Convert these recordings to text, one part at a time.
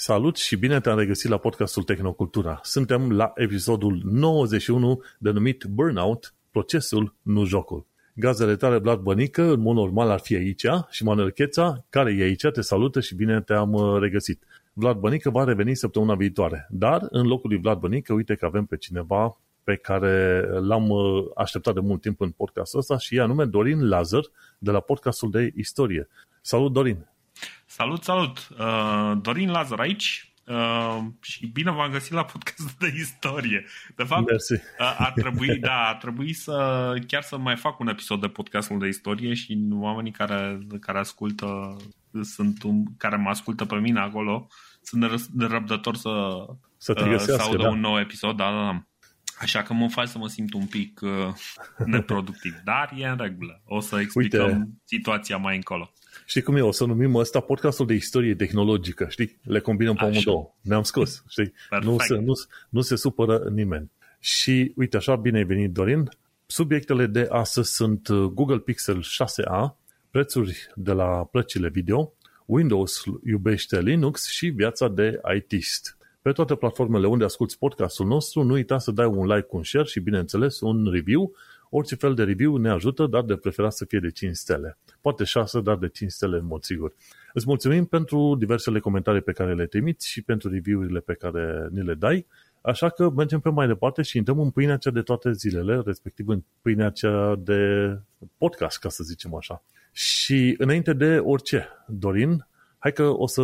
Salut și bine te-am regăsit la podcastul Tehnocultura. Suntem la episodul 91 denumit Burnout, procesul, nu jocul. Gazele tale, Vlad Bănică, în mod normal ar fi aici și Manuel Cheța, care e aici, te salută și bine te-am uh, regăsit. Vlad Bănică va reveni săptămâna viitoare, dar în locul lui Vlad Bănică, uite că avem pe cineva pe care l-am uh, așteptat de mult timp în podcastul ăsta și e anume Dorin Lazar de la podcastul de istorie. Salut, Dorin! Salut, salut! Uh, Dorin Lazar aici uh, și bine v-am găsit la podcastul de istorie. De fapt, Mersi. Uh, ar trebui, da, ar trebui să chiar să mai fac un episod de podcastul de istorie și oamenii care, care ascultă sunt un, care mă ascultă pe mine acolo sunt nerăbdător să, să, te găsească, să audă da. un nou episod, da, da, da. Așa că mă fac să mă simt un pic uh, neproductiv, dar e în regulă. O să explicăm Uite, situația mai încolo. Știi cum e? O să numim ăsta podcastul de istorie tehnologică, știi? Le combinăm pe amândouă. Ne-am scos, știi? Nu se, nu, nu se supără nimeni. Și uite așa, bine ai venit, Dorin. Subiectele de astăzi sunt uh, Google Pixel 6a, prețuri de la plăcile video, Windows iubește Linux și viața de ITist. Pe toate platformele unde asculti podcastul nostru, nu uita să dai un like, un share și, bineînțeles, un review. Orice fel de review ne ajută, dar de preferat să fie de 5 stele. Poate 6, dar de 5 stele în mod sigur. Îți mulțumim pentru diversele comentarii pe care le trimiți și pentru review-urile pe care ni le dai. Așa că mergem pe mai departe și intrăm în pâinea cea de toate zilele, respectiv în pâinea cea de podcast, ca să zicem așa. Și înainte de orice, Dorin, hai că o să,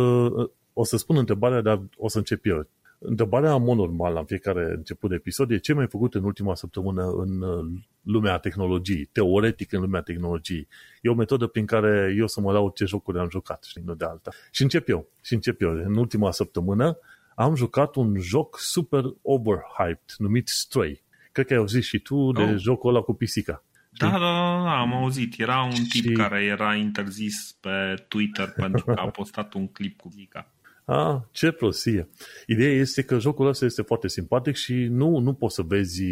o să spun întrebarea, dar o să încep eu. Întrebarea în mod normal la fiecare început de episod e ce mai făcut în ultima săptămână în uh, lumea tehnologiei, teoretic în lumea tehnologiei. E o metodă prin care eu să mă laud ce jocuri am jucat, știi, nu de alta. Și încep eu. Și încep eu. În ultima săptămână am jucat un joc super overhyped numit Stray. Cred că ai auzit și tu de oh. jocul ăla cu pisica. Da, da, da, da, am auzit. Era un tip și... care era interzis pe Twitter pentru că a postat un clip cu pisica. Ah, ce prostie. Ideea este că jocul ăsta este foarte simpatic și nu, nu poți să vezi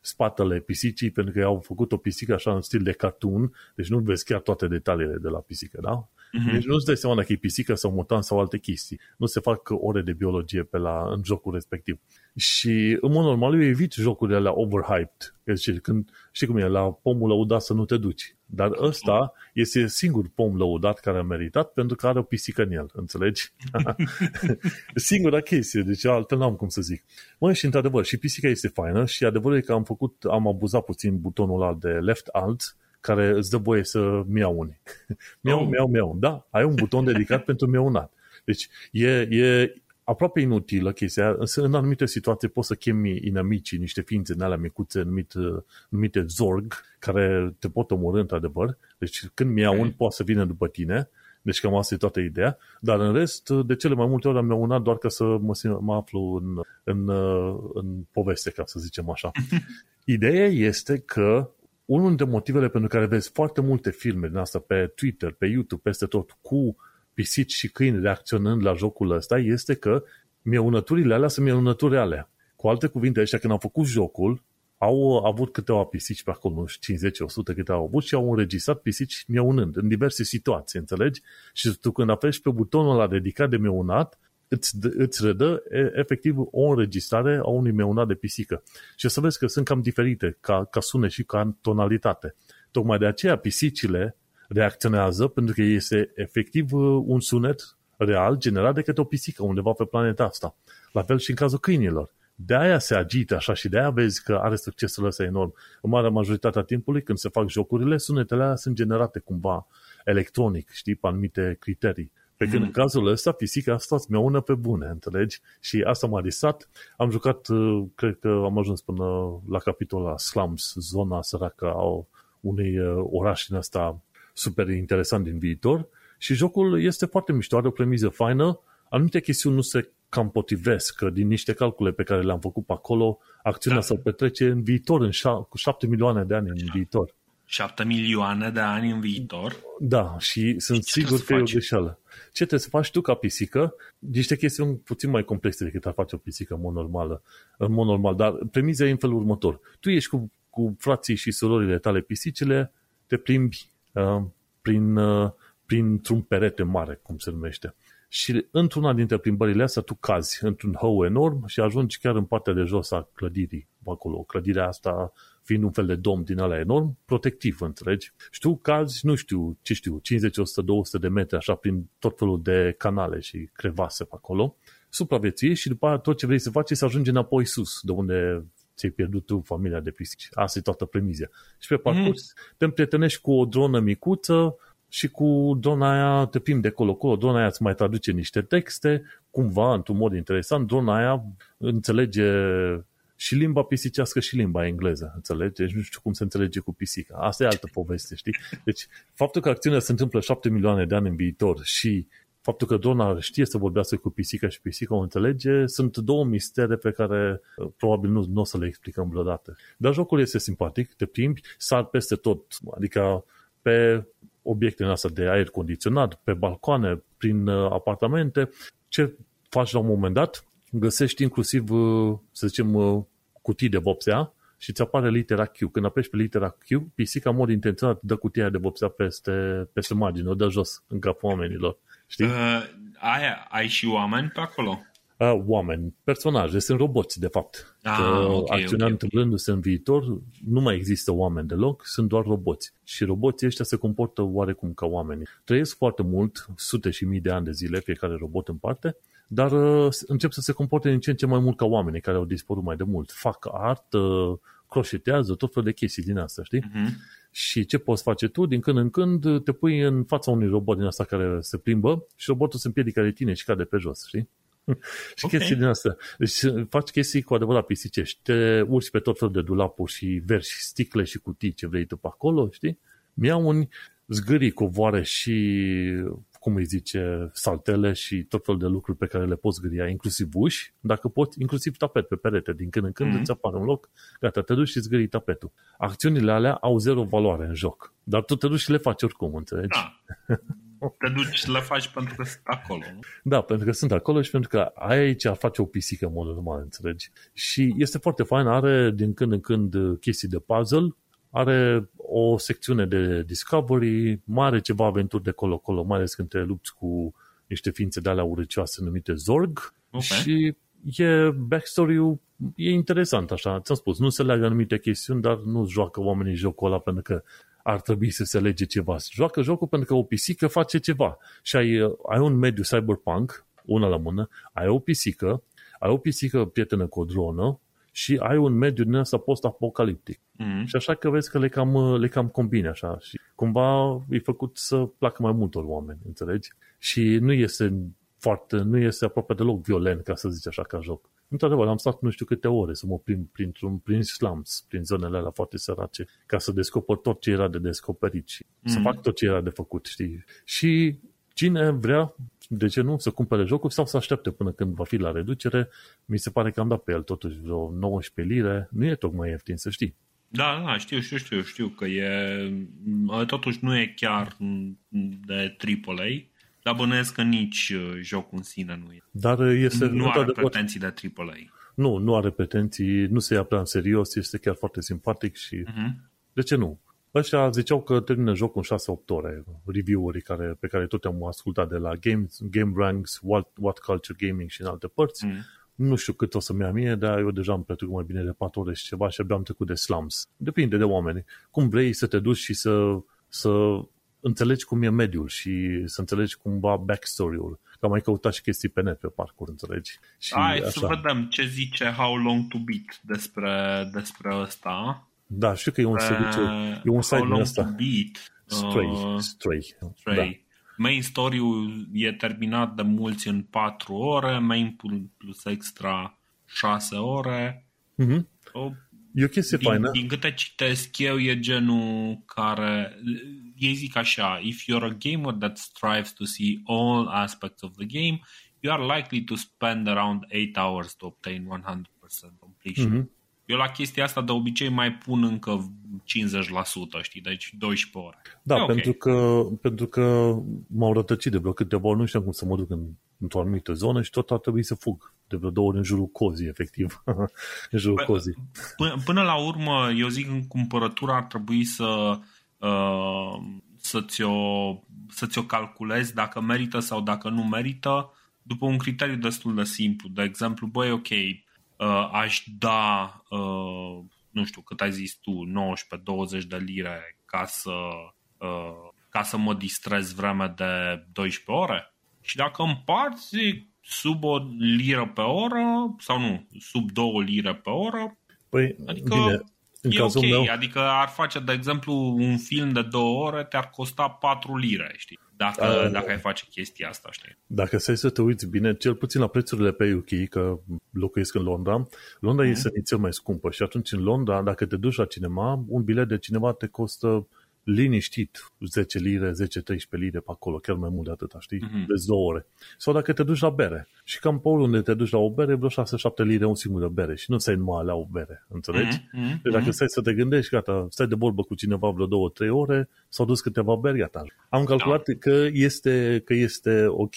spatele pisicii pentru că au făcut o pisică așa în stil de cartoon, deci nu vezi chiar toate detaliile de la pisică, da? Mm-hmm. Deci nu-ți dai seama dacă e pisică sau mutant sau alte chestii. Nu se fac ore de biologie pe la, în jocul respectiv. Și în mod normal eu evit jocurile alea overhyped. Deci când, știi cum e, la pomul lăudat să nu te duci. Dar ăsta este singur pom lăudat care a meritat pentru că are o pisică în el, înțelegi? Singura chestie, deci altă n-am cum să zic. Mă, și într-adevăr, și pisica este faină și adevărul e că am făcut, am abuzat puțin butonul ăla de left alt, care îți dă voie să miauni. miau, oh. miau, miau. Da, ai un buton dedicat pentru miaunat. Deci e, e aproape inutilă chestia. În anumite situații poți să chemi inamicii, niște ființe în alea micuțe numite, numite Zorg, care te pot omorâ într-adevăr. Deci când miaun, okay. poate să vină după tine. Deci cam asta e toată ideea. Dar în rest, de cele mai multe ori am miaunat doar ca să mă, mă aflu în, în, în poveste, ca să zicem așa. Ideea este că unul dintre motivele pentru care vezi foarte multe filme din asta pe Twitter, pe YouTube, peste tot, cu pisici și câini reacționând la jocul ăsta, este că mieunăturile alea sunt mieunături reale. Cu alte cuvinte, ăștia când au făcut jocul, au avut câteva pisici pe acolo, nu știu, 50-100 câte au avut și au înregistrat pisici mieunând în diverse situații, înțelegi? Și tu când apeși pe butonul ăla dedicat de mieunat, îți, îți redă efectiv o înregistrare a unui meunat de pisică. Și o să vezi că sunt cam diferite ca, ca sune și ca tonalitate. Tocmai de aceea pisicile reacționează pentru că este efectiv uh, un sunet real generat de către o pisică undeva pe planeta asta. La fel și în cazul câinilor. De aia se agită așa și de aia vezi că are succesul ăsta enorm. În marea majoritatea timpului, când se fac jocurile, sunetele alea sunt generate cumva electronic, știi, pe anumite criterii. Pe când mm. în cazul ăsta, pisica asta îți una pe bune, înțelegi? Și asta m-a disat. Am jucat, uh, cred că am ajuns până la capitolul la slums, zona săracă a unui uh, oraș din asta super interesant din viitor. Și jocul este foarte mișto, are o premiză faină. Anumite chestiuni nu se cam potrivesc, că din niște calcule pe care le-am făcut pe acolo, acțiunea da. se petrece în viitor, în șa- cu șapte milioane de ani în viitor. 7 milioane de ani în viitor? Da, și sunt și sigur că e o greșeală. Ce trebuie să faci tu ca pisică? Niște chestiuni puțin mai complexe decât ar face o pisică în mod, normală, în mod normal, dar premiza e în felul următor. Tu ești cu, cu frații și surorile tale pisicile, te plimbi uh, prin, uh, printr-un perete mare, cum se numește. și într-una dintre plimbările astea tu cazi într-un hău enorm și ajungi chiar în partea de jos a clădirii, acolo. Clădirea asta fiind un fel de dom din ăla enorm, protectiv, înțelegi? Și tu cazi, nu știu, ce știu, 50, 100, 200 de metri, așa, prin tot felul de canale și crevase pe acolo, supraviețuiești și după aia tot ce vrei să faci e să ajungi înapoi sus, de unde ți-ai pierdut tu familia de pisici. Asta e toată premizia. Și pe parcurs mm. te împrietenești cu o dronă micuță și cu drona aia te plimbi de acolo-acolo, drona aia îți mai traduce niște texte, cumva, într-un mod interesant, drona aia înțelege și limba pisicească și limba engleză, înțelegi? Deci nu știu cum se înțelege cu pisica. Asta e altă poveste, știi? Deci faptul că acțiunea se întâmplă șapte milioane de ani în viitor și faptul că drona știe să vorbească cu pisica și pisica o înțelege, sunt două mistere pe care uh, probabil nu, nu o să le explicăm vreodată. Dar jocul este simpatic, te plimbi, sar peste tot, adică pe obiectele astea de aer condiționat, pe balcoane, prin uh, apartamente. Ce faci la un moment dat? Găsești inclusiv, uh, să zicem, cutii de vopsea și ți apare litera Q. Când apeși pe litera Q, pisica, în mod intenționat, dă cutia de vopsea peste, peste margine, o dă jos în capul oamenilor. Știi? Uh, ai, ai și oameni pe acolo? Uh, oameni, personaje, sunt roboți, de fapt. Ah, că okay, acțiunea okay, întâmplându-se okay. în viitor, nu mai există oameni deloc, sunt doar roboți. Și roboții ăștia se comportă oarecum ca oameni. Trăiesc foarte mult, sute și mii de ani de zile, fiecare robot în parte, dar uh, încep să se comporte din ce în ce mai mult ca oamenii care au dispărut mai de mult. Fac artă, croșetează, tot felul de chestii din asta, știi? Uh-huh. Și ce poți face tu? Din când în când te pui în fața unui robot din asta care se plimbă și robotul se împiedică de tine și cade pe jos, știi? și okay. chestii din asta. Deci faci chestii cu adevărat pisicești. Te urci pe tot felul de dulapuri și verzi sticle și cutii ce vrei tu pe acolo, știi? Mi-au un zgârii, covoare și cum îi zice, saltele și tot felul de lucruri pe care le poți gâria, inclusiv uși, dacă poți, inclusiv tapet pe perete, din când în când mm-hmm. îți apare un loc, gata, te duci și îți gârii tapetul. Acțiunile alea au zero valoare în joc, dar tu te duci și le faci oricum, înțelegi? Da. Te duci și le faci pentru că sunt acolo, nu? Da, pentru că sunt acolo și pentru că aici face o pisică în mod normal, înțelegi? Și este foarte fain, are din când în când chestii de puzzle, are o secțiune de discovery, mare ceva aventuri de colo-colo, mai ales când te lupți cu niște ființe de alea urăcioase numite Zorg okay. și e backstory-ul e interesant așa, ți-am spus, nu se leagă anumite chestiuni, dar nu joacă oamenii jocul ăla pentru că ar trebui să se lege ceva. Joacă jocul pentru că o pisică face ceva și ai, ai un mediu cyberpunk, una la mână, ai o pisică, ai o pisică prietenă cu o dronă și ai un mediu din ăsta post-apocaliptic. Mm-hmm. Și așa că vezi că le cam, le cam combine așa și cumva e făcut să placă mai multor oameni, înțelegi? Și nu este foarte, nu este aproape deloc violent, ca să zici așa, ca joc. Într-adevăr, am stat nu știu câte ore să mă plimb printr-un, prin slums, prin zonele alea foarte sărace, ca să descoper tot ce era de descoperit și mm-hmm. să fac tot ce era de făcut, știi? Și cine vrea de ce nu, să cumpere jocul sau să aștepte până când va fi la reducere. Mi se pare că am dat pe el totuși vreo 19 lire. Nu e tocmai ieftin, să știi. Da, da, știu, știu, știu, știu că e... Totuși nu e chiar de AAA, dar bănuiesc că nici uh, jocul în sine nu e. Dar este... Nu are pretenții de AAA. Nu, nu are pretenții, nu se ia prea în serios, este chiar foarte simpatic și uh-huh. de ce nu? Ăștia ziceau că termină jocul în 6-8 ore, review-uri care, pe care tot am ascultat de la Game, Game Ranks, What, What Culture Gaming și în alte părți. Mm. Nu știu cât o să-mi ia mie, dar eu deja am petrecut mai bine de 4 ore și ceva și abia am trecut de slums. Depinde de oameni. Cum vrei să te duci și să, să înțelegi cum e mediul și să înțelegi cumva backstory-ul. Că am mai căutat și chestii pe net pe parcurs, înțelegi? Și Hai așa. să vedem ce zice How Long to Beat despre, despre ăsta. Da, știu că e un serviciu, uh, e un site din ăsta. Beat, Stray, uh, Stray. Stray. Da. Main story-ul e terminat de mulți în 4 ore, main plus extra 6 ore. Mm-hmm. O, e o chestie din, faină. Din câte citesc eu, e genul care... Ei zic așa, if you're a gamer that strives to see all aspects of the game, you are likely to spend around 8 hours to obtain 100% completion. Mm-hmm. Eu la chestia asta de obicei mai pun încă 50%, știi, deci 12 ore. Da, okay. pentru, că, pentru că m-au rătăcit de vreo câteva ori, nu știam cum să mă duc în, într-o anumită zonă și tot a trebuit să fug de vreo două ori în jurul cozii, efectiv. în jurul P- cozii. Până, până la urmă, eu zic în cumpărătură ar trebui să uh, să ți-o să ți-o calculezi dacă merită sau dacă nu merită după un criteriu destul de simplu. De exemplu, băi, ok, uh, aș da, uh, nu știu, cât ai zis tu, 19-20 de lire ca să, uh, ca să mă distrez vreme de 12 ore. Și dacă împarți sub o liră pe oră, sau nu, sub două lire pe oră, păi, adică bine, în e cazul ok. Meu... Adică ar face, de exemplu, un film de două ore, te-ar costa 4 lire, știi? Dacă, uh, dacă ai face chestia asta, știi? Dacă să să te uiți bine, cel puțin la prețurile pe UK, că locuiesc în Londra, Londra mm-hmm. este cel mai scumpă și atunci în Londra, dacă te duci la cinema, un bilet de cinema te costă liniștit 10 lire, 10-13 lire pe acolo, chiar mai mult de atâta, știi? Mm-hmm. Vezi două ore. Sau dacă te duci la bere. Și cam pe unde te duci la o bere, vreo 6-7 lire un singur de bere. Și nu stai numai la o bere, înțelegi? Mm-hmm. Deci dacă stai să te gândești, gata, stai de vorbă cu cineva vreo 2-3 ore, s-au dus câteva beri, gata. Am calculat da. că, este, că este ok.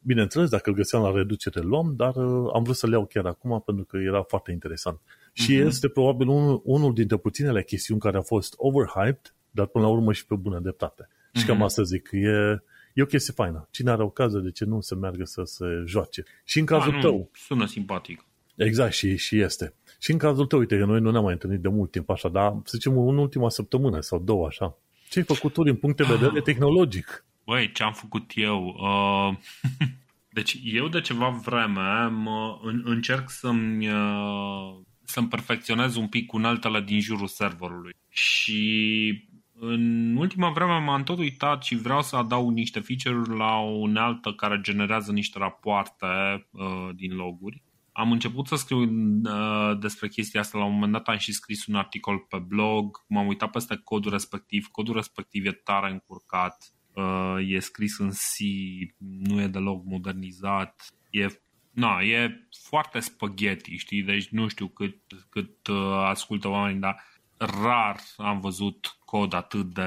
Bineînțeles, dacă îl găseam la reducere, luam, dar uh, am vrut să le iau chiar acum pentru că era foarte interesant. Și mm-hmm. este probabil unul, unul dintre puținele chestiuni care a fost overhyped dar până la urmă și pe bună dreptate. Mm-hmm. Și cam mhm. asta zic, e, e o chestie faină. Cine are ocază, de ce nu se meargă să se joace? Și în cazul A, nu, tău... Sună simpatic. Exact, și, și este. Și în cazul tău, uite, că noi nu ne-am mai întâlnit de mult timp așa, dar să zicem în ultima săptămână sau două așa. Ce ai făcut tu din punct de vedere ah. tehnologic? Băi, ce am făcut eu? Uh, deci eu de ceva vreme mă, în, încerc să-mi, uh, să-mi perfecționez un pic uneltele din jurul serverului. Și în ultima vreme m-am tot uitat și vreau să adaug niște feature-uri la o unealtă care generează niște rapoarte uh, din loguri. Am început să scriu uh, despre chestia asta, la un moment dat am și scris un articol pe blog, m-am uitat peste codul respectiv, codul respectiv e tare încurcat, uh, e scris în C, nu e deloc modernizat, e Na, e foarte spaghetti, știi? Deci nu știu cât, cât uh, ascultă oamenii, dar rar am văzut cod atât de,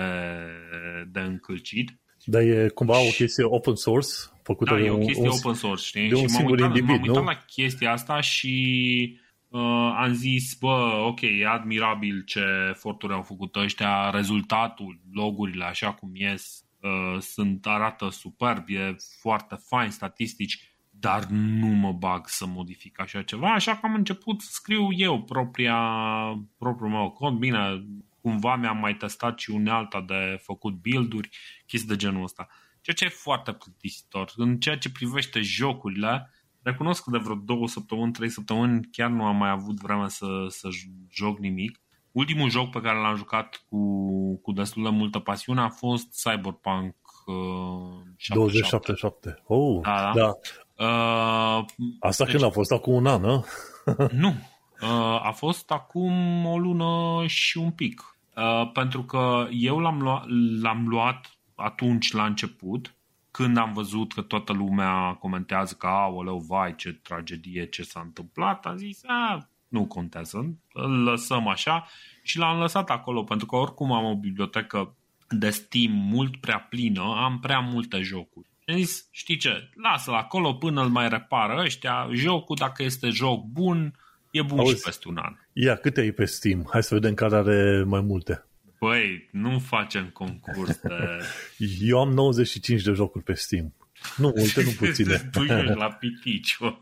de încălcit. Dar e cumva o chestie open source făcută da, de e o chestie un, open source, știi? De un și singur m-am uitat, individ, m-am uitat nu? la chestia asta și uh, am zis, bă, ok, e admirabil ce eforturi au făcut ăștia, rezultatul, logurile așa cum ies, uh, sunt, arată superb, e foarte fain, statistici, dar nu mă bag să modific așa ceva, așa că am început să scriu eu propria, propriul meu cod. Bine, cumva mi-am mai testat și unealta de făcut build-uri, chestii de genul ăsta. Ceea ce e foarte plictisitor. În ceea ce privește jocurile, recunosc că de vreo două săptămâni, trei săptămâni chiar nu am mai avut vreme să, să joc nimic. Ultimul joc pe care l-am jucat cu, cu destul de multă pasiune a fost Cyberpunk uh, 2077. Oh, da, da. da. Uh, Asta deci, când a fost? Acum un an, nu? nu. Uh, a fost acum o lună și un pic. Uh, pentru că eu l-am, lua, l-am luat atunci la început, când am văzut că toată lumea comentează că, aoleu, vai, ce tragedie, ce s-a întâmplat, am zis, a, nu contează, îl lăsăm așa și l-am lăsat acolo, pentru că oricum am o bibliotecă de Steam mult prea plină, am prea multe jocuri. Am zis, știi ce, lasă-l acolo până îl mai repară ăștia, jocul, dacă este joc bun, e bun Auzi, și peste un an. Ia, câte ai pe Steam? Hai să vedem care are mai multe. Băi, nu facem concurs de... Eu am 95 de jocuri pe Steam. Nu multe, nu puține. tu ești la piticiu.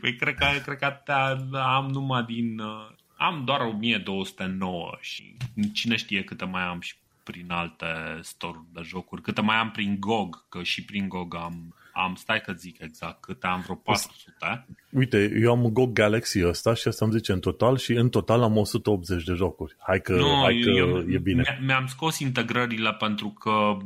păi cred că, cred că am numai din... Uh, am doar 1209 și cine știe câte mai am și prin alte store de jocuri, câte mai am prin GOG, că și prin GOG am, am stai că zic exact, câte am vreo 400. Uite, eu am GOG Galaxy ăsta și asta îmi zice în total și în total am 180 de jocuri. Hai că, no, hai că eu, e bine. Mi-am scos integrările pentru că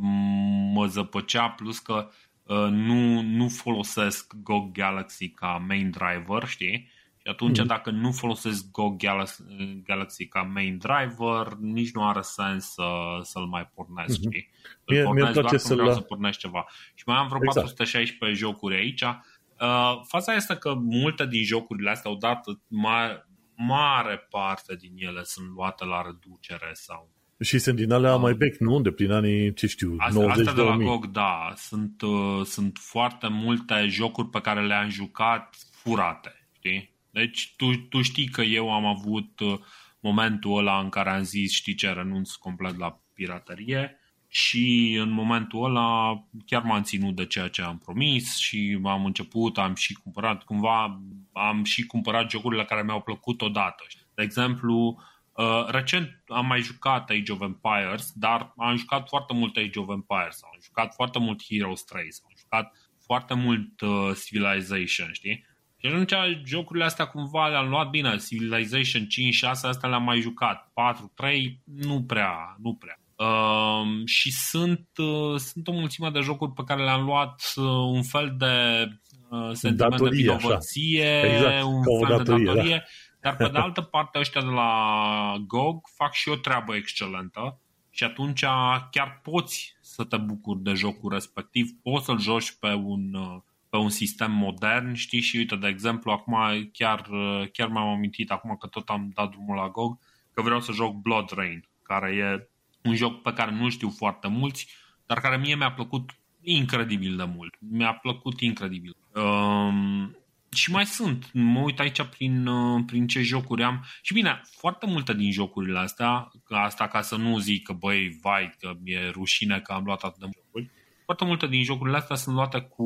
mă zăpăcea, plus că uh, nu, nu folosesc GOG Galaxy ca main driver, știi? Și atunci, mm. dacă nu folosesc Go Galaxy, Galaxy ca main driver, nici nu are sens să, să-l mai pornesc, mm-hmm. știi? Îl mie, pornesc mie doar să vreau să pornesc ceva. Și mai am vreo exact. 416 jocuri aici. Uh, faza este că multe din jocurile astea, odată, mare, mare parte din ele sunt luate la reducere sau și sunt din alea uh, mai vechi, nu? De prin anii, ce știu, asta, 90 Asta de la GOG, da. Sunt, uh, sunt foarte multe jocuri pe care le-am jucat furate, știi? Deci tu, tu știi că eu am avut uh, momentul ăla în care am zis, știi ce, renunț complet la piraterie și în momentul ăla chiar m-am ținut de ceea ce am promis și am început, am și cumpărat, cumva am și cumpărat jocurile care mi-au plăcut odată. De exemplu, uh, recent am mai jucat Age of Empires, dar am jucat foarte mult Age of Empires, am jucat foarte mult Heroes 3, am jucat foarte mult uh, Civilization, știi? Și atunci jocurile astea cumva le-am luat bine. Civilization 5, 6, astea le-am mai jucat. 4, 3, nu prea, nu prea. Uh, și sunt, uh, sunt o mulțime de jocuri pe care le-am luat uh, un fel de uh, sentiment datorie, de vinovăție, exact, un fel datorie, de datorie, da. dar pe de altă parte ăștia de la GOG fac și o treabă excelentă și atunci chiar poți să te bucuri de jocul respectiv, poți să-l joci pe un, uh, pe un sistem modern, știi, și uite, de exemplu, acum chiar, uh, chiar mi-am amintit, acum că tot am dat drumul la GOG, că vreau să joc Blood Rain, care e un joc pe care nu știu foarte mulți, dar care mie mi-a plăcut incredibil de mult. Mi-a plăcut incredibil. Um, și mai sunt. Mă uit aici prin, uh, prin ce jocuri am. Și bine, foarte multe din jocurile astea, asta ca să nu zic că băi, vai, că mi-e rușine că am luat atât de jocuri, foarte multe din jocurile astea sunt luate cu,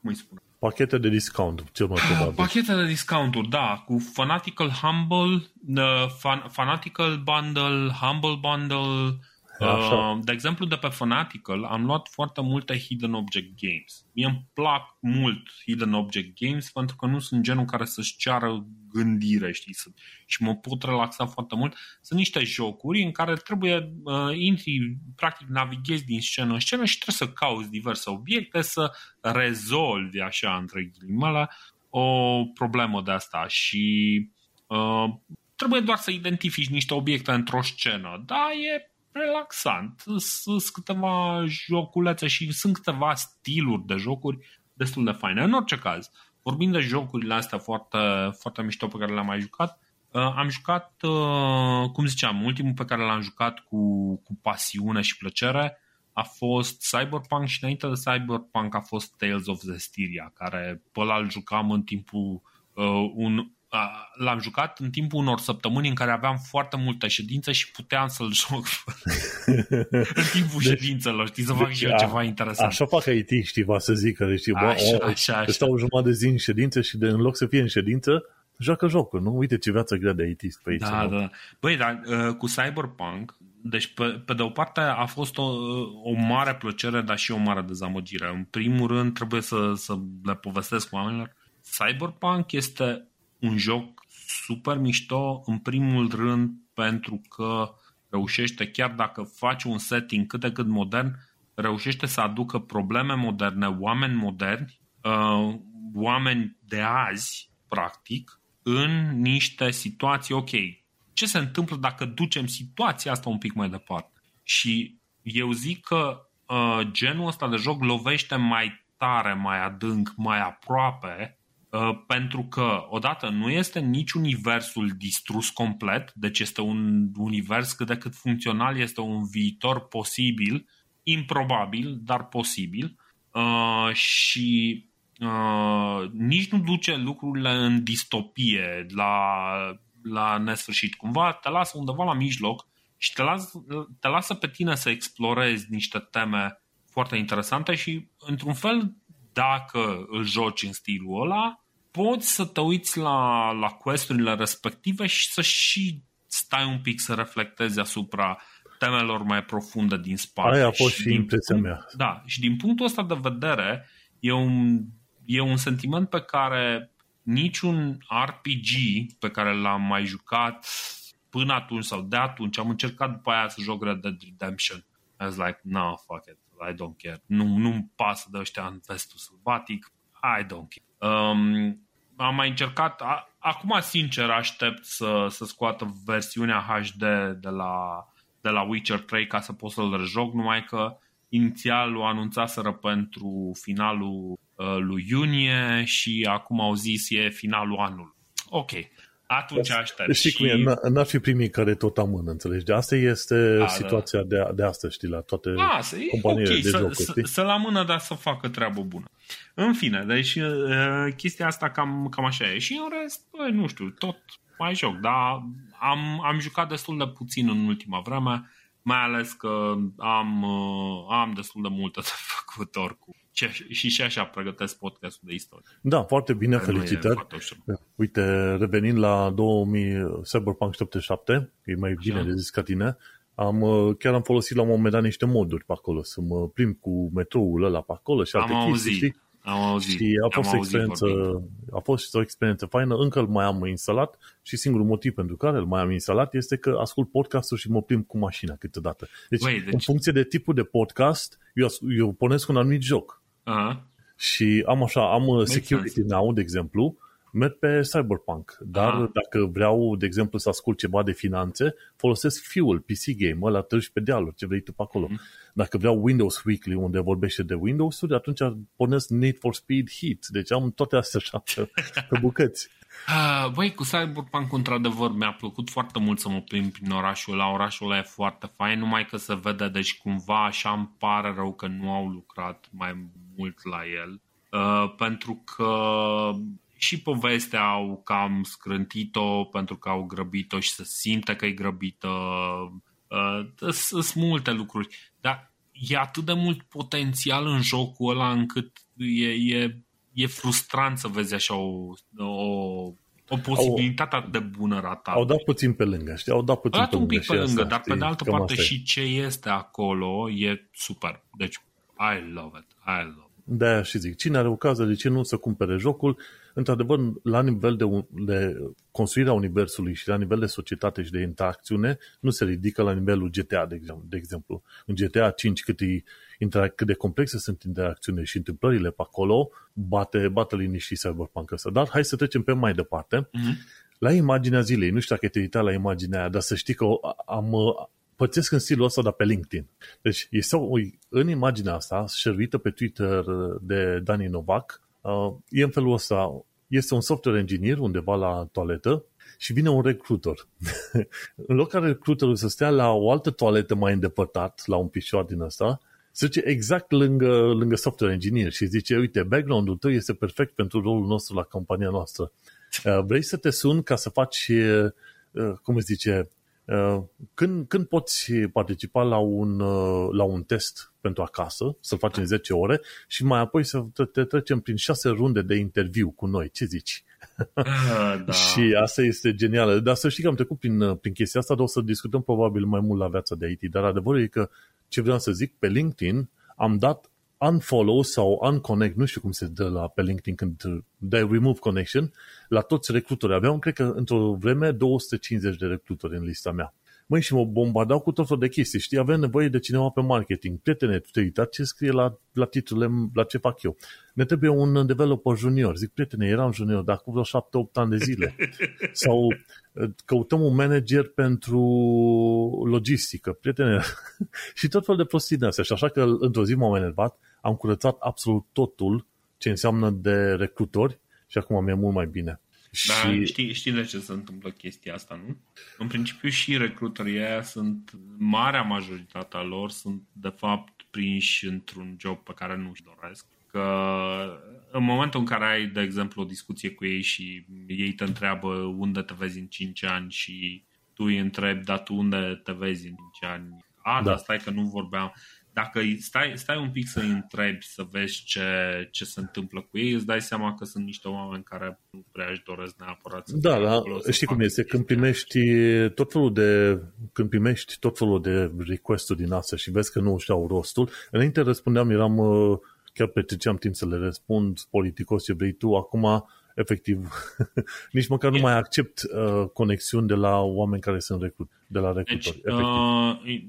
cum îi spune, Pachete de discount, cel mai probabil. Pachete de discounturi, da, cu Fanatical Humble, uh, fan, Fanatical Bundle, Humble Bundle, Uh, de exemplu, de pe Fanatical am luat foarte multe Hidden Object Games. Mie îmi plac mult Hidden Object Games pentru că nu sunt genul care să-și ceară gândire, știi, și mă pot relaxa foarte mult. Sunt niște jocuri în care trebuie uh, intri, practic navighezi din scenă în scenă și trebuie să cauți diverse obiecte, să rezolvi, așa, între ghilimele, o problemă de asta și uh, trebuie doar să identifici niște obiecte într-o scenă. Da, e relaxant. Sunt câteva joculețe și sunt câteva stiluri de jocuri destul de faine. În orice caz, vorbind de jocurile astea foarte, foarte mișto pe care le-am mai jucat, uh, am jucat, uh, cum ziceam, ultimul pe care l-am jucat cu, cu pasiune și plăcere a fost Cyberpunk și înainte de Cyberpunk a fost Tales of Zestiria, care pe ăla îl jucam în timpul uh, un, l-am jucat în timpul unor săptămâni în care aveam foarte multe ședințe și puteam să-l joc în timpul deci, ședințelor, știi, să fac deci, și eu ceva interesant. Așa fac IT, știi, va să zic, că știi, bă, așa, o, așa, așa. stau jumătate de zi în ședință și de, în loc să fie în ședință, joacă jocul, nu? Uite ce viață grea de IT pe aici. Da, da. Băi, dar uh, cu Cyberpunk, deci pe, pe de o parte a fost o, o mare plăcere, dar și o mare dezamăgire. În primul rând trebuie să, să le povestesc oamenilor. Cyberpunk este un joc super mișto, în primul rând pentru că reușește, chiar dacă faci un setting cât de cât modern, reușește să aducă probleme moderne, oameni moderni, uh, oameni de azi, practic, în niște situații, ok, ce se întâmplă dacă ducem situația asta un pic mai departe? Și eu zic că uh, genul ăsta de joc lovește mai tare, mai adânc, mai aproape Uh, pentru că, odată, nu este nici universul distrus complet, deci este un univers cât de cât funcțional, este un viitor posibil, improbabil, dar posibil, uh, și uh, nici nu duce lucrurile în distopie la, la nesfârșit. Cumva te lasă undeva la mijloc și te lasă, te lasă pe tine să explorezi niște teme foarte interesante și, într-un fel, dacă îl joci în stilul ăla, poți să te uiți la, la questurile respective și să și stai un pic să reflectezi asupra temelor mai profunde din spate. Aia a fost și, și impresia punct, mea. Da, și din punctul ăsta de vedere e un, e un sentiment pe care niciun RPG pe care l-am mai jucat până atunci sau de atunci, am încercat după aia să joc Red Dead Redemption. I was like, no, fuck it, I don't care. Nu, nu-mi pasă de ăștia în vestul sălbatic, I don't care. Um, am mai încercat, a, acum sincer aștept să, să scoată versiunea HD de la, de la Witcher 3 ca să pot să-l rejoc, numai că inițial o anunțaseră pentru finalul uh, lui iunie și acum au zis e finalul anului. Ok, atunci aștept. Știi și... cum e, n-ar fi primii care tot amână, înțelegi? De asta este da, situația da. de, de astăzi, știi, la toate A, companiile okay, de să, jocuri. Să, să-l amână, dar să facă treabă bună. În fine, deci uh, chestia asta cam, cam așa e. Și în rest, bă, nu știu, tot mai joc, dar am, am jucat destul de puțin în ultima vreme. mai ales că am, uh, am destul de multă de făcut oricum. Și, și așa pregătesc podcastul de istorie. Da, foarte bine, Care felicitări. Uite, revenind la 2000 Cyberpunk 77, e mai bine așa. de zis ca tine, am, uh, chiar am folosit la un moment dat niște moduri pe acolo, să mă plimb cu metroul ăla pe acolo și alte am chestii, auzit. știi? Am auzit. Și a fost, am o experiență, a fost o experiență faină, încă îl mai am instalat și singurul motiv pentru care îl mai am instalat este că ascult podcastul și mă plimb cu mașina câteodată. Deci, Băi, deci... în funcție de tipul de podcast, eu, eu pornesc un anumit joc. Uh-huh. Și am așa, am Make Security sense. Now, de exemplu, merg pe Cyberpunk, dar Aha. dacă vreau, de exemplu, să ascult ceva de finanțe, folosesc Fuel, PC Game, ăla treci pe dealuri, ce vrei tu pe acolo. Mm-hmm. Dacă vreau Windows Weekly, unde vorbește de Windows-uri, atunci pornesc Need for Speed Heat. Deci am toate astea așa pe, pe bucăți. Uh, băi, cu Cyberpunk, într-adevăr, mi-a plăcut foarte mult să mă plimb prin orașul ăla. Orașul ăla e foarte fain, numai că se vede, deci cumva așa îmi pare rău că nu au lucrat mai mult la el. Uh, pentru că și povestea au cam scrântit-o pentru că au grăbit-o și să simte că e grăbită. Uh, sunt multe lucruri, dar e atât de mult potențial în jocul ăla încât e, e, e frustrant să vezi așa o, o o posibilitate atât de bună ratată. Au dat puțin pe lângă, știi? Au dat puțin au dat pe un pic pe lângă, asta, dar știi? pe de altă Cam parte și ce este acolo e super. Deci, I love it. I love it. De-aia și zic, cine are ocazia, de ce nu să cumpere jocul? Într-adevăr, la nivel de, de construirea universului și la nivel de societate și de interacțiune, nu se ridică la nivelul GTA, de exemplu. De exemplu. În GTA 5, cât, e, cât de complexe sunt interacțiune și întâmplările pe acolo, bate, bate liniștii Cyberpunk ăsta. Dar hai să trecem pe mai departe. Mm-hmm. La imaginea zilei, nu știu dacă te uita la imaginea aia, dar să știi că am, pățesc în stilul ăsta, dar pe LinkedIn. Deci, este o, în imaginea asta, șervită pe Twitter de Dani Novak, uh, e în felul ăsta, este un software engineer undeva la toaletă și vine un recruiter. în loc ca recruiterul să stea la o altă toaletă mai îndepărtat, la un pișor din ăsta, se duce exact lângă, lângă software engineer și zice, uite, background-ul tău este perfect pentru rolul nostru la compania noastră. Uh, vrei să te sun ca să faci, uh, cum se zice, Uh, când, când poți participa la un, uh, la un test pentru acasă, să-l faci în 10 ore și mai apoi să te trecem prin 6 runde de interviu cu noi. Ce zici? Ah, da. și asta este genială. Dar să știi că am trecut prin, uh, prin chestia asta, dar o să discutăm probabil mai mult la viața de IT. Dar adevărul e că ce vreau să zic, pe LinkedIn am dat unfollow sau unconnect, nu știu cum se dă la, pe LinkedIn când dai remove connection, la toți recrutori. Aveam, cred că, într-o vreme, 250 de recrutori în lista mea. Măi, și mă bombardau cu tot felul de chestii, știi? Avem nevoie de cineva pe marketing. Prietene, tu te uitat ce scrie la, la titlurile, la ce fac eu. Ne trebuie un developer junior. Zic, prietene, eram junior, dar cu vreo 7-8 ani de zile. Sau căutăm un manager pentru logistică, prietene. și tot felul de prostii de astea. Și așa că, într-o zi m-am enervat, am curățat absolut totul ce înseamnă de recrutori și acum mi-e mult mai bine. Da, și... știi, știi de ce se întâmplă chestia asta, nu? În principiu și recruterii aia sunt, marea majoritatea lor sunt de fapt prinși într-un job pe care nu-și doresc. Că în momentul în care ai, de exemplu, o discuție cu ei și ei te întreabă unde te vezi în 5 ani și tu îi întrebi, dar tu unde te vezi în 5 ani? A, da. dar stai că nu vorbeam dacă stai, stai un pic să-i întrebi, să vezi ce, ce se întâmplă cu ei, îți dai seama că sunt niște oameni care nu prea își doresc neapărat să Da, da, știi cum este, când primești tot felul de când primești tot felul de request-uri din astea și vezi că nu își au rostul, înainte răspundeam, eram uh, chiar petreceam timp să le răspund politicos ce vrei tu, acum efectiv, nici măcar nu mai accept uh, conexiuni de la oameni care sunt recrut, de la recrutori. Deci, uh,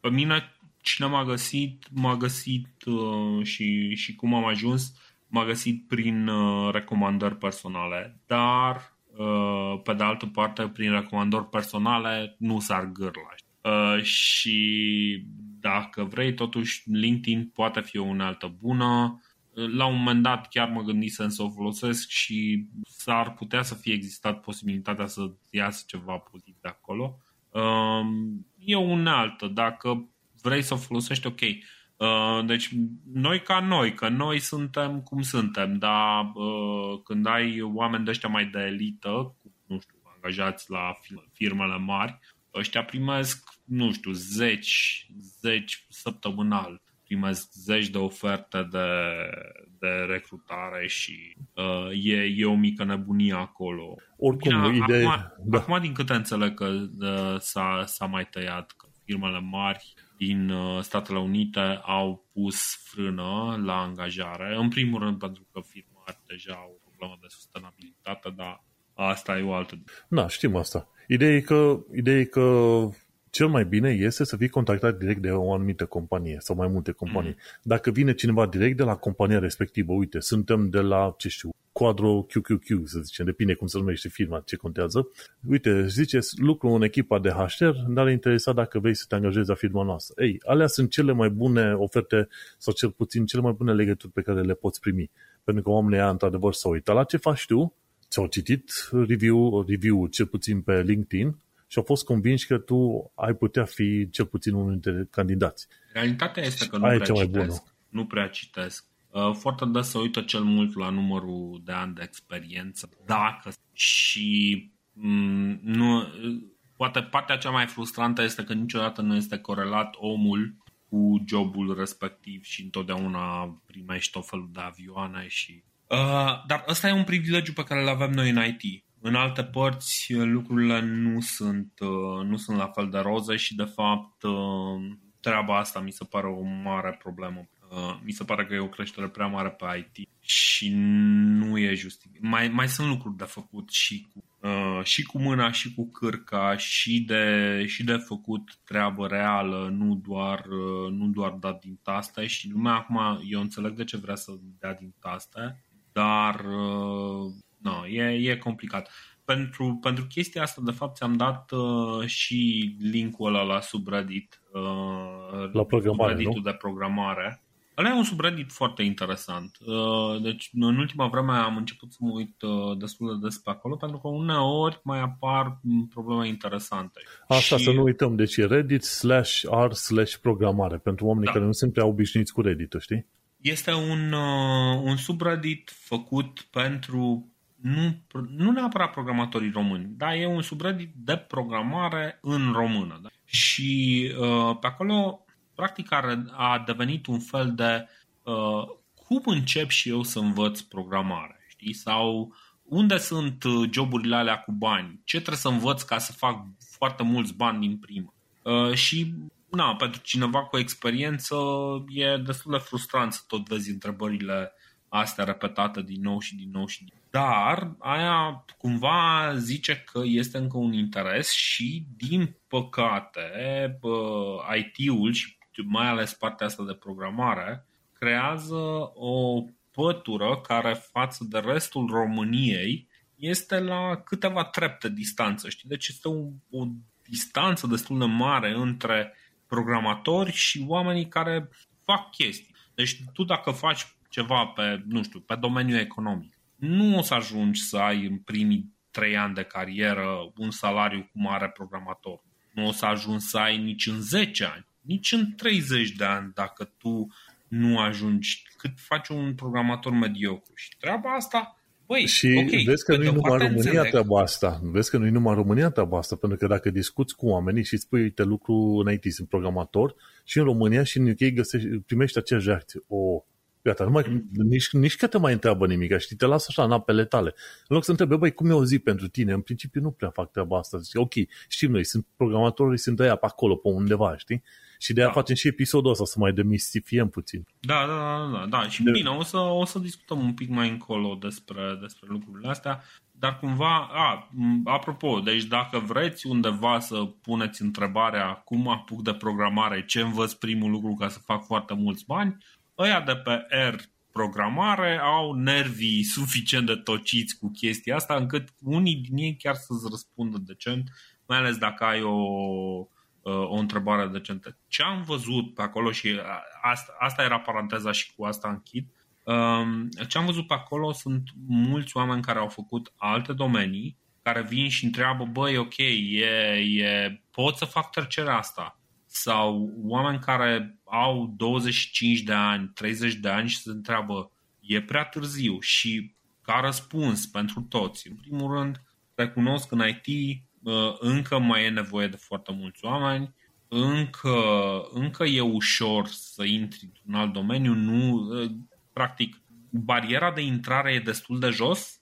pe mine cine m-a găsit, m-a găsit uh, și, și cum am ajuns, m-a găsit prin uh, recomandări personale, dar uh, pe de altă parte, prin recomandări personale nu s-ar gârla. Uh, și dacă vrei, totuși LinkedIn poate fi o unealtă bună. La un moment dat chiar mă gândisem să o folosesc și s-ar putea să fie existat posibilitatea să iasă ceva pozitiv de acolo. Uh, e o unealtă. Dacă vrei să o folosești, ok. Uh, deci noi ca noi, că noi suntem cum suntem, dar uh, când ai oameni de ăștia mai de elită, nu știu, angajați la firmele mari, ăștia primesc nu știu, zeci, zeci săptămânal primesc zeci de oferte de, de recrutare și uh, e, e o mică nebunie acolo. Oricum, Bine, idee... acum, da. acum, din câte înțeleg că uh, s-a, s-a mai tăiat, că firmele mari din uh, Statele Unite au pus frână la angajare. În primul rând pentru că firma are deja o problemă de sustenabilitate, dar asta e o altă... Da, știm asta. Ideea e că, ideea e că cel mai bine este să fii contactat direct de o anumită companie sau mai multe companii. Mm. Dacă vine cineva direct de la compania respectivă, uite, suntem de la, ce știu, Quadro QQQ, să zicem, depinde cum se numește firma, ce contează. Uite, ziceți, lucru în echipa de HR, dar interesa dacă vrei să te angajezi la firma noastră. Ei, alea sunt cele mai bune oferte sau cel puțin cele mai bune legături pe care le poți primi. Pentru că oamenii ăia, într-adevăr, s-au uitat la ce faci tu, ți-au citit review, review cel puțin pe LinkedIn și au fost convinși că tu ai putea fi cel puțin unul dintre candidați. Realitatea este că nu Aia prea citesc. Nu prea citesc. Uh, foarte des se uită cel mult la numărul de ani de experiență. Dacă și mm, nu, poate partea cea mai frustrantă este că niciodată nu este corelat omul cu jobul respectiv și întotdeauna primești tot felul de avioane și Uh, dar ăsta e un privilegiu pe care îl avem noi în IT. În alte părți lucrurile nu sunt, uh, nu sunt la fel de roze și de fapt uh, treaba asta mi se pare o mare problemă. Uh, mi se pare că e o creștere prea mare pe IT și nu e justificat. Mai, mai sunt lucruri de făcut și cu, și cu mâna și cu cârca și de, și de făcut treabă reală, nu doar, nu doar dat din taste și lumea acum, eu înțeleg de ce vrea să dea din taste, dar no, e, e complicat. Pentru, pentru chestia asta, de fapt, ți-am dat uh, și linkul ăla la subreddit. Uh, la programare, subredditul nu? de programare. Ăla e un subreddit foarte interesant. Uh, deci, în ultima vreme am început să mă uit uh, destul de des pe acolo, pentru că uneori mai apar probleme interesante. Asta și... să nu uităm, deci e reddit slash r slash programare, pentru oamenii da. care nu sunt prea obișnuiți cu reddit știi? Este un, uh, un subreddit făcut pentru nu, nu neapărat programatorii români, dar e un subreddit de programare în română. Da? Și uh, pe acolo, practic, a, a devenit un fel de uh, cum încep și eu să învăț programare, știi? Sau unde sunt uh, joburile alea cu bani? Ce trebuie să învăț ca să fac foarte mulți bani din prima? Uh, și na, pentru cineva cu experiență e destul de frustrant să tot vezi întrebările astea repetate din nou și din nou și din nou. Dar aia cumva zice că este încă un interes și din păcate IT-ul și mai ales partea asta de programare creează o pătură care față de restul României este la câteva trepte distanță, știi? Deci este o, o distanță destul de mare între programatori și oamenii care fac chestii. Deci tu dacă faci ceva pe, nu știu, pe domeniul economic, nu o să ajungi să ai în primii trei ani de carieră un salariu cum are programator. Nu o să ajungi să ai nici în 10 ani, nici în 30 de ani dacă tu nu ajungi cât face un programator mediocru. Și treaba asta Băi, și okay, vezi că nu e numai România înțeleg. treaba asta. Vezi că nu e numai România treaba asta, pentru că dacă discuți cu oamenii și spui, uite, lucru în IT, sunt programator, și în România și în UK găsești, primești aceeași reacție. O, Gata, nu mai, nici, nici că te mai întreabă nimic, știi, te lasă așa în apele tale. În loc să întrebe, băi, cum e o zi pentru tine? În principiu nu prea fac treaba asta. Zice, ok, știm noi, sunt programatori, sunt aia pe acolo, pe undeva, știi? Și de aia da. facem și episodul ăsta să mai demistifiem puțin. Da, da, da, da. da. Și de... bine, o să, o să discutăm un pic mai încolo despre, despre lucrurile astea. Dar cumva, a, apropo, deci dacă vreți undeva să puneți întrebarea cum apuc de programare, ce învăț primul lucru ca să fac foarte mulți bani, ăia de pe R programare au nervii suficient de tociți cu chestia asta încât unii din ei chiar să-ți răspundă decent, mai ales dacă ai o, uh, o întrebare decentă. Ce am văzut pe acolo și asta, asta era paranteza și cu asta închid, um, ce am văzut pe acolo sunt mulți oameni care au făcut alte domenii care vin și întreabă, băi, ok, e, e, pot să fac trecerea asta sau oameni care au 25 de ani, 30 de ani și se întreabă e prea târziu și ca răspuns pentru toți. În primul rând, recunosc că în IT încă mai e nevoie de foarte mulți oameni încă, încă e ușor să intri în alt domeniu, nu, practic, bariera de intrare e destul de jos,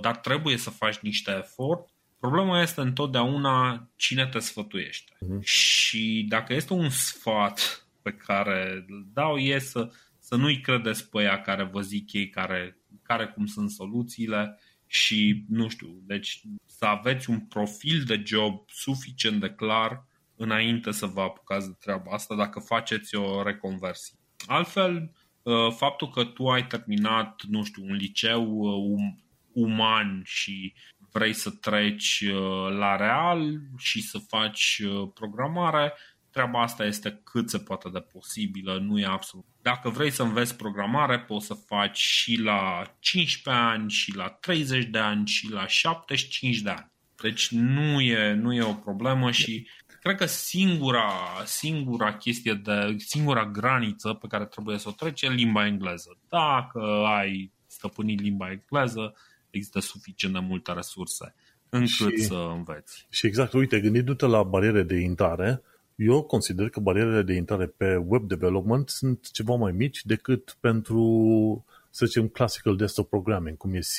dar trebuie să faci niște efort. Problema este întotdeauna cine te sfătuiește. Uh-huh. Și dacă este un sfat pe care îl dau e să, să nu-i credeți pe ea care vă zic ei care, care cum sunt soluțiile și nu știu, deci să aveți un profil de job suficient de clar înainte să vă apucați de treaba asta dacă faceți o reconversie. Altfel, uh, faptul că tu ai terminat, nu știu, un liceu uh, um, uman și vrei să treci uh, la real și să faci programare, treaba asta este cât se poate de posibilă, nu e absolut. Dacă vrei să înveți programare, poți să faci și la 15 ani, și la 30 de ani, și la 75 de ani. Deci nu e, nu e o problemă și cred că singura, singura chestie de, singura graniță pe care trebuie să o treci e limba engleză. Dacă ai stăpânit limba engleză, există suficient de multe resurse încât și, să înveți. Și exact, uite, gândindu-te la bariere de intrare, eu consider că barierele de intrare pe web development sunt ceva mai mici decât pentru, să zicem, classical desktop programming, cum e C,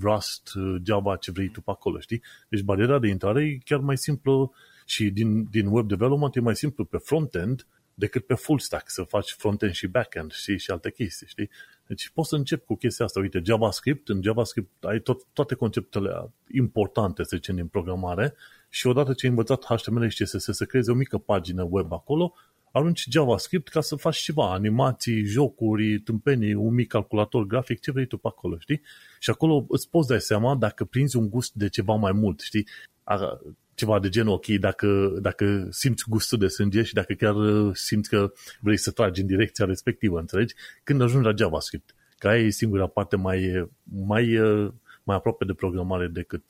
Rust, Java, ce vrei tu pe acolo, știi? Deci bariera de intrare e chiar mai simplă și din, din web development e mai simplu pe front-end decât pe full stack, să faci front-end și back-end și, și alte chestii, știi? Deci poți să încep cu chestia asta. Uite, JavaScript, în JavaScript ai tot, toate conceptele importante, să zicem, din programare și odată ce ai învățat HTML și CSS să creezi o mică pagină web acolo, arunci JavaScript ca să faci ceva, animații, jocuri, tâmpenii, un mic calculator grafic, ce vrei tu pe acolo, știi? Și acolo îți poți da seama dacă prinzi un gust de ceva mai mult, știi? ceva de genul, ok, dacă, dacă simți gustul de sânge și dacă chiar uh, simți că vrei să tragi în direcția respectivă, înțelegi? Când ajungi la JavaScript, că aia e singura parte mai, mai, uh, mai aproape de programare decât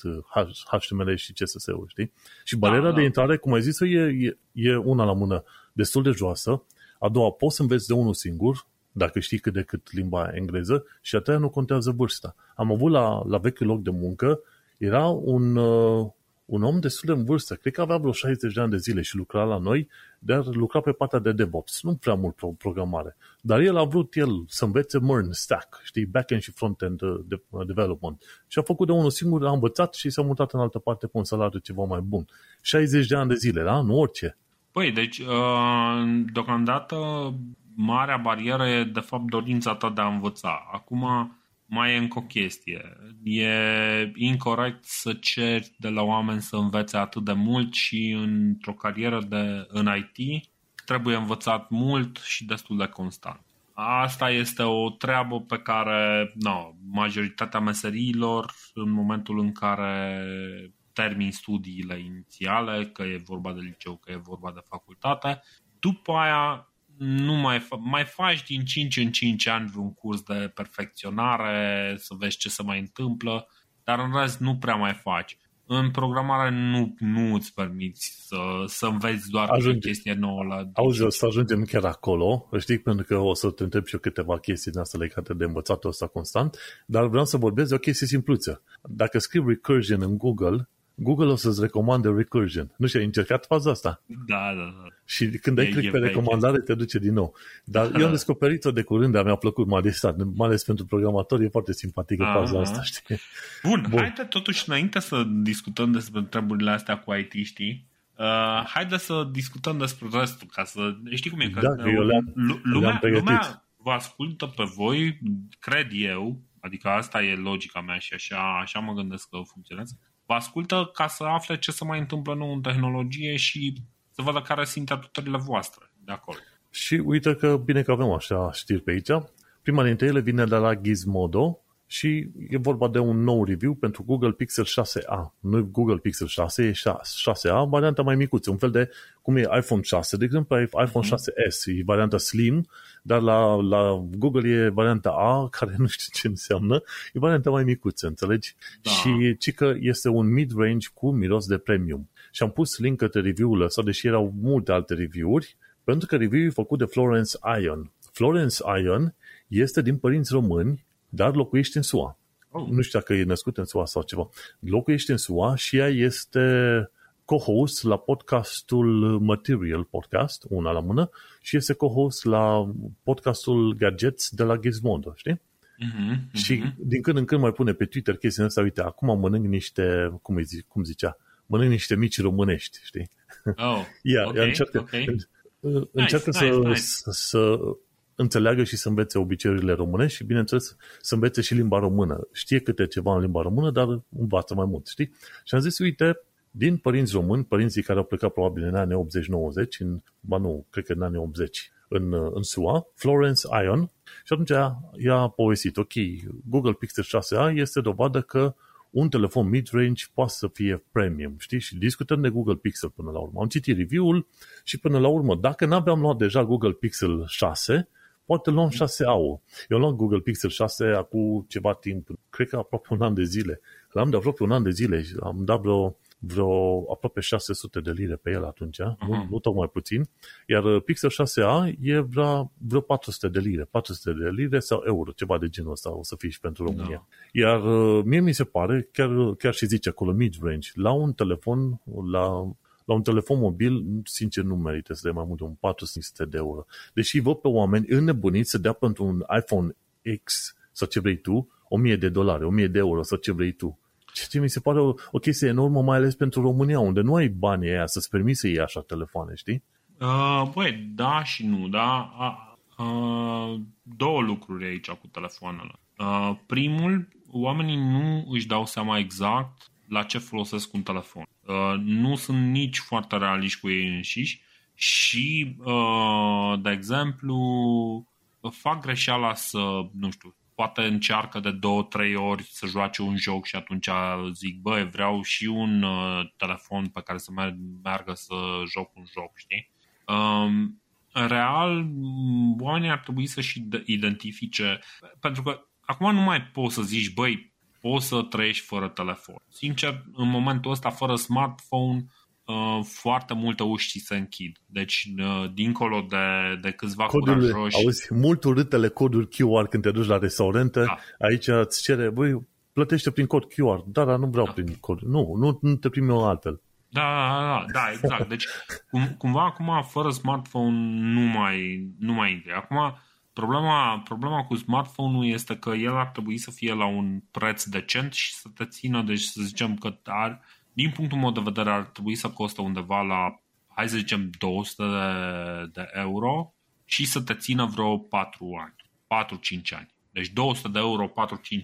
HTML uh, și CSS-ul, știi? Și bariera da, da. de intrare, cum ai zis e, e, e una la mână destul de joasă, a doua poți să înveți de unul singur, dacă știi cât de cât limba engleză, și a treia nu contează vârsta. Am avut la, la vechiul loc de muncă, era un, uh, un om destul de în vârstă, cred că avea vreo 60 de ani de zile și lucra la noi, dar lucra pe partea de DevOps, nu prea mult programare. Dar el a vrut el să învețe MERN, Stack, știi, backend și frontend uh, de, uh, development. Și a făcut de unul singur, a învățat și s-a mutat în altă parte cu un salariu ceva mai bun. 60 de ani de zile, da? Nu orice. Păi, deci, uh, deocamdată, marea barieră e, de fapt, dorința ta de a învăța. Acum, mai e încă o chestie. E incorrect să ceri de la oameni să învețe atât de mult și într-o carieră de, în IT trebuie învățat mult și destul de constant. Asta este o treabă pe care no, majoritatea meseriilor, în momentul în care termin studiile inițiale, că e vorba de liceu, că e vorba de facultate, după aia nu mai, mai faci din 5 în 5 ani un curs de perfecționare, să vezi ce se mai întâmplă, dar în rest nu prea mai faci. În programare nu, nu îți permiți să, să înveți doar Ajunge. chestie nouă la... Auzi, o să ajungem chiar acolo, știi, pentru că o să te întreb și eu câteva chestii din asta legate de învățatul ăsta constant, dar vreau să vorbesc de o chestie simpluță. Dacă scriu recursion în Google, Google o să-ți recomande recursion. Nu știu, ai încercat faza asta? Da, da, da. Și când ai click pe recomandare, te duce din nou. Dar eu am descoperit-o de curând, dar mi-a plăcut, m-a distrat. Mai ales pentru programatori, e foarte simpatică Aha. faza asta, știi? Bun, Bun, haide totuși, înainte să discutăm despre treburile astea cu IT, știi? Uh, haide să discutăm despre restul, ca să... Știi cum e? Că da, eu le-am, lumea, le-am lumea vă ascultă pe voi, cred eu, adică asta e logica mea și așa, așa mă gândesc că funcționează, vă ascultă ca să afle ce se mai întâmplă nou în tehnologie și să vadă care sunt atutările voastre de acolo. Și uite că bine că avem așa știri pe aici. Prima dintre ele vine de la Gizmodo și e vorba de un nou review pentru Google Pixel 6a. Nu Google Pixel 6, e 6a, varianta mai micuță, un fel de cum e iPhone 6, de exemplu iPhone 6s, mhm. e varianta slim, dar la, la Google e varianta A, care nu știu ce înseamnă, e varianta mai micuță, înțelegi? Da. Și ci că este un mid-range cu miros de premium. Și am pus link către review-ul ăsta, deși erau multe alte review-uri, pentru că review e făcut de Florence Ion. Florence Ion este din părinți români, dar locuiește în SUA. Oh. Nu știu dacă e născut în SUA sau ceva. Locuiește în SUA și ea este co-host la podcastul Material Podcast, una la mână, și este co-host la podcastul Gadgets de la Gizmodo, știi? Uh-huh, uh-huh. Și din când în când mai pune pe Twitter chestia asta, uite, acum mănânc niște, cum, îi zic, cum zicea, mănânc niște mici românești, știi? Oh, ea, okay, ea încearcă, okay. încearcă nice, să, nice, nice. Să, să înțeleagă și să învețe obiceiurile românești și, bineînțeles, să învețe și limba română. Știe câte ceva în limba română, dar învață mai mult, știi? Și am zis, uite, din părinți români, părinții care au plecat probabil în anii 80-90, în, ba nu, cred că în anii 80, în, în SUA, Florence Ion, și atunci i-a povestit, ok, Google Pixel 6a este dovadă că un telefon mid-range poate să fie premium, știi? Și discutăm de Google Pixel până la urmă. Am citit review-ul și până la urmă, dacă n-aveam luat deja Google Pixel 6, poate luăm 6 au. Eu am luat Google Pixel 6 acum ceva timp, cred că aproape un an de zile. L-am de aproape un an de zile și am dat vreo vreo aproape 600 de lire pe el atunci, uh-huh. nu, nu tocmai puțin, iar uh, Pixel 6a e vreo, vreo 400 de lire, 400 de lire sau euro, ceva de genul ăsta o să fie și pentru România. No. Da. Iar uh, mie mi se pare, chiar, chiar și zice acolo mid-range, la un telefon, la, la un telefon mobil, sincer, nu merită să dai mai mult de un 400 de euro. Deși văd pe oameni înnebuniți să dea pentru un iPhone X sau ce vrei tu, 1000 de dolari, 1000 de euro sau ce vrei tu. Ce mi se pare o, o chestie enormă, mai ales pentru România, unde nu ai banii aia să-ți permiți să iei așa telefoane, știi? Uh, băi, da și nu, da. Uh, două lucruri aici cu telefoanele. Uh, primul, oamenii nu își dau seama exact la ce folosesc un telefon. Uh, nu sunt nici foarte realiști cu ei înșiși și, uh, de exemplu, fac greșeala să, nu știu, poate încearcă de două, trei ori să joace un joc și atunci zic, băi, vreau și un uh, telefon pe care să meargă să joc un joc, știi? Um, real, oamenii ar trebui să-și identifice, pentru că acum nu mai poți să zici, băi, poți să trăiești fără telefon. Sincer, în momentul ăsta, fără smartphone, Uh, foarte multe uși se închid. Deci, uh, dincolo de, de câțiva Codurile, curajoși... Auzi, mult urâtele coduri QR când te duci la restaurante, da. aici îți cere, băi, plătește prin cod QR, dar nu vreau da. prin cod. Nu, nu, nu te primi altfel. Da, da, da, da, exact. Deci, cum, cumva acum, fără smartphone, nu mai, nu mai intri. Acum, problema, problema cu smartphone-ul este că el ar trebui să fie la un preț decent și să te țină, deci să zicem că ar, din punctul meu de vedere, ar trebui să costă undeva la, hai să zicem, 200 de, de euro și să te țină vreo 4 ani, 4-5 ani. Deci 200 de euro, 4-5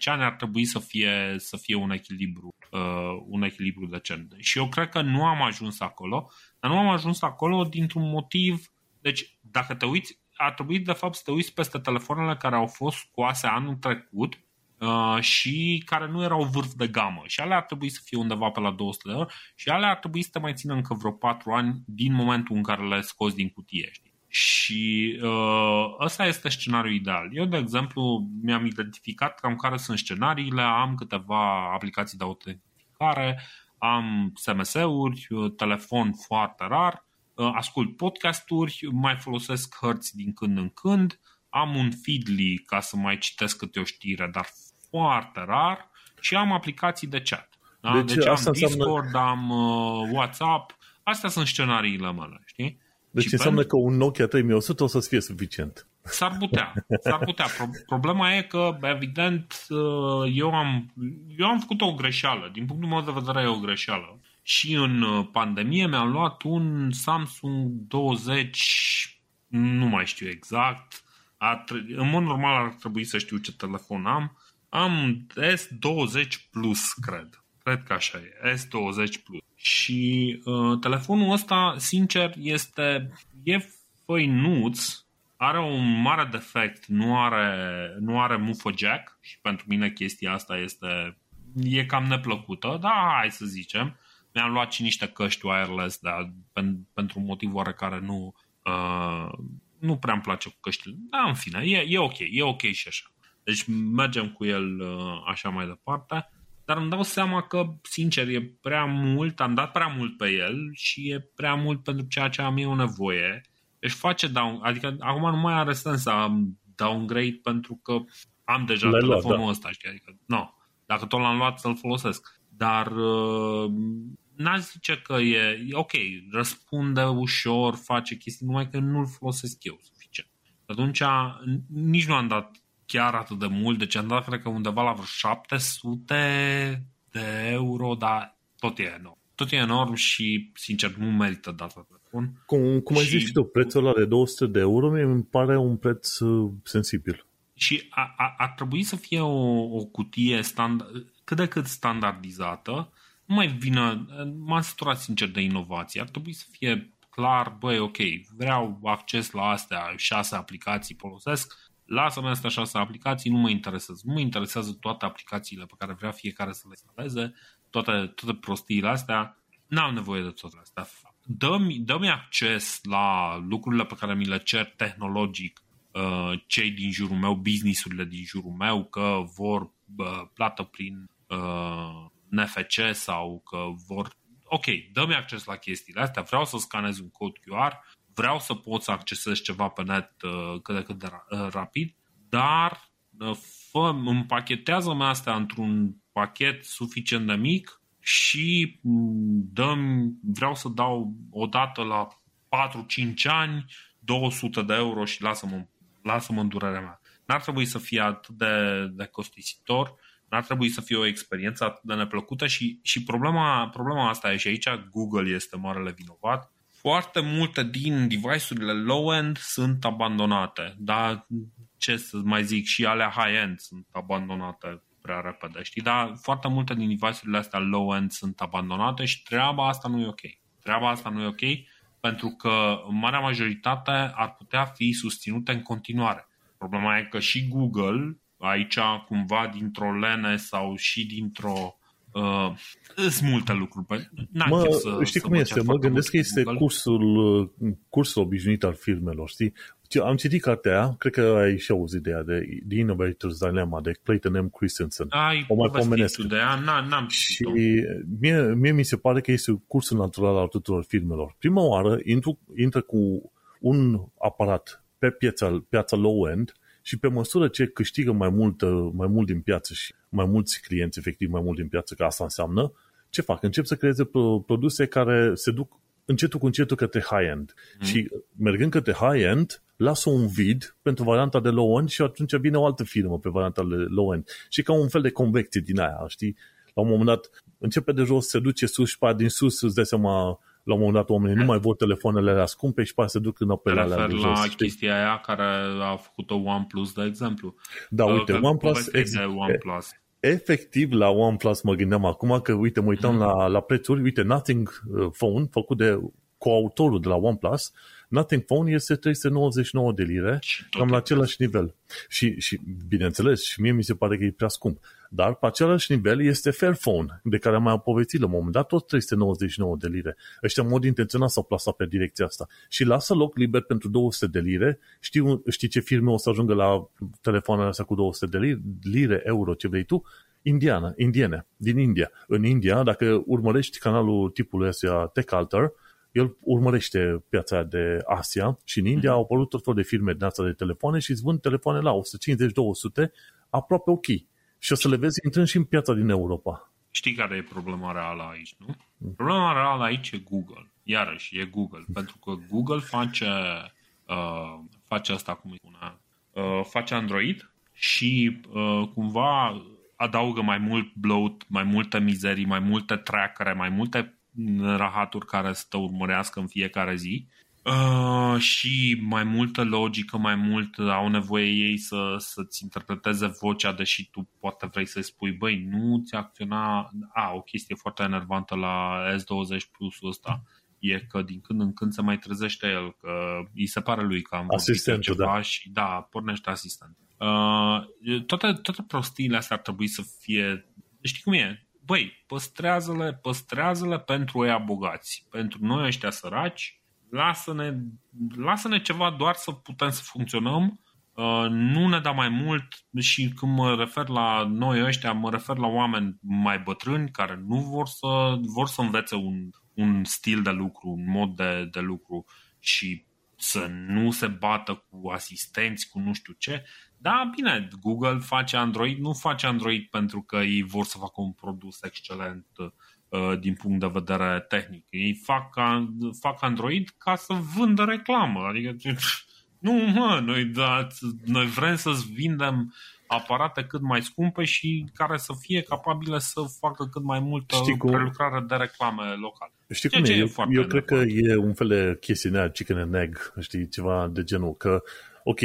ani ar trebui să fie, să fie un echilibru, uh, un echilibru decent. Și eu cred că nu am ajuns acolo, dar nu am ajuns acolo dintr-un motiv. Deci, dacă te uiți, ar trebui de fapt să te uiți peste telefoanele care au fost scoase anul trecut Uh, și care nu erau vârf de gamă. Și alea ar trebui să fie undeva pe la 200 de euro și alea ar trebui să te mai țină încă vreo 4 ani din momentul în care le scoți din cutie. Știi? Și uh, ăsta este scenariul ideal. Eu, de exemplu, mi-am identificat cam care sunt scenariile, am câteva aplicații de autentificare, am SMS-uri, uh, telefon foarte rar, uh, ascult podcasturi, mai folosesc hărți din când în când, am un Feedly ca să mai citesc câte o știre, dar foarte rar și am aplicații de chat. Da? Deci, deci am Discord, înseamnă... am uh, WhatsApp, astea sunt scenariile mele, știi? Deci și înseamnă pentru... că un Nokia 3100 o să-ți fie suficient. S-ar putea, s-ar putea. Problema e că, evident, uh, eu am, eu am făcut o greșeală. Din punctul meu de vedere e o greșeală. Și în uh, pandemie mi-am luat un Samsung 20, nu mai știu exact, în mod normal ar trebui să știu ce telefon am. Am S20 Plus, cred. Cred că așa e. S20 Plus. Și uh, telefonul ăsta, sincer, este e făinuț, are un mare defect, nu are, nu are mufă jack și pentru mine chestia asta este e cam neplăcută, dar hai să zicem. Mi-am luat și niște căști wireless, dar pen, pentru un motiv oarecare nu, uh, nu prea îmi place cu căștile. Da, în fine, e, e ok, e ok și așa. Deci mergem cu el uh, așa mai departe, dar îmi dau seama că, sincer, e prea mult, am dat prea mult pe el și e prea mult pentru ceea ce am eu nevoie. Deci face down, adică acum nu mai are sens să am downgrade pentru că am deja Le telefonul luat, da. ăsta, știi? Adică, nu, dacă tot l-am luat să-l folosesc. Dar uh, n-aș zice că e, e ok, răspunde ușor, face chestii, numai că nu-l folosesc eu suficient. Atunci nici nu am dat chiar atât de mult, deci am dat cred că undeva la vreo 700 de euro, dar tot e enorm. Tot e enorm și, sincer, nu merită data telefon. Cum, cum ai și... zis și tu, prețul ăla de 200 de euro mi îmi pare un preț uh, sensibil. Și ar trebui să fie o, o cutie stand, cât de cât standardizată, nu mai vină, m-am săturat sincer de inovație, ar trebui să fie clar, băi, ok, vreau acces la astea, șase aplicații folosesc, lasă-mi astea șase aplicații, nu mă interesează. Nu mă interesează toate aplicațiile pe care vrea fiecare să le instaleze, toate, toate prostiile astea, n-am nevoie de toate astea. Dă-mi, dă-mi acces la lucrurile pe care mi le cer tehnologic uh, cei din jurul meu, businessurile din jurul meu, că vor uh, plată prin uh, NFC sau că vor... Ok, dă-mi acces la chestiile astea, vreau să scanez un cod QR, vreau să pot să accesez ceva pe net uh, cât de cât de uh, rapid, dar uh, fă, împachetează-mi astea într-un pachet suficient de mic și mm, dăm, vreau să dau o dată la 4-5 ani 200 de euro și lasă-mă, lasă-mă în durerea mea. N-ar trebui să fie atât de, de costisitor, n-ar trebui să fie o experiență atât de neplăcută și, și problema, problema asta e și aici Google este marele vinovat. Foarte multe din device-urile low-end sunt abandonate, dar ce să mai zic, și alea high-end sunt abandonate prea repede, știi? Dar foarte multe din device-urile astea low-end sunt abandonate și treaba asta nu e ok. Treaba asta nu e ok pentru că marea majoritate ar putea fi susținute în continuare. Problema e că și Google, aici cumva dintr-o lene sau și dintr-o Uh, sunt multe lucruri. N-am mă, să, știi să cum este? Mă gândesc că este cursul, uh, cursul obișnuit al firmelor, știi? Am citit cartea, cred că ai și auzit de ea, de The Innovator's Dilemma, de Clayton M. Christensen. Ai o mai pomenesc. de ea, n-am Și mie, mie mi se pare că este cursul natural al tuturor firmelor. Prima oară intru, intră cu un aparat pe piața, piața low-end și pe măsură ce câștigă mai mult, mai mult din piață și mai mulți clienți, efectiv mai mult din piață, că asta înseamnă, ce fac? Încep să creeze produse care se duc încetul cu încetul către high-end. Mm. Și mergând către high-end, lasă un vid pentru varianta de low-end și atunci vine o altă firmă pe varianta de low-end. Și ca un fel de convecție din aia, știi? La un moment dat începe de jos, se duce sus și din sus îți dai seama la un moment dat oamenii nu mai vor telefoanele alea scumpe și pe se duc în pe alea de jos. la chestia aia care a făcut-o OnePlus, de exemplu. Da, uite, OnePlus, ex- OnePlus efectiv la OnePlus mă gândeam acum că, uite, mă uitam mm. la, la prețuri, uite, Nothing uh, Phone, făcut de coautorul de la OnePlus, Nothing Phone este 399 de lire, cam la același nivel. Și, și, bineînțeles, și mie mi se pare că e prea scump. Dar pe același nivel este Fairphone, de care am mai povestit la un moment dat, tot 399 de lire. Ăștia în mod intenționat s-au plasat pe direcția asta. Și lasă loc liber pentru 200 de lire. Știi, știi ce firme o să ajungă la telefoanele astea cu 200 de lire, lire, euro, ce vrei tu? Indiana, indiene, din India. În India, dacă urmărești canalul tipului ăsta Tech Alter, el urmărește piața de Asia și în India mm-hmm. au apărut tot felul de firme din asta de telefoane și îți vând telefoane la 150-200 aproape ok. Și o să le vezi intrând și în piața din Europa. Știi care e problema reală aici, nu? Mm. Problema reală aici e Google. Iarăși, e Google. Pentru că Google face, uh, face asta, cum îi spune, uh, face Android și uh, cumva adaugă mai mult bloat, mai multe mizerii, mai multe trackere, mai multe rahaturi care să te urmărească în fiecare zi uh, și mai multă logică, mai mult au nevoie ei să, să-ți interpreteze vocea, deși tu poate vrei să-i spui, băi, nu ți acționa... A, o chestie foarte enervantă la S20 Plus ăsta e că din când în când se mai trezește el, că îi se pare lui că am vorbit ceva da. și da, pornește asistent. Uh, toate, toate prostiile astea ar trebui să fie... Știi cum e? băi, păstrează-le, păstrează-le pentru ei bogați. Pentru noi ăștia săraci, lasă-ne, lasă-ne ceva doar să putem să funcționăm, uh, nu ne da mai mult și când mă refer la noi ăștia, mă refer la oameni mai bătrâni care nu vor să, vor să învețe un, un stil de lucru, un mod de, de lucru și să nu se bată cu asistenți, cu nu știu ce, da, bine, Google face Android, nu face Android pentru că ei vor să facă un produs excelent uh, uh, din punct de vedere tehnic. Ei fac, fac Android ca să vândă reclamă. Adică, nu, mă, noi, da, noi vrem să-ți vindem aparate cât mai scumpe și care să fie capabile să facă cât mai multă Știi cum? prelucrare de reclame locale. Știi cum e? Eu, eu cred că e un fel de chestionar chicken and egg, știi, ceva de genul, că, ok,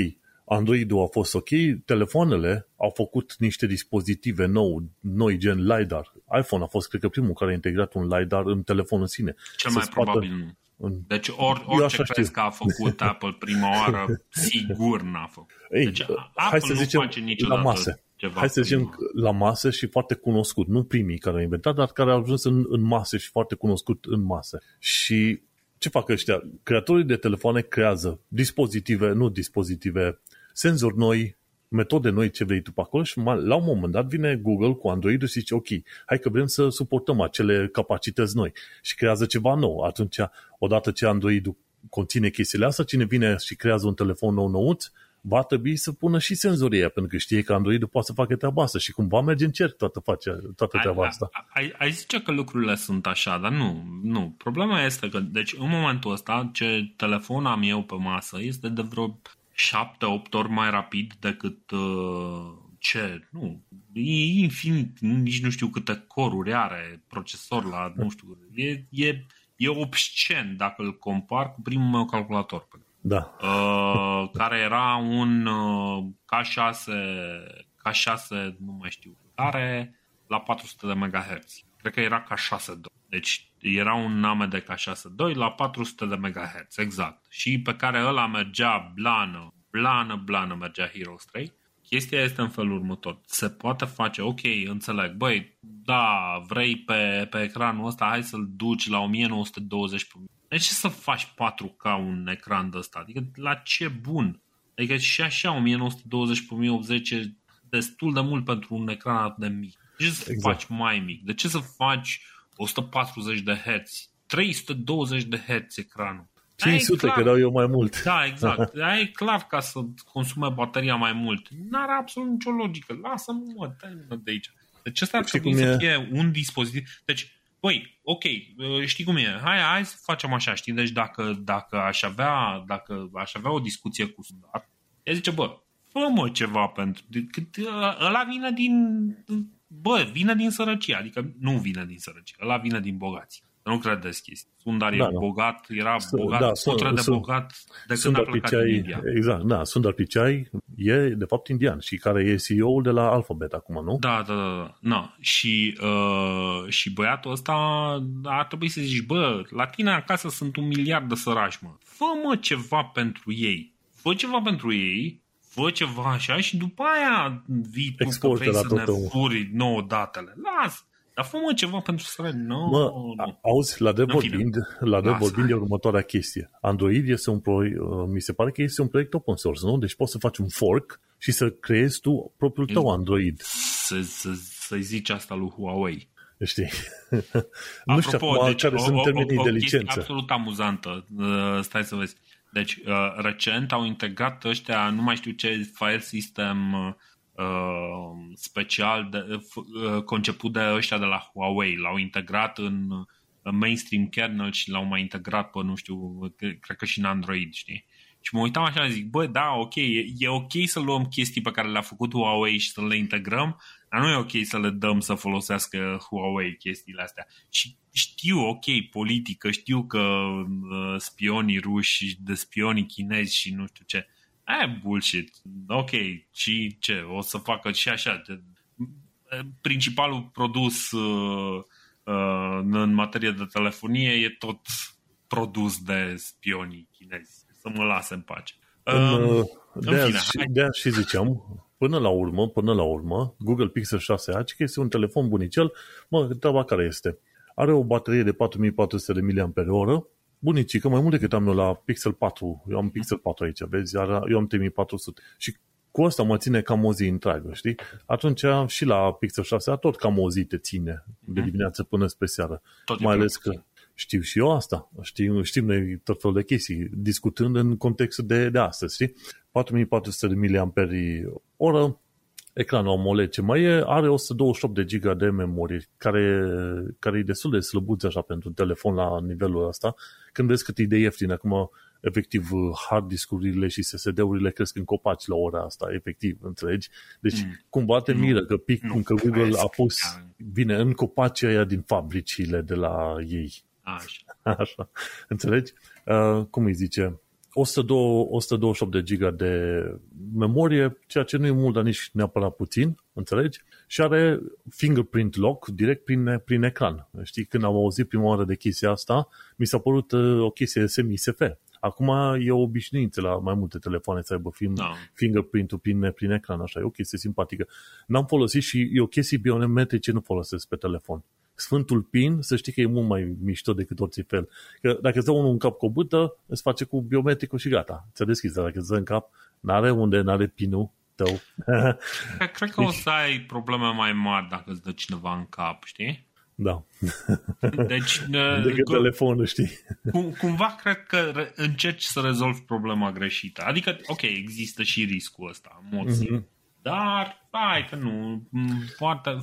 Android-ul a fost ok, telefoanele au făcut niște dispozitive nou, noi gen LiDAR. iPhone a fost, cred că, primul care a integrat un LiDAR în telefonul în sine. Cel mai probabil nu. În... Deci or, orice crezi știu. că a făcut Apple prima oară, sigur n-a făcut. Ei, deci Apple hai să zicem, nu face niciodată la masă. Ceva hai să zicem prima. la masă și foarte cunoscut. Nu primii care au inventat, dar care au ajuns în, în masă și foarte cunoscut în masă. Și ce fac ăștia? Creatorii de telefoane creează dispozitive, nu dispozitive, senzori noi, metode noi ce vrei tu pe acolo și la un moment dat vine Google cu Android și zice ok, hai că vrem să suportăm acele capacități noi și creează ceva nou. Atunci, odată ce Android conține chestiile astea, cine vine și creează un telefon nou nouț, va trebui să pună și senzoria, pentru că știe că Android poate să facă treaba asta și cumva merge în cer toată, face, toată treaba asta. Ai, ai, ai zice că lucrurile sunt așa, dar nu, nu. Problema este că, deci în momentul ăsta, ce telefon am eu pe masă este de vreo 7-8 ori mai rapid decât uh, ce, nu, e infinit, nici nu știu câte coruri are procesor la, nu știu, e, e, e obscen dacă îl compar cu primul meu calculator. Da. Uh, care era un uh, K6, K6, nu mai știu, care la 400 de MHz. Cred că era K6 Deci era un AMD K6 la 400 de MHz, exact. Și pe care ăla mergea blană, blană, blană mergea Heroes 3. Chestia este în felul următor. Se poate face, ok, înțeleg, băi, da, vrei pe, pe ecranul ăsta, hai să-l duci la 1920 pe De ce să faci 4K un ecran de ăsta? Adică la ce bun? Adică și așa 1920 pe 1080 e destul de mult pentru un ecran atât de mic. De ce să exact. faci mai mic? De ce să faci 140 de Hz? 320 de Hz ecranul. 500, că dau eu mai mult. Da, exact. Aia e clar ca să consume bateria mai mult. N-are absolut nicio logică. Lasă-mă, mă, termină de aici. Deci ăsta ar trebui să fie un dispozitiv. Deci, băi, ok, știi cum e, hai, hai să facem așa, știi, deci dacă, dacă, aș, avea, dacă aș avea o discuție cu Sudar, el zice, bă, fă mă ceva pentru, cât ăla vine din, bă, vine din sărăcie, adică nu vine din sărăcie, ăla vine din bogați. Nu credeți chestii. Sundar da, e da. bogat, era bogat, da, sunt, de bogat de când a plecat Pichai, din India. Exact, da, Sundar Pichai e de fapt indian și care e CEO-ul de la Alphabet acum, nu? Da, da, da. da. No. Și, uh, și băiatul ăsta ar trebui să zici, bă, la tine acasă sunt un miliard de sărași, mă. Fă mă ceva pentru ei. Fă ceva pentru ei, fă ceva așa și după aia vii tu că vrei să ne furi nouă datele. Lasă dar fă mă ceva pentru să nu. Mă, nu. auzi, la de vorbind, la de vorbind e următoarea chestie. Android este un proiect, uh, mi se pare că este un proiect open source, nu? Deci poți să faci un fork și să creezi tu propriul tău Android. Să, să, să-i zici asta lui Huawei. Știi? nu știu acum deci, care o, sunt termenii o, o, de licență. absolut amuzantă. Uh, stai să vezi. Deci, uh, recent au integrat ăștia, nu mai știu ce file system uh, Uh, special de, uh, conceput de ăștia de la Huawei. L-au integrat în, în mainstream kernel și l-au mai integrat pe, nu știu, cred că și în Android, știi? Și mă uitam așa și zic, bă, da, ok, e, e ok să luăm chestii pe care le-a făcut Huawei și să le integrăm, dar nu e ok să le dăm să folosească Huawei chestiile astea. Și știu, ok, politică, știu că uh, spionii ruși, de spionii chinezi și nu știu ce, Aia bullshit. Ok, și ce? O să facă și așa. Principalul produs uh, uh, în materie de telefonie e tot produs de spionii chinezi. Să mă lase în pace. În, uh, în de, fine, și, de și ziceam, până la urmă, până la urmă, Google Pixel 6a, că este un telefon bunicel, mă, treaba care este. Are o baterie de 4400 de mAh, bunicică, mai mult decât am eu la Pixel 4. Eu am Pixel 4 aici, vezi? Iar eu am 3400. Și cu asta mă ține cam o zi întreagă, știi? Atunci și la Pixel 6 tot cam o zi te ține de mhm. dimineață până spre seară. Tot mai ales că știu și eu asta. Știm, știm noi tot felul de chestii, discutând în contextul de, de astăzi, știi? 4400 de mAh oră, ecranul AMOLED. Ce mai e, are 128 de giga de memorie, care, care e destul de slăbuț așa pentru un telefon la nivelul ăsta. Când vezi cât e de ieftin, acum efectiv hard discurile și SSD-urile cresc în copaci la ora asta, efectiv, înțelegi? Deci mm. cumva te miră că pic, cum că Google a pus, vine în copaci aia din fabricile de la ei. Așa. Așa. Înțelegi? Uh, cum îi zice? 102, 128 de giga de memorie, ceea ce nu e mult, dar nici neapărat puțin, înțelegi? Și are fingerprint lock direct prin, prin ecran. Știi, când am auzit prima oară de chestia asta, mi s-a părut uh, o chestie semi-SF. Acum e o obișnuință la mai multe telefoane să aibă film, da. fingerprint-ul prin, prin ecran, așa, e o chestie simpatică. N-am folosit și e o chestie biometrice nu folosesc pe telefon. Sfântul PIN, să știi că e mult mai mișto decât orice fel. Că dacă îți dă unul în cap cu o bâtă, îți face cu biometricul și gata. Ți-a deschis, dar dacă îți dă în cap, n-are unde, n-are pinul tău. Cred că o să ai probleme mai mari dacă îți dă cineva în cap, știi? Da. Deci, Decât cum, telefonul, știi? Cum, cumva cred că încerci să rezolvi problema greșită. Adică, ok, există și riscul ăsta, în mod mm-hmm. dar hai că nu. Poate,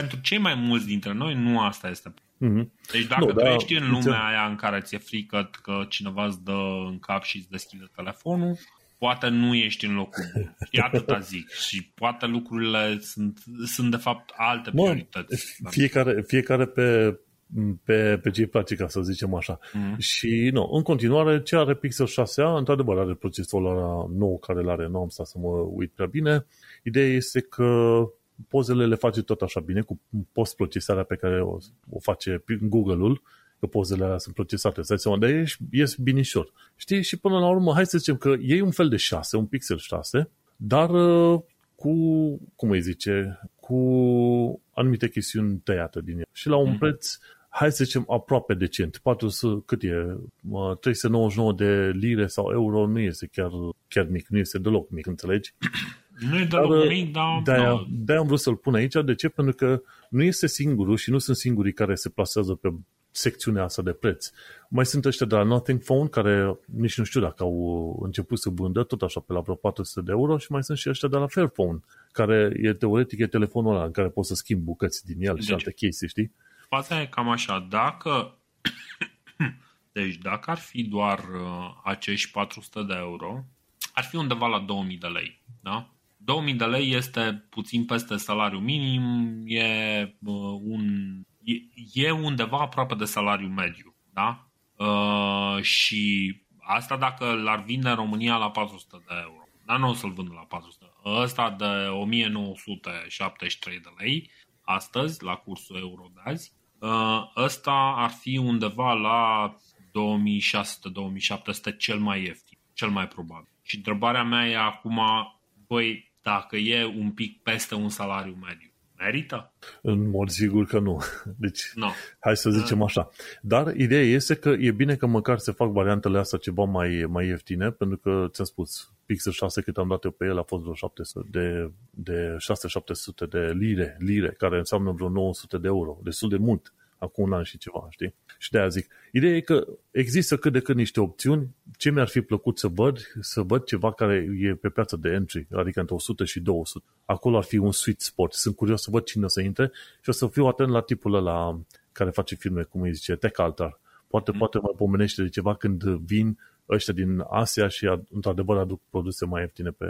pentru cei mai mulți dintre noi, nu asta este. Mm-hmm. Deci dacă nu, tu da, ești în lumea aia în care ți-e frică că cineva îți dă în cap și îți deschide telefonul, poate nu ești în locul bun. E atâta zic. Și poate lucrurile sunt, sunt de fapt alte Bun, priorități. Fiecare, fiecare pe, pe, pe ce îi place, ca să zicem așa. Mm. Și, nu, în continuare, ce are Pixel 6a, într-adevăr are procesorul nou care îl are, nu am stat să mă uit prea bine. Ideea este că pozele le face tot așa bine, cu post-procesarea pe care o, o face Google-ul, că pozele alea sunt procesate, să seama, dar ești, ies binișor. Știi? Și până la urmă, hai să zicem că e un fel de 6, un pixel 6, dar uh, cu, cum îi zice, cu anumite chestiuni tăiate din el. Și la un mm-hmm. preț, hai să zicem, aproape decent. 400, cât e? 399 de lire sau euro nu este chiar, chiar mic, nu este deloc mic, înțelegi? Nu e deloc dar, mic, dar... De-aia, de-aia am vrut să-l pun aici. De ce? Pentru că nu este singurul și nu sunt singurii care se plasează pe secțiunea asta de preț. Mai sunt ăștia de la Nothing Phone, care nici nu știu dacă au început să vândă, tot așa pe la vreo 400 de euro și mai sunt și ăștia de la Fairphone, care e teoretic e telefonul ăla în care poți să schimbi bucăți din el deci, și alte chestii, știi? Fața e cam așa, dacă deci dacă ar fi doar uh, acești 400 de euro, ar fi undeva la 2000 de lei, da? 2000 de lei este puțin peste salariul minim, e uh, un e, undeva aproape de salariul mediu. Da? Uh, și asta dacă l-ar vinde în România la 400 de euro. Dar nu o să-l vând la 400. Ăsta de 1973 de lei astăzi, la cursul euro de azi, uh, ăsta ar fi undeva la 2600-2700 cel mai ieftin, cel mai probabil. Și întrebarea mea e acum, băi, dacă e un pic peste un salariu mediu, Merită? În mod sigur că nu. Deci, no. hai să zicem așa. Dar ideea este că e bine că măcar se fac variantele astea ceva mai, mai ieftine, pentru că, ți-am spus, Pixel 6 cât am dat eu pe el a fost vreo 700 de, de 6-700 de lire, lire, care înseamnă vreo 900 de euro. Destul de mult acum un an și ceva, știi? Și de aia zic. Ideea e că există cât de cât niște opțiuni. Ce mi-ar fi plăcut să văd? Să văd ceva care e pe piața de entry, adică între 100 și 200. Acolo ar fi un sweet spot. Sunt curios să văd cine o să intre și o să fiu atent la tipul ăla care face filme, cum îi zice, Tech Altar. Poate, mm. poate mai pomenește de ceva când vin ăștia din Asia și într-adevăr aduc produse mai ieftine pe,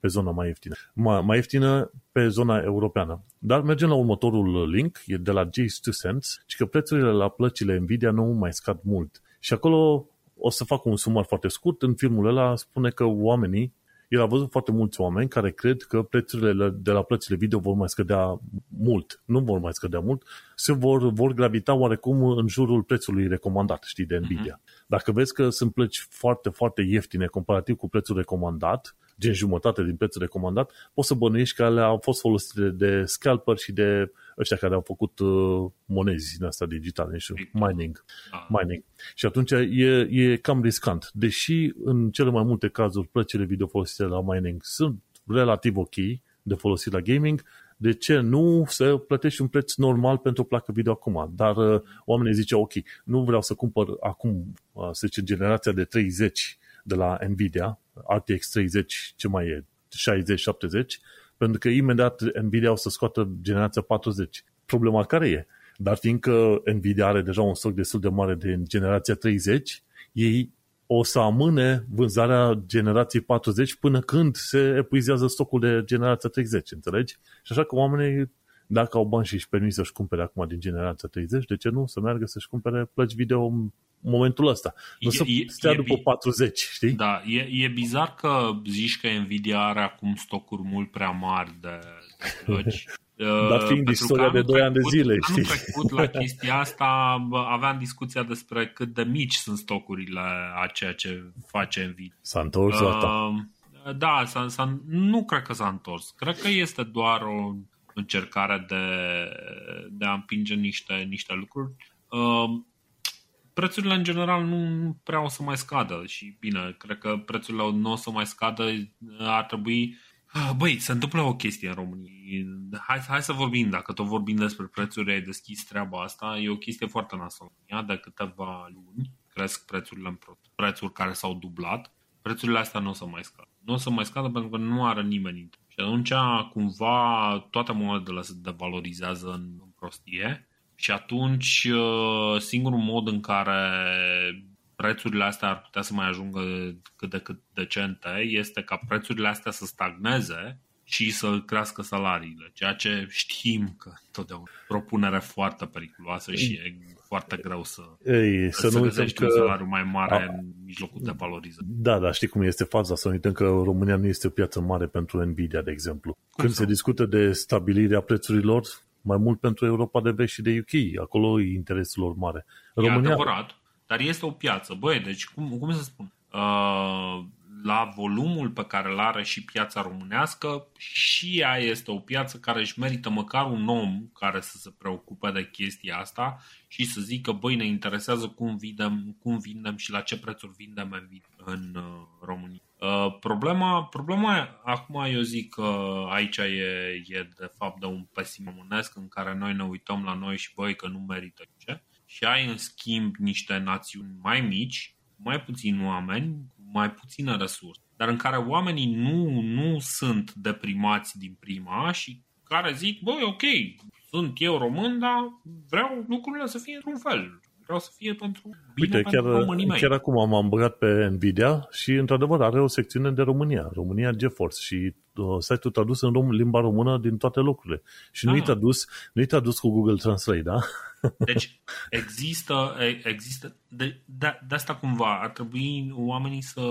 pe zona mai ieftină. Mai, mai ieftină pe zona europeană. Dar mergem la următorul link, e de la Jace 2 Cents, și că prețurile la plăcile Nvidia nu mai scad mult. Și acolo o să fac un sumar foarte scurt. În filmul ăla spune că oamenii, el a văzut foarte mulți oameni care cred că prețurile de la plățile video vor mai scădea mult. Nu vor mai scădea mult, se vor, vor gravita oarecum în jurul prețului recomandat, știi, de Nvidia. Uh-huh. Dacă vezi că sunt plăci foarte, foarte ieftine comparativ cu prețul recomandat, gen jumătate din prețul recomandat, poți să bănuiești că alea au fost folosite de scalper și de ăștia care au făcut uh, monezi din asta digitale, nu știu, mining. Ah. mining. Și atunci e, e cam riscant. Deși în cele mai multe cazuri plăcile video folosite la mining sunt relativ ok de folosit la gaming, de ce nu să plătești un preț normal pentru o placă video acum? Dar uh, oamenii zice, ok, nu vreau să cumpăr acum, uh, să zice, generația de 30 de la Nvidia, RTX 30, ce mai e, 60-70, pentru că imediat Nvidia o să scoată generația 40. Problema care e? Dar fiindcă Nvidia are deja un stoc destul de mare de generația 30, ei o să amâne vânzarea generației 40 până când se epuizează stocul de generația 30, înțelegi? Și așa că oamenii, dacă au bani și își permit să-și cumpere acum din generația 30, de ce nu să meargă să-și cumpere plăci video în momentul ăsta? Nu e, să e, stea e, după 40, știi? Da, e, e bizar că zici că Nvidia are acum stocuri mult prea mari de, de plăci. Dar fiind istoria de 2 ani de zile, știi? Anul trecut la chestia asta aveam discuția despre cât de mici sunt stocurile a ceea ce face Nvidia. S-a întors uh, Da, s-a, s-a, nu cred că s-a întors. Cred că este doar o încercare de, de a împinge niște, niște lucruri. Uh, prețurile în general nu prea o să mai scadă și bine, cred că prețurile nu o să mai scadă, ar trebui Ah, băi, se întâmplă o chestie în România. Hai, hai să vorbim, dacă tot vorbim despre prețuri, ai deschis treaba asta, e o chestie foarte nasolă. De câteva luni cresc prețurile în prețuri care s-au dublat, prețurile astea nu o să mai scadă. Nu o să mai scadă pentru că nu are nimeni Și atunci, cumva, toate monedele se devalorizează în, în prostie și atunci uh, singurul mod în care prețurile astea ar putea să mai ajungă cât de cât decente este ca prețurile astea să stagneze și să crească salariile, ceea ce știm că totdeauna propunere foarte periculoasă și e foarte greu să, Ei, să, să nu uităm că... un salariu mai mare A... în mijlocul de valorizare. Da, dar știi cum este faza, să nu uităm că România nu este o piață mare pentru Nvidia, de exemplu. Cum Când sau? se discută de stabilirea prețurilor, mai mult pentru Europa de Vest și de UK, acolo e interesul lor mare. România... E adevărat, dar este o piață. Băi, deci cum, cum să spun? Uh, la volumul pe care îl are și piața românească, și ea este o piață care își merită măcar un om care să se preocupe de chestia asta și să zică, băi, ne interesează cum vindem, cum vindem și la ce prețuri vindem în, în uh, România. Uh, problema, problema, acum eu zic că aici e, e de fapt de un pesim românesc în care noi ne uităm la noi și băi că nu merită ce și ai în schimb niște națiuni mai mici, mai puțini oameni, cu mai puțină resurse, dar în care oamenii nu, nu sunt deprimați din prima și care zic, băi, ok, sunt eu român, dar vreau lucrurile să fie într-un fel. Vreau să fie pentru bine Uite, pentru chiar, mei. chiar acum m-am băgat pe Nvidia și într-adevăr are o secțiune de România, România GeForce și uh, site-ul tradus în rom- limba română din toate locurile. Și ah. nu-i tradus, nu-i tradus cu Google Translate, da? Deci există, există de, de, de asta cumva ar trebui oamenii să,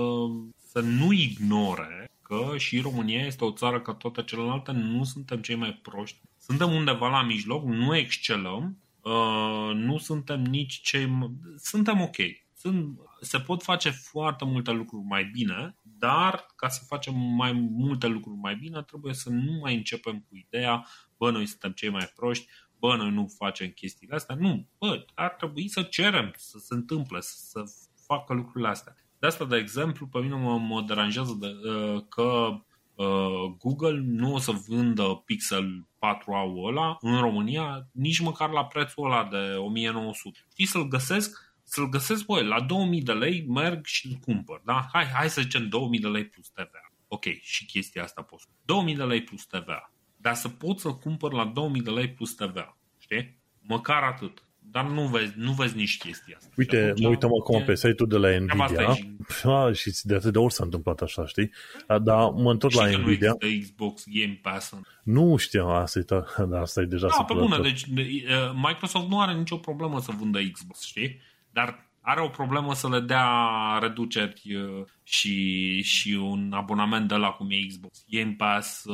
să nu ignore că și România este o țară ca toate celelalte, nu suntem cei mai proști. Suntem undeva la mijloc, nu excelăm, uh, nu suntem nici cei... Suntem ok. Sunt, se pot face foarte multe lucruri mai bine, dar ca să facem mai multe lucruri mai bine, trebuie să nu mai începem cu ideea, bă, noi suntem cei mai proști, bă, noi nu facem chestiile astea. Nu, bă, ar trebui să cerem să se întâmple, să, să facă lucrurile astea. De asta, de exemplu, pe mine mă, mă deranjează de, uh, că uh, Google nu o să vândă Pixel 4a ăla în România nici măcar la prețul ăla de 1900. Știi, să-l găsesc să-l găsesc, băi, la 2000 de lei merg și îl cumpăr, da? Hai, hai să zicem 2000 de lei plus TVA. Ok, și chestia asta poți. 2000 de lei plus TVA dar să pot să cumpăr la 2000 de lei plus TVA. Știi? Măcar atât. Dar nu vezi, nu vezi nici chestia asta. Uite, atunci, mă uităm acum pe site-ul de la Nvidia și... A, și de atât de ori s-a întâmplat așa, știi? Dar mă întorc la Nvidia. Nu Xbox Game Pass. Nu știam, asta e, da, asta e deja Da, pe bună, deci Microsoft nu are nicio problemă să vândă Xbox, știi? Dar are o problemă să le dea reduceri și, și un abonament de la cum e Xbox Game Pass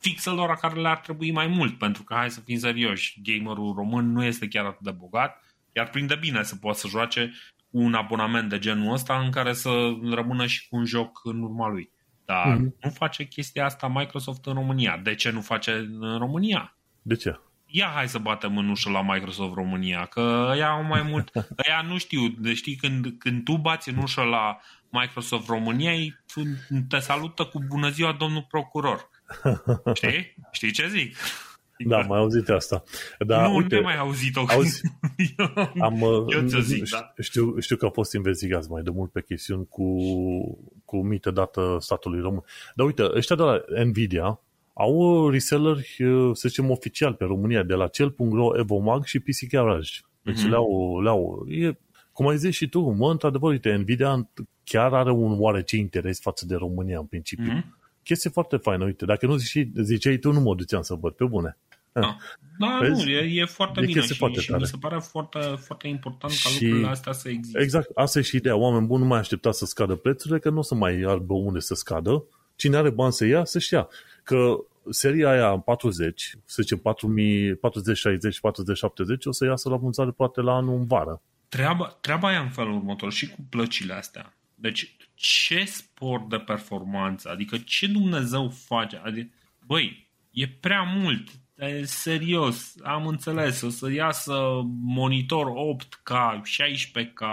fixelor care le-ar trebui mai mult, pentru că, hai să fim serioși, gamerul român nu este chiar atât de bogat, iar prinde bine să poată să joace cu un abonament de genul ăsta în care să rămână și cu un joc în urma lui. Dar mm-hmm. nu face chestia asta Microsoft în România. De ce nu face în România? De ce? Ia hai să batem în ușă la Microsoft România, că ea au mai mult, ea nu știu, deci știi, când, când tu bați în ușă la Microsoft România, te salută cu bună ziua domnul procuror. Știi? Știi ce zic? Da, mai auzit asta. Da, nu, uite, nu mai auzit-o. Auzi, eu, am, eu ți zic, da. știu, știu că a fost investigați mai de mult pe chestiuni cu, cu mită dată statului român. Dar uite, ăștia de la Nvidia au reselleri, să zicem, oficial pe România, de la cel.ro, Evomag și PC Garage. Deci mm-hmm. le-au, le-au e, cum ai zis și tu, mă, într-adevăr, uite, Nvidia chiar are un oarece interes față de România, în principiu. Mm-hmm. Chestie foarte faină, uite, dacă nu zici, ziceai tu, nu mă duceam să văd, pe bune. Da, da nu, e, e foarte e bine și, foarte și mi se pare foarte, foarte important ca și, lucrurile astea să existe. Exact, asta e și ideea. Oameni buni nu mai aștepta să scadă prețurile, că nu o să mai aibă unde să scadă. Cine are bani să ia, să-și ia. Că seria aia 40, să zicem 40, 40, 60, 40, 70, o să iasă la vânzare poate la anul în vară. Treaba, treaba e în felul următor și cu plăcile astea. Deci, ce sport de performanță? Adică, ce Dumnezeu face? Adică, băi, e prea mult. E serios, am înțeles, o să iasă monitor 8K, 16K,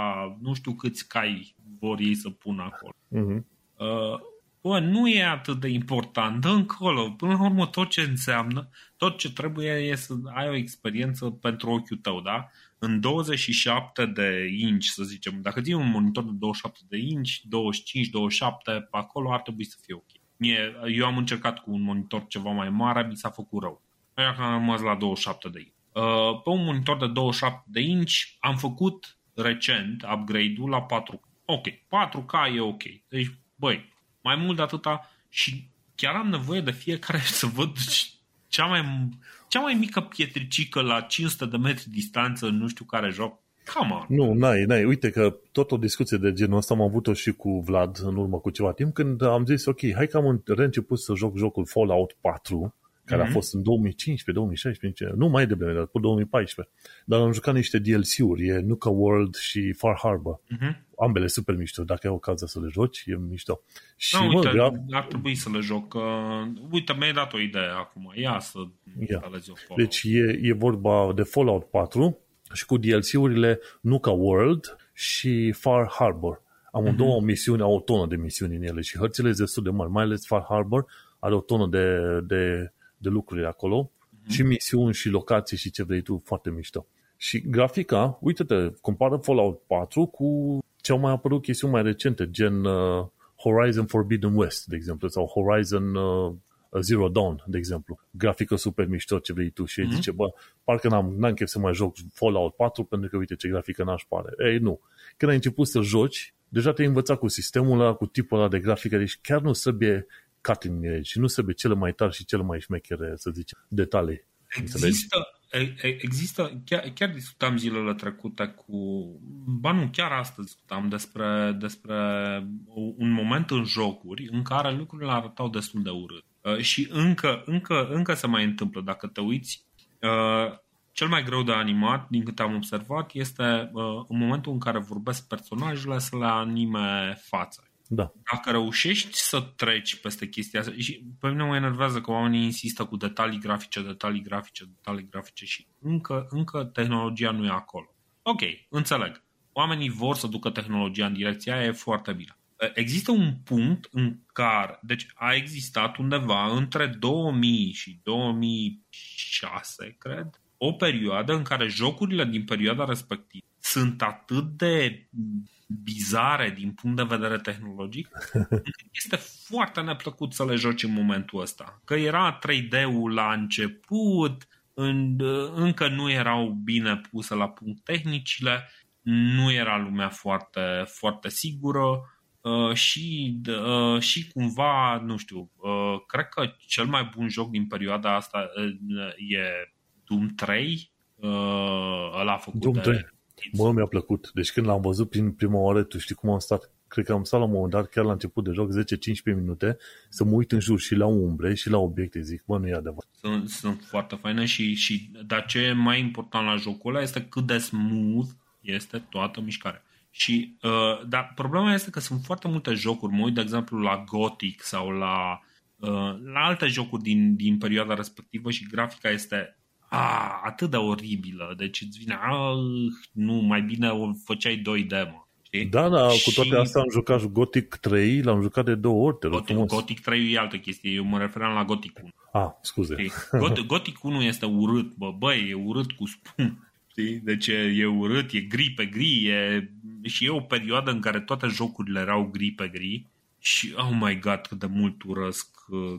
nu știu câți cai vor ei să pună acolo. Uh-huh. Uh, bă, nu e atât de important, dă încolo. Până la urmă, tot ce înseamnă, tot ce trebuie e să ai o experiență pentru ochiul tău, da? În 27 de inch, să zicem, dacă ții un monitor de 27 de inch, 25, 27, pe acolo ar trebui să fie ok. Mie, eu am încercat cu un monitor ceva mai mare, mi s-a făcut rău. Așa că am rămas la 27 de inch. Uh, pe un monitor de 27 de inch am făcut recent upgrade-ul la 4K. Ok, 4K e ok. Deci, băi, mai mult de atâta și chiar am nevoie de fiecare să văd cea mai, cea mai mică pietricică la 500 de metri distanță în nu știu care joc. Come on. Nu, n-ai, n-ai. Uite că tot o discuție de genul ăsta am avut-o și cu Vlad în urmă cu ceva timp când am zis, ok, hai că am reînceput să joc jocul Fallout 4 care mm-hmm. a mhm. fost în 2015, 2016, nu mai devreme, dar cu 2014. Dar am jucat niște DLC-uri, e Nuka World și Far Harbor. Mm-hmm. Ambele super mișto, dacă ai ocazia să le joci, e mișto. Și, no, uite, mă, ar trebui să le joc. Uh, uite, mi-ai dat o idee acum, ia să ia. Deci e, e vorba de Fallout 4 și cu DLC-urile Nuka World și Far Harbor. Am mm-hmm. două misiuni, au o tonă de misiuni în ele și hărțile sunt destul de mari, mai ales Far Harbor are o tonă de, de de lucruri acolo mm-hmm. și misiuni și locații și ce vrei tu, foarte mișto. Și grafica, uite-te, compară Fallout 4 cu ce au mai apărut chestiuni mai recente, gen uh, Horizon Forbidden West, de exemplu, sau Horizon uh, Zero Dawn, de exemplu. Grafică super mișto, ce vrei tu. Și mm-hmm. zice, bă, parcă n-am, n-am chef să mai joc Fallout 4 pentru că uite ce grafică n-aș pare. Ei, nu. Când ai început să joci, deja te-ai învățat cu sistemul ăla, cu tipul ăla de grafică, deci chiar nu trebuie cutting edge și nu se vede cele mai tari și cele mai șmechere, să zicem, detalii. Există, există chiar, chiar discutam zilele trecute cu, ba nu, chiar astăzi discutam despre, despre un moment în jocuri în care lucrurile arătau destul de urât. Uh, și încă, încă, încă se mai întâmplă, dacă te uiți, uh, cel mai greu de animat, din câte am observat, este uh, în momentul în care vorbesc personajele să le anime fața. Da. Dacă reușești să treci peste chestia asta, și pe mine mă enervează că oamenii insistă cu detalii grafice, detalii grafice, detalii grafice și încă, încă tehnologia nu e acolo. Ok, înțeleg. Oamenii vor să ducă tehnologia în direcția aia, e foarte bine. Există un punct în care, deci a existat undeva între 2000 și 2006, cred, o perioadă în care jocurile din perioada respectivă sunt atât de bizare din punct de vedere tehnologic, este foarte neplăcut să le joci în momentul ăsta. Că era 3D-ul la început, în, încă nu erau bine puse la punct tehnicile, nu era lumea foarte, foarte sigură uh, și, uh, și cumva, nu știu, uh, cred că cel mai bun joc din perioada asta e Doom 3, ăla a făcut Doom 3. Bă, mi-a plăcut. Deci când l-am văzut prin prima oară, tu știi cum am stat? Cred că am stat la un moment dat, chiar la început de joc, 10-15 minute, să mă uit în jur și la umbre și la obiecte. Zic, bă, nu e adevărat. Sunt, sunt foarte faine și, și dar ce e mai important la jocul ăla este cât de smooth este toată mișcarea. Și, uh, dar problema este că sunt foarte multe jocuri. Mă uit, de exemplu, la Gothic sau la, uh, la alte jocuri din, din perioada respectivă și grafica este a, atât de oribilă, deci îți vine, a, nu, mai bine o făceai 2D, mă. Știi? Da, da, și... cu toate astea am jucat Gothic 3, l-am jucat de două ori, te Gothic, Gothic 3 e altă chestie, eu mă referam la Gothic 1. Ah, scuze. Gothic, Gothic 1 este urât, bă, băi, e urât cu spun. Știi? Deci e, e urât, e gri pe gri, e... și e o perioadă în care toate jocurile erau gri pe gri și, oh my god, cât de mult urăsc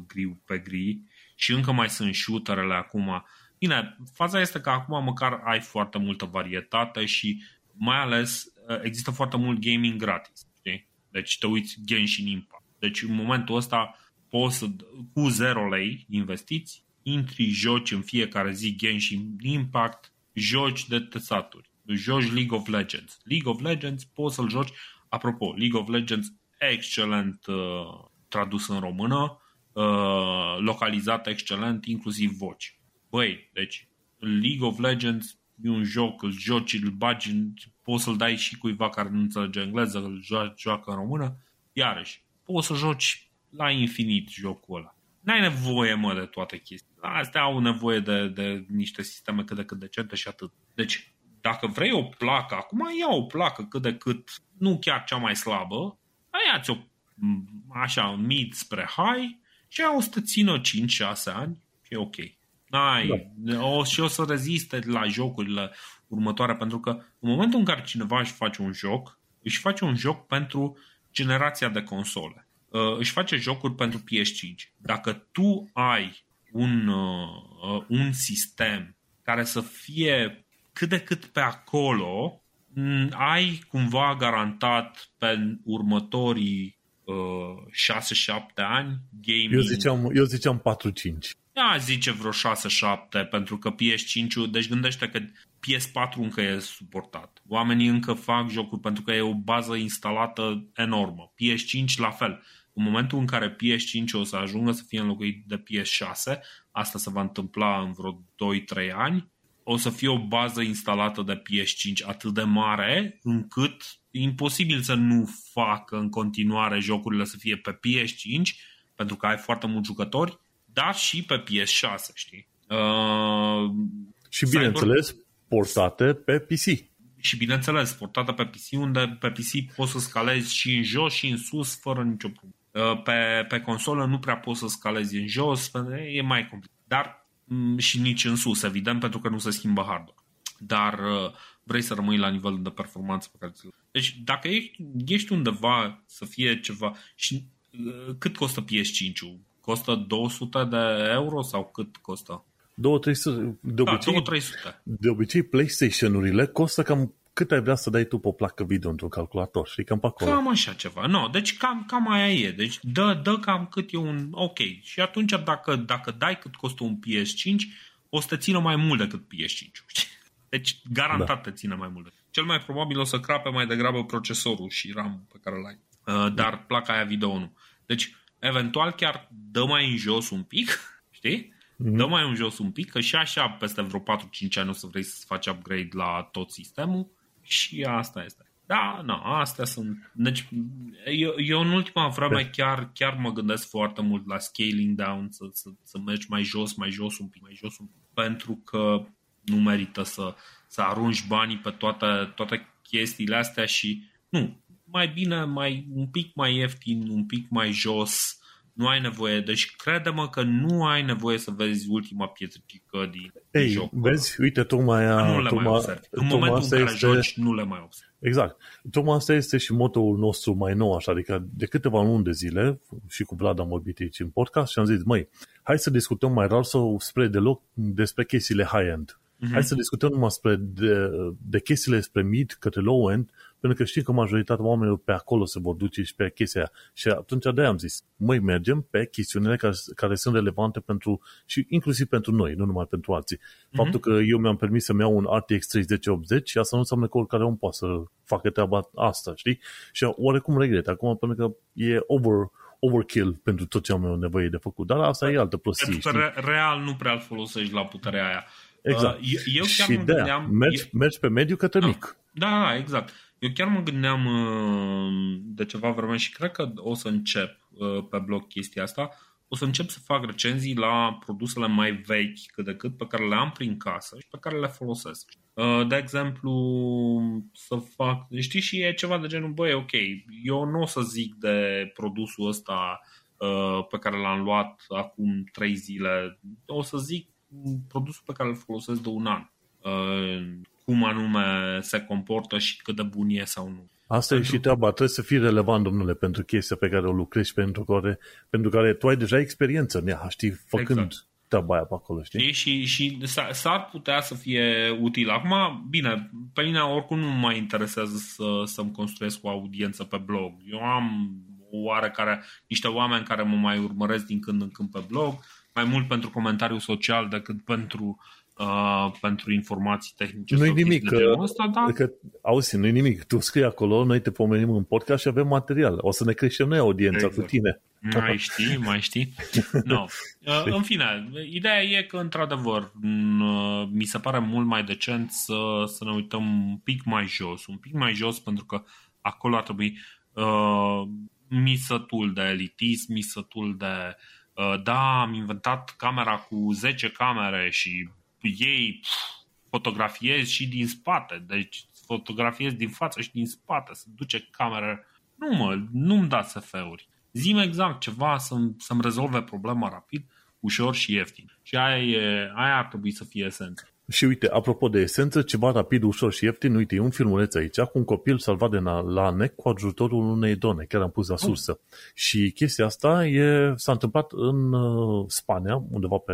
gri pe gri și încă mai sunt shooterele acum. Bine, faza este că acum măcar ai foarte multă varietate și mai ales există foarte mult gaming gratis. Știi? Deci te uiți Genshin Impact. Deci în momentul ăsta poți să, cu 0 lei investiți, intri, joci în fiecare zi Genshin Impact, joci de tăsaturi, joci League of Legends. League of Legends poți să-l joci, apropo, League of Legends excelent uh, tradus în română, uh, localizat excelent, inclusiv voci. Băi, deci League of Legends e un joc, îl joci, îl bagi, poți să-l dai și cuiva care nu înțelege engleză, îl joacă în română, iarăși, poți să joci la infinit jocul ăla. N-ai nevoie, mă, de toate chestii. Astea au nevoie de, de niște sisteme cât de cât decente și atât. Deci, dacă vrei o placă, acum ia o placă cât de cât, nu chiar cea mai slabă, ia-ți o așa, mid spre high și o să te țină 5-6 ani și e ok. Ai, da. o, și o să reziste la jocurile următoare, pentru că în momentul în care cineva își face un joc, își face un joc pentru generația de console. Uh, își face jocuri pentru PS5. Dacă tu ai un, uh, un sistem care să fie cât de cât pe acolo, mm, ai cumva garantat pe următorii uh, 6-7 ani gaming. Eu ziceam, eu ziceam 4-5. Da, zice vreo 6-7, pentru că PS5, deci gândește că PS4 încă e suportat. Oamenii încă fac jocuri pentru că e o bază instalată enormă. PS5 la fel. În momentul în care PS5 o să ajungă să fie înlocuit de PS6, asta se va întâmpla în vreo 2-3 ani, o să fie o bază instalată de PS5 atât de mare încât e imposibil să nu facă în continuare jocurile să fie pe PS5 pentru că ai foarte mulți jucători, dar și pe PS6, știi? Uh, și bineînțeles, Cyber... portate pe PC. Și bineînțeles, portată pe PC, unde pe PC poți să scalezi și în jos și în sus fără nicio problemă. Uh, pe, pe consolă nu prea poți să scalezi în jos, e mai complicat. Dar mm, și nici în sus, evident, pentru că nu se schimbă hardware. Dar uh, vrei să rămâi la nivelul de performanță pe care ți Deci dacă ești, ești undeva să fie ceva și uh, cât costă PS5-ul? Costă 200 de euro sau cât costă? 200, de da, obicei, da, de obicei PlayStation-urile costă cam cât ai vrea să dai tu pe o placă video într-un calculator, știi, cam pe acolo. Cam așa ceva, no, deci cam, cam aia e, deci dă, dă cam cât e un, ok, și atunci dacă, dacă dai cât costă un PS5, o să te țină mai mult decât PS5, știi? Deci garantat da. te ține mai mult. Cel mai probabil o să crape mai degrabă procesorul și RAM pe care l-ai, uh, dar da. placa aia video nu. Deci, eventual chiar dă mai în jos un pic, știi? Mm-hmm. Dă mai în jos un pic, că și așa peste vreo 4-5 ani o să vrei să faci upgrade la tot sistemul și asta este. Da, nu, astea sunt. Deci, eu, eu în ultima vreme da. chiar, chiar mă gândesc foarte mult la scaling down, să, să, să mergi mai jos, mai jos un pic, mai jos un pic, pentru că nu merită să, să arunci banii pe toate, toate chestiile astea și nu, mai bine, mai un pic mai ieftin, un pic mai jos, nu ai nevoie. Deci crede-mă că nu ai nevoie să vezi ultima pietrică din Ei, joc. vezi, uite, tocmai... Nu le tocmai, mai observi. În momentul în care este... joci, nu le mai observi. Exact. Tocmai asta este și motoul nostru mai nou, așa, adică de câteva luni de zile, și cu Vlad am vorbit aici în podcast și am zis, măi, hai să discutăm mai rar sau spre deloc despre chestiile high-end. Mm-hmm. Hai să discutăm numai spre de, de chestiile spre mid către low-end, pentru că știi că majoritatea oamenilor pe acolo se vor duce și pe chestia aia. Și atunci de am zis, măi, mergem pe chestiunile care, care sunt relevante pentru, și inclusiv pentru noi, nu numai pentru alții. Mm-hmm. Faptul că eu mi-am permis să-mi iau un RTX 3080 și asta nu înseamnă că oricare om poate să facă treaba asta, știi? Și oarecum regret acum, pentru că e over, overkill pentru tot ce am nevoie de făcut. Dar asta e altă prostie. Pentru că re- real nu prea îl folosești la puterea aia. Exact. Uh, eu chiar și mă de gândeam... Mergi, mergi pe mediu către da, mic. Da, da, exact. Eu chiar mă gândeam uh, de ceva vreme și cred că o să încep uh, pe blog chestia asta. O să încep să fac recenzii la produsele mai vechi cât de cât pe care le am prin casă și pe care le folosesc. Uh, de exemplu, să fac, știi, și e ceva de genul, băi, ok, eu nu o să zic de produsul ăsta pe care l-am luat acum trei zile, o să zic produsul pe care îl folosesc de un an cum anume se comportă și cât de bun e sau nu. Asta pentru... e și treaba. Trebuie să fii relevant, domnule, pentru chestia pe care o lucrezi, pentru care, pentru care tu ai deja experiență în ea, știi, făcând exact. treaba aia pe acolo, știi? Și, și s-ar putea să fie util. Acum, bine, pe mine oricum nu mă interesează să, să-mi construiesc o audiență pe blog. Eu am oarecare, niște oameni care mă mai urmăresc din când în când pe blog, mai mult pentru comentariu social decât pentru uh, pentru informații tehnice. Nu-i nimic. Că, ăsta, dar... că, auzi, nu-i nimic. Tu scrii acolo, noi te pomenim în podcast și avem material. O să ne creștem noi audiența exact. cu tine. Mai știi, mai știi. No. Uh, în fine, ideea e că, într-adevăr, uh, mi se pare mult mai decent să, să ne uităm un pic mai jos. Un pic mai jos, pentru că acolo ar trebui uh, misătul de elitism, misătul de uh, da, am inventat camera cu 10 camere și ei fotografiezi și din spate, deci fotografiezi din față și din spate, se duce camera. Nu mă, nu-mi da SF-uri. Zim exact ceva să-mi, să-mi rezolve problema rapid, ușor și ieftin. Și aia, e, aia ar trebui să fie esența. Și uite, apropo de esență, ceva rapid, ușor și ieftin, uite, e un filmuleț aici cu un copil salvat de la nec cu ajutorul unei done, chiar am pus la oh. sursă. Oh. Și chestia asta e, s-a întâmplat în uh, Spania, undeva pe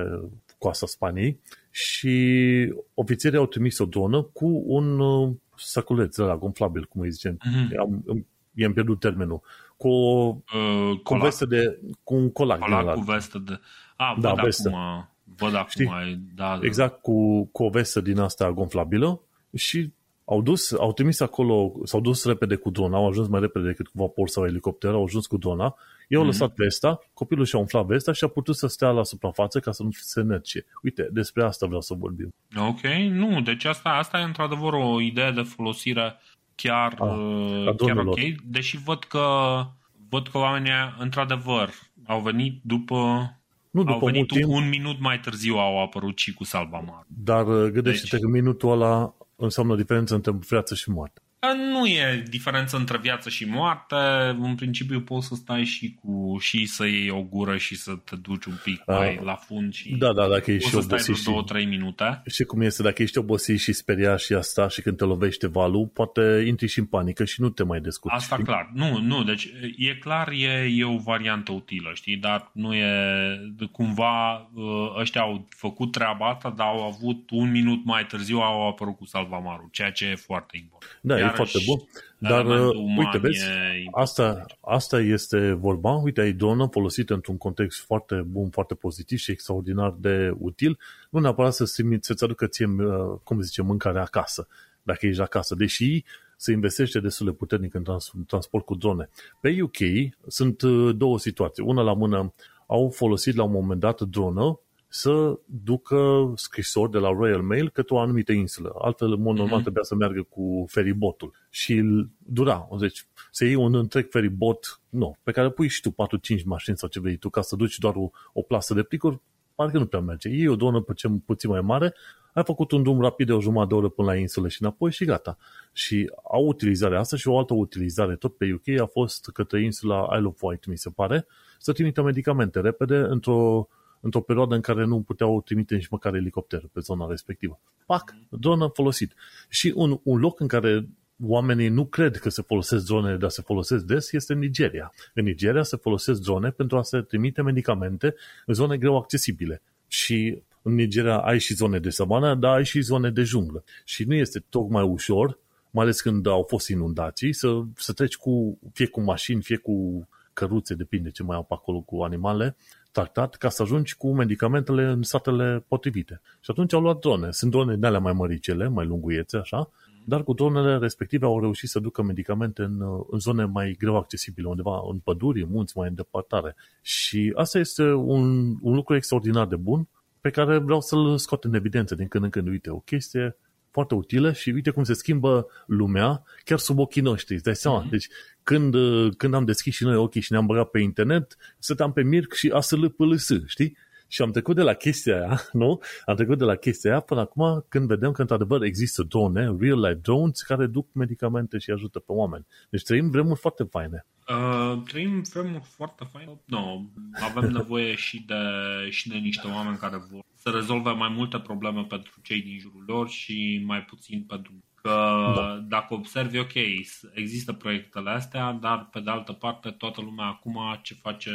coasta Spaniei, și ofițerii au trimis o dronă cu un uh, săculeț ăla gonflabil, cum îi zicem. Mm-hmm. Am, i-am pierdut termenul. Cu, o, uh, cu, vestă de, cu un colac. Colac cu vestă de... A, da, vestă. acum, văd acum, Știi? da, da. Exact, cu, cu o vestă din asta gonflabilă și au dus, au trimis acolo, s-au dus repede cu drona, au ajuns mai repede decât cu vapor sau elicopter, au ajuns cu drona, i-au mm-hmm. lăsat vesta, copilul și-a umflat vesta și a putut să stea la suprafață ca să nu se nece. Uite, despre asta vreau să vorbim. Ok, nu, deci asta, asta e într-adevăr o idee de folosire chiar, a, uh, chiar ok, deși văd că, văd că oamenii într-adevăr au venit după nu după au venit un, un minut mai târziu au apărut și cu Salvamar. Dar uh, gândește-te deci... că minutul ăla înseamnă diferență între viață și moarte. Nu e diferență între viață și moarte. În principiu poți să stai și cu și să iei o gură și să te duci un pic A, mai la fund și da, da, dacă ești poți să stai și, două, trei minute. Și cum este, dacă ești obosit și speriat și asta și când te lovește valul, poate intri și în panică și nu te mai descurci. Asta știi? clar. Nu, nu, deci e clar, e, e o variantă utilă, știi, dar nu e cumva ă, ăștia au făcut treaba asta, dar au avut un minut mai târziu au apărut cu salvamarul, ceea ce e foarte important. Da, Iar foarte bun. Dar, uh, uite, vezi, asta, asta este vorba, uite, ai dronă folosită într-un context foarte bun, foarte pozitiv și extraordinar de util, nu neapărat să să-ți aducă ție, uh, cum zice, mâncare acasă, dacă ești acasă, deși se investește destul de puternic în trans- transport cu drone. Pe UK sunt uh, două situații. Una la mână au folosit la un moment dat dronă să ducă scrisori de la Royal Mail către o anumită insulă. Altfel, în mod normal, mm-hmm. trebuia să meargă cu feribotul. Și dura, deci, să iei un întreg feribot, nu, pe care pui și tu 4-5 mașini sau ce vrei tu, ca să duci doar o, o plasă de plicuri, parcă nu prea merge. Iei o donă puțin, puțin mai mare, ai făcut un drum rapid de o jumătate de oră până la insulă și înapoi și gata. Și au utilizarea asta și o altă utilizare tot pe UK a fost către insula Isle of Wight, mi se pare, să trimită medicamente repede într-o într-o perioadă în care nu puteau trimite nici măcar elicopter pe zona respectivă. Pac, dronă folosit. Și un, un loc în care oamenii nu cred că se folosesc drone, dar se folosesc des, este în Nigeria. În Nigeria se folosesc drone pentru a se trimite medicamente în zone greu accesibile. Și în Nigeria ai și zone de savană, dar ai și zone de junglă. Și nu este tocmai ușor, mai ales când au fost inundații, să, să treci cu, fie cu mașini, fie cu căruțe, depinde ce mai au pe acolo cu animale, tractat ca să ajungi cu medicamentele în satele potrivite. Și atunci au luat drone. Sunt drone de alea mai măricele, mai lunguiețe, așa, dar cu dronele respective au reușit să ducă medicamente în, în zone mai greu accesibile, undeva în păduri, în munți, mai în depărtare. Și asta este un, un lucru extraordinar de bun pe care vreau să-l scot în evidență din când în când. Uite, o chestie foarte utilă și uite cum se schimbă lumea chiar sub ochii noștri, îți dai seama? Mm-hmm. Deci când, când am deschis și noi ochii și ne-am băgat pe internet, stăteam pe Mirc și ASLPLS, știi? Și am trecut de la chestia aia, nu? Am trecut de la chestia aia până acum când vedem că într-adevăr există drone, real-life drones, care duc medicamente și ajută pe oameni. Deci trăim vremuri foarte faine. Uh, trăim vremuri foarte faine. Nu, no, avem nevoie și de, și de niște oameni care vor să rezolve mai multe probleme pentru cei din jurul lor și mai puțin pentru Că da. dacă observi, ok, există proiectele astea, dar pe de altă parte toată lumea acum ce face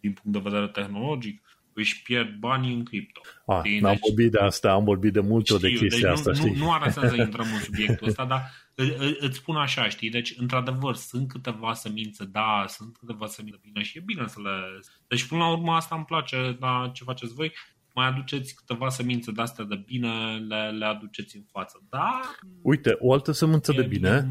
din punct de vedere tehnologic își pierd banii în cripto. Ah, n-am deci, vorbit de asta, am vorbit de multe de chestia deci asta, nu, știi? Nu, nu are sens să intrăm în subiectul ăsta, dar îți spun așa, știi? Deci, într-adevăr, sunt câteva semințe, da, sunt câteva semințe bine și e bine să le... Deci, până la urmă, asta îmi place la ce faceți voi mai aduceți câteva semințe de astea de bine, le, le aduceți în față. Da. Uite, o altă semință de bine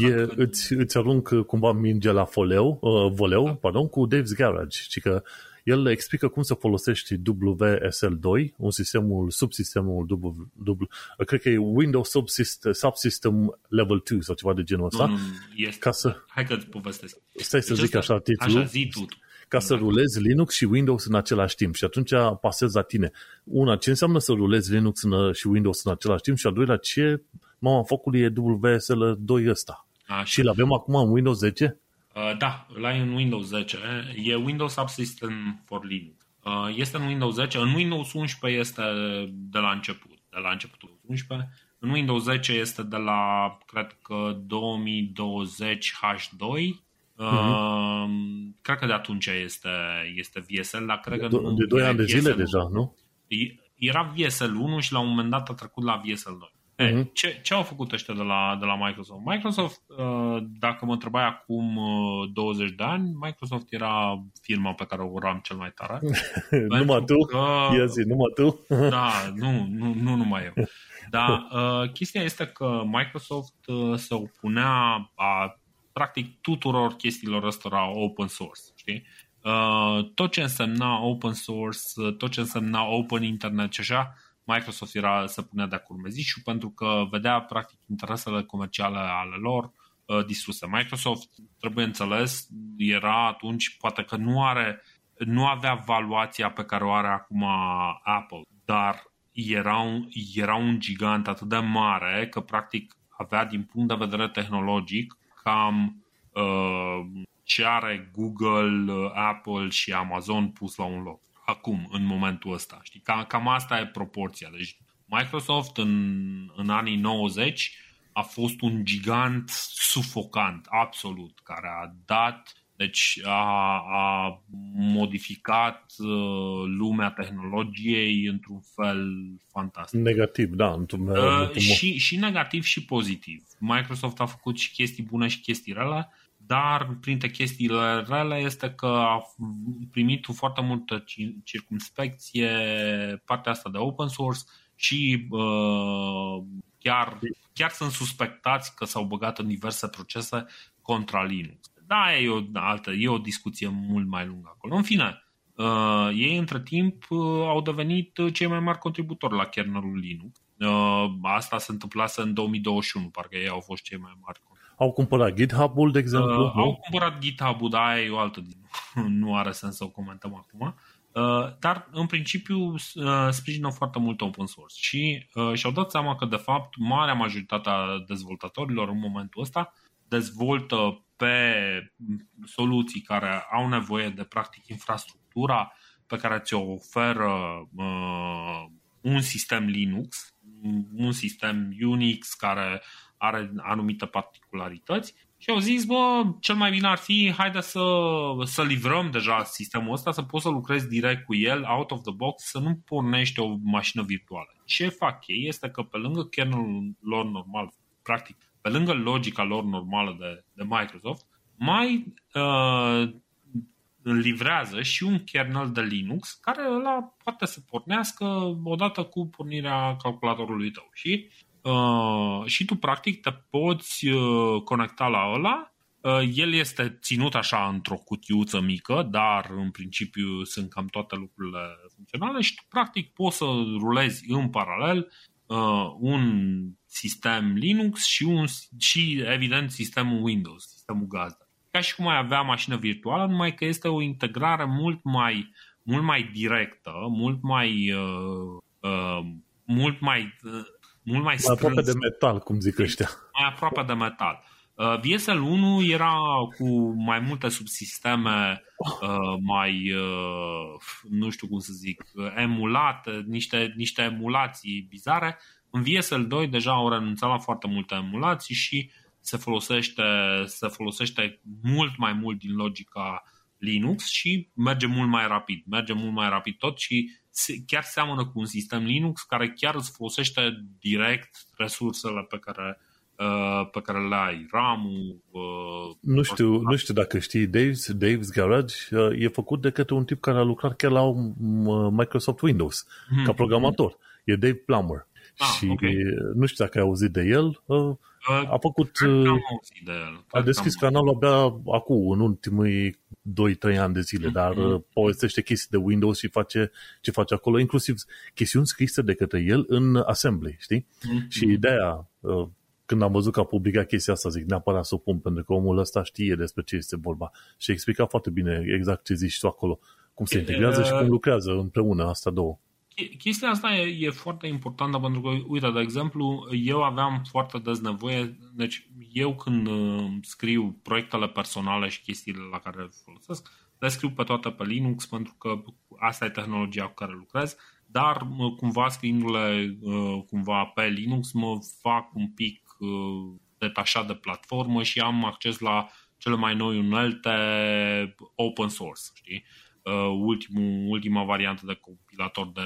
e, îți, îți arunc cumva minge la foleu, uh, voleu, da. pardon, cu Dave's Garage, și că el explică cum să folosești WSL2, un sistemul, subsistemul W, w, cred că e Windows Subsystem, Subsystem Level 2 sau ceva de genul ăsta. Nu, nu, este. Ca să... Hai că îți povestesc. Stai să deci zic așa titlul. Așa zi tu ca să rulezi Linux și Windows în același timp. Și atunci pasezi la tine. Una, ce înseamnă să rulezi Linux în, și Windows în același timp și al doilea, ce mama focului e WSL2 ăsta. Așa. Și îl avem acum în Windows 10? Uh, da, îl ai în Windows 10. E Windows Subsystem for Linux. Uh, este în Windows 10. În Windows 11 este de la început, de la începutul 11. În Windows 10 este de la, cred că, 2020 H2 Uh-huh. cred că de atunci este, este VSL, dar cred că de, nu. De 2 ani de zile deja, nu? Era VSL 1 și la un moment dat a trecut la VSL 2. Uh-huh. Mhm. ce, ce au făcut ăștia de la, de la Microsoft? Microsoft, uh, dacă mă întrebai acum 20 uh, de ani, Microsoft era firma pe care o uram cel mai tare. numai tu? Că, Ia zi, numai tu? da, nu, nu, nu numai eu. Dar uh, chestia este că Microsoft uh, se opunea a practic tuturor chestiilor ăstora open source, știi? Uh, tot ce însemna open source, tot ce însemna open internet și așa, Microsoft era să punea de-a curmezișul pentru că vedea practic interesele comerciale ale lor uh, distruse. Microsoft, trebuie înțeles, era atunci, poate că nu are nu avea valuația pe care o are acum Apple, dar era un, era un gigant atât de mare că practic avea din punct de vedere tehnologic cam uh, ce are Google, uh, Apple și Amazon pus la un loc. Acum, în momentul ăsta. Știi? Cam, cam asta e proporția. Deci Microsoft în, în anii 90 a fost un gigant sufocant, absolut, care a dat deci a, a modificat uh, lumea tehnologiei într-un fel fantastic. Negativ, da. Într-un, uh, într-un... Și, și negativ și pozitiv. Microsoft a făcut și chestii bune și chestii rele, dar printre chestiile rele este că a primit foarte multă circumspecție partea asta de open source și uh, chiar, chiar sunt suspectați că s-au băgat în diverse procese contra Linux da, e o altă, e o discuție mult mai lungă acolo. În fine, uh, ei între timp uh, au devenit cei mai mari contributori la kernelul Linux. Uh, asta se întâmplase în 2021, parcă ei au fost cei mai mari. Au cumpărat GitHub-ul, de exemplu? Uh, au cumpărat GitHub-ul, dar e o altă nu are sens să o comentăm acum. Uh, dar în principiu uh, sprijină foarte mult open source și uh, și-au dat seama că de fapt marea majoritate a dezvoltatorilor în momentul ăsta dezvoltă pe soluții care au nevoie de practic infrastructura pe care ți-o oferă uh, un sistem Linux, un sistem Unix care are anumite particularități și au zis, bă, cel mai bine ar fi, haide să, să livrăm deja sistemul ăsta, să poți să lucrezi direct cu el, out of the box, să nu pornești o mașină virtuală. Ce fac ei este că pe lângă kernelul lor normal, practic pe lângă logica lor normală de, de Microsoft, mai uh, livrează și un kernel de Linux care ăla poate să pornească odată cu pornirea calculatorului tău. Și, uh, și tu practic te poți uh, conecta la ăla uh, el este ținut așa într-o cutiuță mică, dar în principiu sunt cam toate lucrurile funcționale și tu practic poți să rulezi în paralel uh, un sistem Linux și, un, și evident sistemul Windows, sistemul gazdă. Ca și cum ai avea mașină virtuală, numai că este o integrare mult mai, mult mai directă, mult mai uh, uh, mult mai uh, mult mai, mai aproape de metal, cum zic ăștia. Mai aproape de metal. Uh, VSL 1 era cu mai multe subsisteme uh, mai, uh, nu știu cum să zic, emulate, niște, niște emulații bizare. În VSL 2 deja au renunțat la foarte multe emulații și se folosește, se folosește mult mai mult din logica Linux și merge mult mai rapid. Merge mult mai rapid tot și chiar seamănă cu un sistem Linux care chiar îți folosește direct resursele pe care Uh, pe care le ai, RAM-ul... Uh, nu, știu, nu știu dacă știi, Dave's, Dave's Garage uh, e făcut de către un tip care a lucrat chiar la Microsoft Windows, hmm. ca programator. E Dave Plummer. Ah, și okay. nu știu dacă ai auzit de el, a făcut... de el. A deschis canalul abia acum, în ultimii 2-3 ani de zile, mm-hmm. dar povestește chestii de Windows și face ce face acolo, inclusiv chestiuni scrise de către el în assembly, știi? Mm-hmm. Și de-aia când am văzut că a publicat chestia asta, zic, neapărat să o pun, pentru că omul ăsta știe despre ce este vorba. Și explica foarte bine exact ce zici tu acolo, cum se integrează și cum lucrează împreună asta două. Chestia asta e, e foarte importantă pentru că, uite, de exemplu, eu aveam foarte des nevoie, deci eu când uh, scriu proiectele personale și chestiile la care le folosesc, le scriu pe toate pe Linux pentru că asta e tehnologia cu care lucrez, dar cumva scriindu-le uh, cumva pe Linux mă fac un pic Uh, detașat de platformă și am acces la cele mai noi unelte open source, știi? Uh, ultimul, ultima variantă de compilator de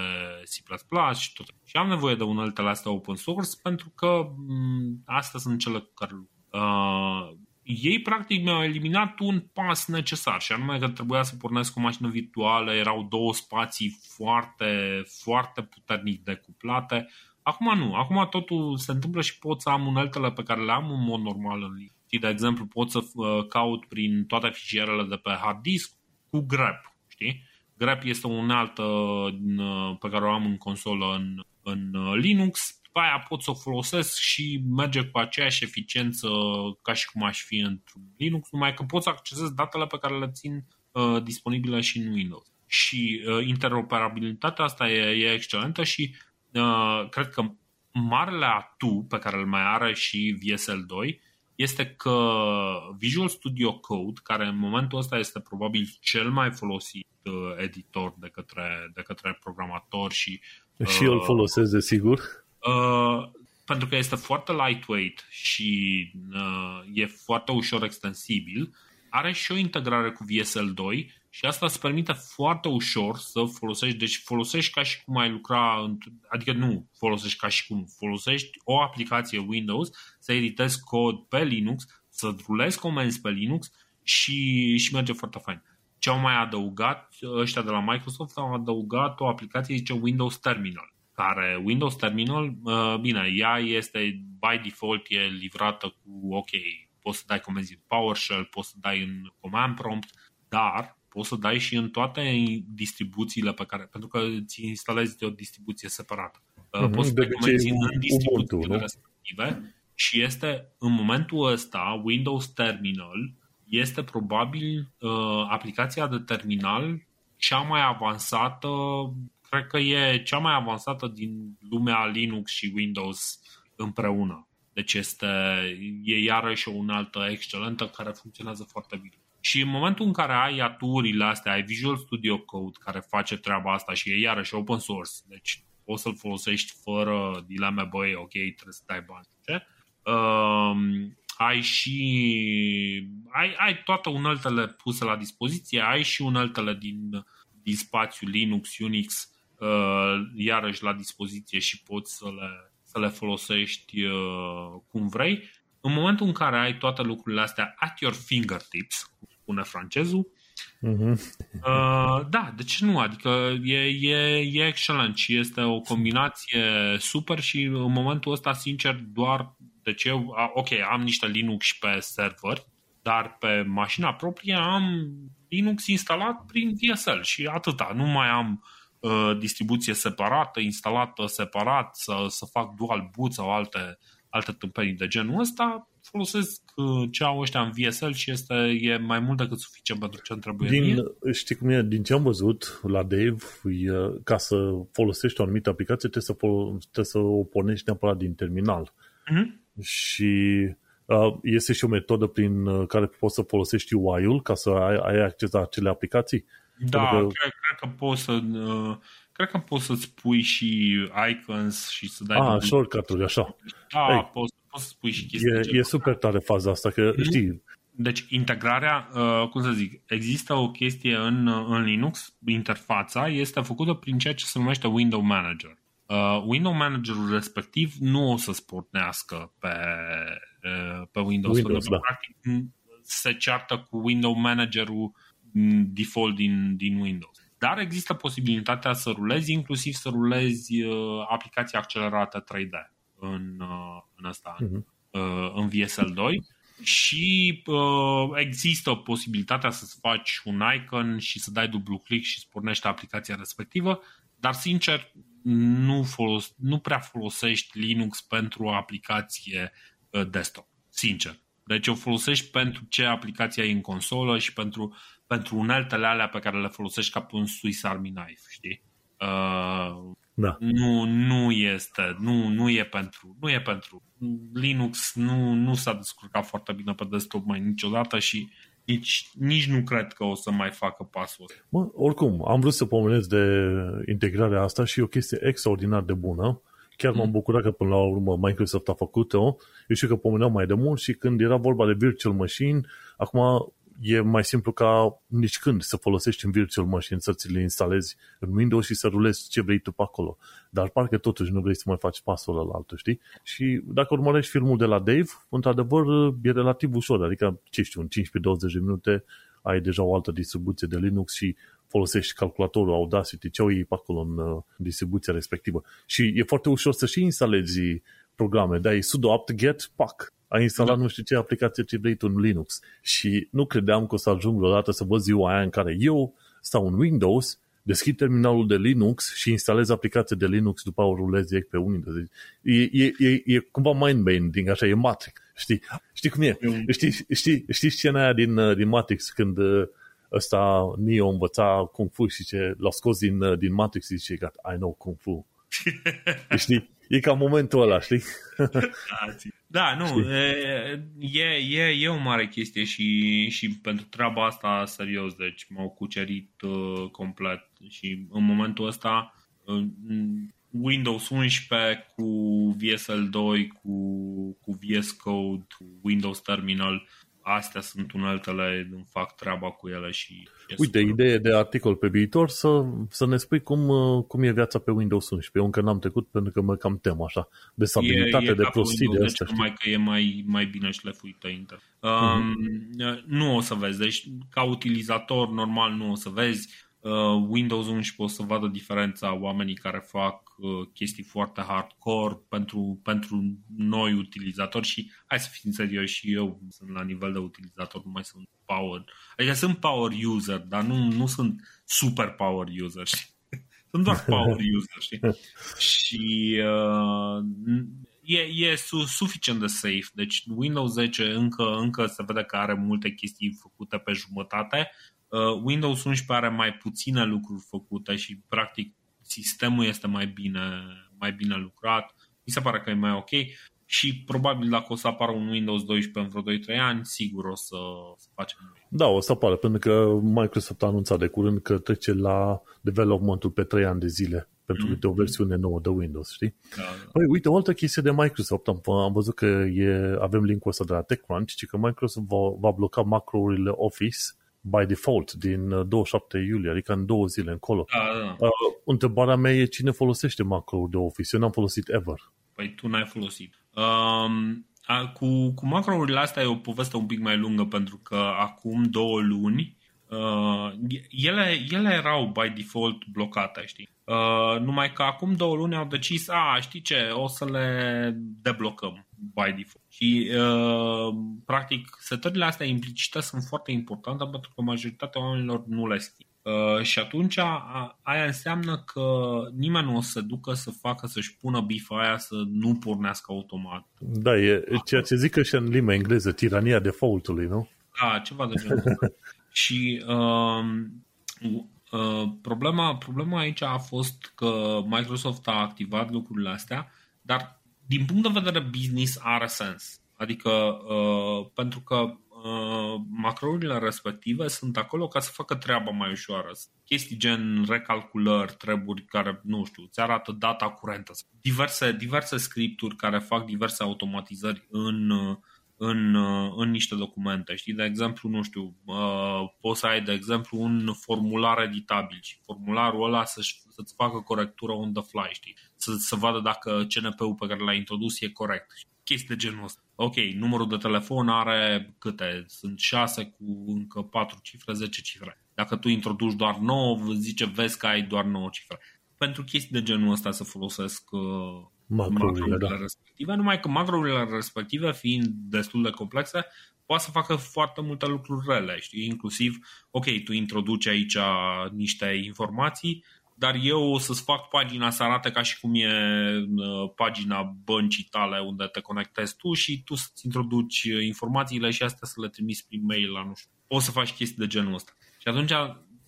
C++ și tot. Și am nevoie de uneltele astea open source pentru că mm, astea sunt cele care uh, ei practic mi-au eliminat un pas necesar și anume că trebuia să pornesc o mașină virtuală, erau două spații foarte, foarte puternic decuplate, Acum nu. Acum totul se întâmplă și pot să am uneltele pe care le am în mod normal în Linux. De exemplu, pot să uh, caut prin toate fișierele de pe hard disk cu grep. Știi? Grep este o unealtă uh, pe care o am în consolă în, în uh, Linux. După aia pot să o folosesc și merge cu aceeași eficiență ca și cum aș fi într-un Linux, numai că pot să accesez datele pe care le țin uh, disponibile și în Windows. Și uh, interoperabilitatea asta e, e excelentă și Uh, cred că marele atu pe care îl mai are și VSL2 este că Visual Studio Code, care în momentul ăsta este probabil cel mai folosit uh, editor de către, de către programatori și... Și uh, îl folosesc, desigur. Uh, pentru că este foarte lightweight și uh, e foarte ușor extensibil, are și o integrare cu VSL2 și asta îți permite foarte ușor să folosești, deci folosești ca și cum ai lucra, adică nu folosești ca și cum, folosești o aplicație Windows, să editezi cod pe Linux, să rulezi comenzi pe Linux și, și merge foarte fain. Ce au mai adăugat, ăștia de la Microsoft au adăugat o aplicație, zice Windows Terminal, care Windows Terminal, uh, bine, ea este by default, e livrată cu, ok, poți să dai comenzi în PowerShell, poți să dai în command prompt, dar poți să dai și în toate distribuțiile pe care, pentru că ți instalezi de o distribuție separată. Mm-hmm, poți să dai comenzi în distribuțiile respective și este în momentul ăsta Windows Terminal este probabil uh, aplicația de terminal cea mai avansată, cred că e cea mai avansată din lumea Linux și Windows împreună. Deci este, e iarăși o unaltă excelentă care funcționează foarte bine. Și în momentul în care ai aturile astea, ai Visual Studio Code care face treaba asta și e iarăși open source, deci poți să-l folosești fără dileme, băi, ok, trebuie să dai bani. Ce? Um, ai și ai, ai toate uneltele puse la dispoziție, ai și uneltele din, din spațiu Linux, Unix, uh, iarăși la dispoziție și poți să le, să le folosești uh, cum vrei. În momentul în care ai toate lucrurile astea at your fingertips, spune francezul. Uh-huh. Uh, da, de ce nu? Adică e, e, e excelent și este o combinație super și în momentul ăsta, sincer, doar deci eu, ok, am niște Linux pe server, dar pe mașina proprie am Linux instalat prin DSL și atâta. Nu mai am uh, distribuție separată, instalată separat, să, să fac dual boot sau alte, alte tâmpenii de genul ăsta folosesc uh, ce au ăștia în VSL și este e mai mult decât suficient pentru ce îmi trebuie din, Știi cum e? Din ce am văzut la Dave, e, ca să folosești o anumită aplicație, trebuie să, fol- trebuie să o pornești neapărat din terminal. Uh-huh. Și Uh, este și o metodă prin uh, care poți să folosești UI-ul ca să ai, ai acces la acele aplicații? Da, că... cred, cred că poți să... Uh, cred că poți să-ți pui și icons și să dai... Ah, shortcut-uri, așa. Da, hey, poți, poți să pui și chestii. E, e super tare faza asta, că mm-hmm. știi... Deci integrarea, uh, cum să zic, există o chestie în, în Linux, interfața este făcută prin ceea ce se numește Window Manager. Uh, window Managerul respectiv nu o să-ți pornească pe, uh, pe Windows, Windows da. practic se ceartă cu Window Managerul default din, din Windows. Dar există posibilitatea să rulezi, inclusiv să rulezi uh, aplicații accelerată 3D în, uh, în asta, uh-huh. uh, în VSL2 și uh, există posibilitatea să-ți faci un icon și să dai dublu click și să pornești aplicația respectivă, dar sincer nu, folos, nu prea folosești Linux pentru o aplicație uh, desktop, sincer. Deci o folosești pentru ce aplicația ai în consolă și pentru, pentru uneltele alea pe care le folosești ca pe un Swiss Army Knife, știi? Uh, da. Nu, nu este, nu, nu e pentru, nu e pentru. Linux nu, nu s-a descurcat foarte bine pe desktop mai niciodată și nici, nici nu cred că o să mai facă pasul ăsta. Mă, oricum, am vrut să pomenesc de integrarea asta și o chestie extraordinar de bună. Chiar m-am mm. bucurat că până la urmă Microsoft a făcut-o. Eu știu că pomeneam mai de mult și când era vorba de virtual machine, acum e mai simplu ca nici când să folosești în virtual machine, să ți le instalezi în Windows și să rulezi ce vrei tu pe acolo. Dar parcă totuși nu vrei să mai faci pasul ăla altul, știi? Și dacă urmărești filmul de la Dave, într-adevăr e relativ ușor, adică, ce știu, în 15-20 de minute ai deja o altă distribuție de Linux și folosești calculatorul Audacity, ce au ei pe acolo în uh, distribuția respectivă. Și e foarte ușor să și instalezi programe, dai sudo apt-get, pac, ai instalat da. nu știu ce aplicație ce vrei tu în Linux. Și nu credeam că o să ajung vreodată să văd ziua aia în care eu stau în Windows, deschid terminalul de Linux și instalez aplicație de Linux, după o rulez direct pe Windows. E, e, e, e cumva mind-bending, așa, e Matrix. Știi, știi cum e? Știi, știi, știi scena aia din, din Matrix când uh, ăsta Neo învăța Kung Fu și ce l-a scos din, uh, din Matrix și zice, I know Kung Fu. știi? E ca momentul ăla, știi? da, nu, e, e, e o mare chestie și, și pentru treaba asta serios, deci m-au cucerit uh, complet și în momentul ăsta uh, Windows 11 cu VSL2, cu, cu VS Code, cu Windows Terminal uh, astea sunt uneltele, îmi fac treaba cu ele și... Uite, super. idee de articol pe viitor să, să ne spui cum, uh, cum e viața pe Windows 11. Eu încă n-am trecut pentru că mă cam tem așa, de stabilitate, e, e de prostii de astea. Numai că e mai, mai bine șlefuită Intel. Um, uh-huh. Nu o să vezi, deci ca utilizator normal nu o să vezi uh, Windows 11 o să vadă diferența oamenii care fac uh, chestii foarte hardcore pentru, pentru noi utilizatori și hai să fim serioși și eu sunt la nivel de utilizator, nu mai sunt power. Adică sunt power user, dar nu, nu sunt super power user, știi? Sunt doar power user, știi? și uh, e, e su- suficient de safe. Deci Windows 10 încă, încă se vede că are multe chestii făcute pe jumătate, Uh, Windows 11 are mai puține lucruri făcute și practic sistemul este mai bine, mai bine lucrat. Mi se pare că e mai ok și probabil dacă o să apară un Windows 12 în vreo 2-3 ani, sigur o să, să facem Da, o să apară, pentru că Microsoft a anunțat de curând că trece la developmentul pe 3 ani de zile pentru mm-hmm. o versiune nouă de Windows, știi? Da, da. Păi, uite, o altă chestie de Microsoft, am, am văzut că e, avem linkul ăsta de la TechCrunch, ci că Microsoft va, va bloca macrourile Office by default din 27 uh, iulie, adică în două zile încolo. Da, da. Uh, întrebarea mea e cine folosește macro de Office? Eu n-am folosit ever. Păi tu n-ai folosit. Um, a, cu, cu macrourile astea e o poveste un pic mai lungă pentru că acum două luni uh, ele, ele erau by default blocate, știi? Uh, numai că acum două luni au decis, a, știi ce, o să le deblocăm by default. Și, uh, practic, setările astea implicite sunt foarte importante pentru că majoritatea oamenilor nu le știu. Uh, și atunci a, aia înseamnă că nimeni nu o să ducă să facă, să-și pună bifa aia să nu pornească automat. Da, e ceea ce zic și în limba engleză, tirania defaultului, nu? Da, ceva de genul Și uh, uh, problema, problema aici a fost că Microsoft a activat lucrurile astea, dar din punct de vedere business are sens. Adică uh, pentru că uh, macrourile respective sunt acolo ca să facă treaba mai ușoară. Chestii gen recalculări, treburi care, nu știu, îți arată data curentă. Diverse, diverse scripturi care fac diverse automatizări în, în, în niște documente. Știi, de exemplu, nu știu, uh, poți să ai, de exemplu, un formular editabil și formularul ăla să, să-ți facă corectură on the fly, știi? Să, să vadă dacă CNP-ul pe care l-ai introdus e corect. Chestii de genul ăsta. Ok, numărul de telefon are câte? Sunt 6 cu încă 4 cifre, 10 cifre. Dacă tu introduci doar 9, zice, vezi că ai doar 9 cifre. Pentru chestii de genul ăsta să folosesc uh, macrourile da. respective, numai că macrourile respective, fiind destul de complexe, poate să facă foarte multe lucruri rele, știi? Inclusiv, ok, tu introduci aici niște informații, dar eu o să-ți fac pagina să arate ca și cum e uh, pagina băncii tale unde te conectezi tu și tu să-ți introduci informațiile și astea să le trimiți prin mail la nu știu. Poți să faci chestii de genul ăsta. Și atunci,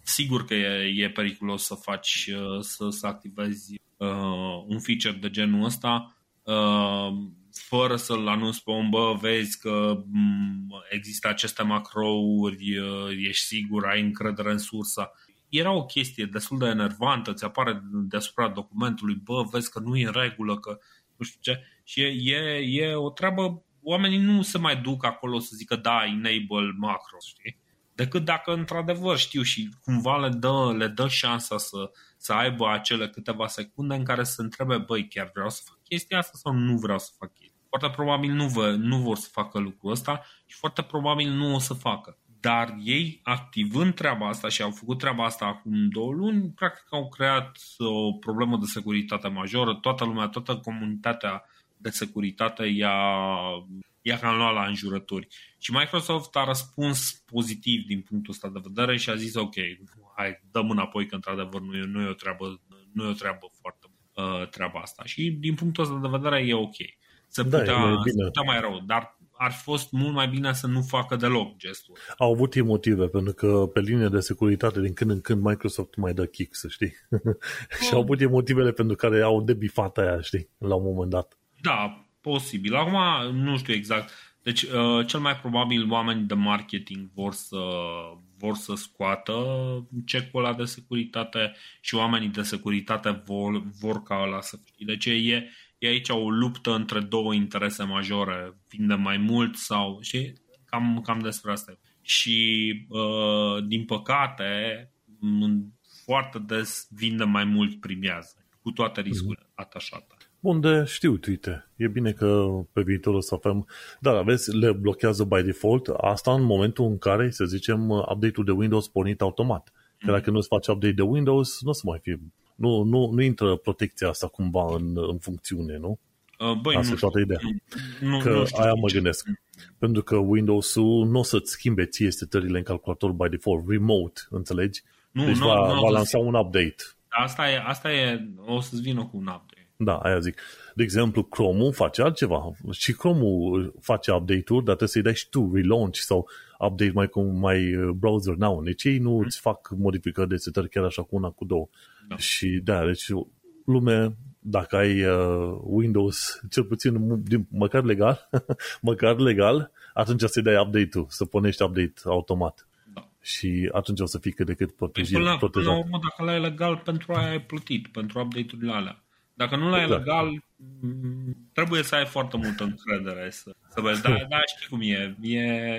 sigur că e, e periculos să faci, uh, să, să activezi uh, un feature de genul ăsta uh, fără să-l anunți pe om, bă, vezi că mm, există aceste macrouri, uh, ești sigur, ai încredere în sursă era o chestie destul de enervantă, ți apare deasupra documentului, bă, vezi că nu e în regulă, că nu știu ce. Și e, e, e o treabă, oamenii nu se mai duc acolo să zică da, enable macro, știi? Decât dacă într-adevăr știu și cumva le dă, le dă șansa să, să aibă acele câteva secunde în care să se întrebe, băi, chiar vreau să fac chestia asta sau nu vreau să fac chestia Foarte probabil nu, vă, nu vor să facă lucrul ăsta și foarte probabil nu o să facă. Dar ei, activând treaba asta și au făcut treaba asta acum două luni, practic au creat o problemă de securitate majoră. Toată lumea, toată comunitatea de securitate i-a, i-a cam luat la înjurături. Și Microsoft a răspuns pozitiv din punctul ăsta de vedere și a zis ok, hai, dăm înapoi că într-adevăr nu e, nu e o treabă, nu e o treabă foarte uh, treaba asta. Și din punctul ăsta de vedere e ok. Se da, putea, da, se putea mai rău, dar ar fi fost mult mai bine să nu facă deloc gestul. Au avut ei motive, pentru că pe linie de securitate din când în când Microsoft mai dă kick, să știi. și au avut ei motivele pentru care au debifat aia, știi, la un moment dat. Da, posibil. Acum nu știu exact. Deci, uh, cel mai probabil oamenii de marketing vor să, vor să scoată check-ul ăla de securitate și oamenii de securitate vor, vor ca ăla să fie. Deci e, e aici o luptă între două interese majore, vinde mai mult sau, și cam, cam despre asta. Și, uh, din păcate, foarte des vinde mai mult primează, cu toate riscurile mm-hmm. atașate. Bun, de știu, uite, e bine că pe viitor o să avem, dar aveți, le blochează by default, asta în momentul în care, să zicem, update-ul de Windows pornit automat. Că dacă nu-ți faci update de Windows, nu o să mai fie nu, nu, nu intră protecția asta cumva în, în funcțiune, nu? Uh, băi, asta nu e toată ideea. Nu, că nu știu. aia mă gândesc. Pentru că Windows-ul nu o să-ți schimbe ție setările în calculator by default, remote, înțelegi? Nu, deci nu, va, nu, va lansa un update. Asta e, asta e, o să-ți vină cu un update. Da, aia zic. De exemplu, Chrome-ul face altceva. Și Chrome-ul face update-uri, dar trebuie să-i dai și tu relaunch sau update mai cu mai uh, browser now. Deci ei nu îți fac modificări de setări chiar așa cu una, cu două. Da. Și da, deci lume, dacă ai uh, Windows, cel puțin din, măcar legal, măcar legal, atunci să-i dai update-ul, să punești update automat. Da. Și atunci o să fii cât de cât protejat. Păi până, până la urmă, dacă l-ai legal, pentru aia ai plătit, pentru update-urile alea. Dacă nu l-ai exact. legal, trebuie să ai foarte multă încredere să, să vezi. Da, da, știi cum e. e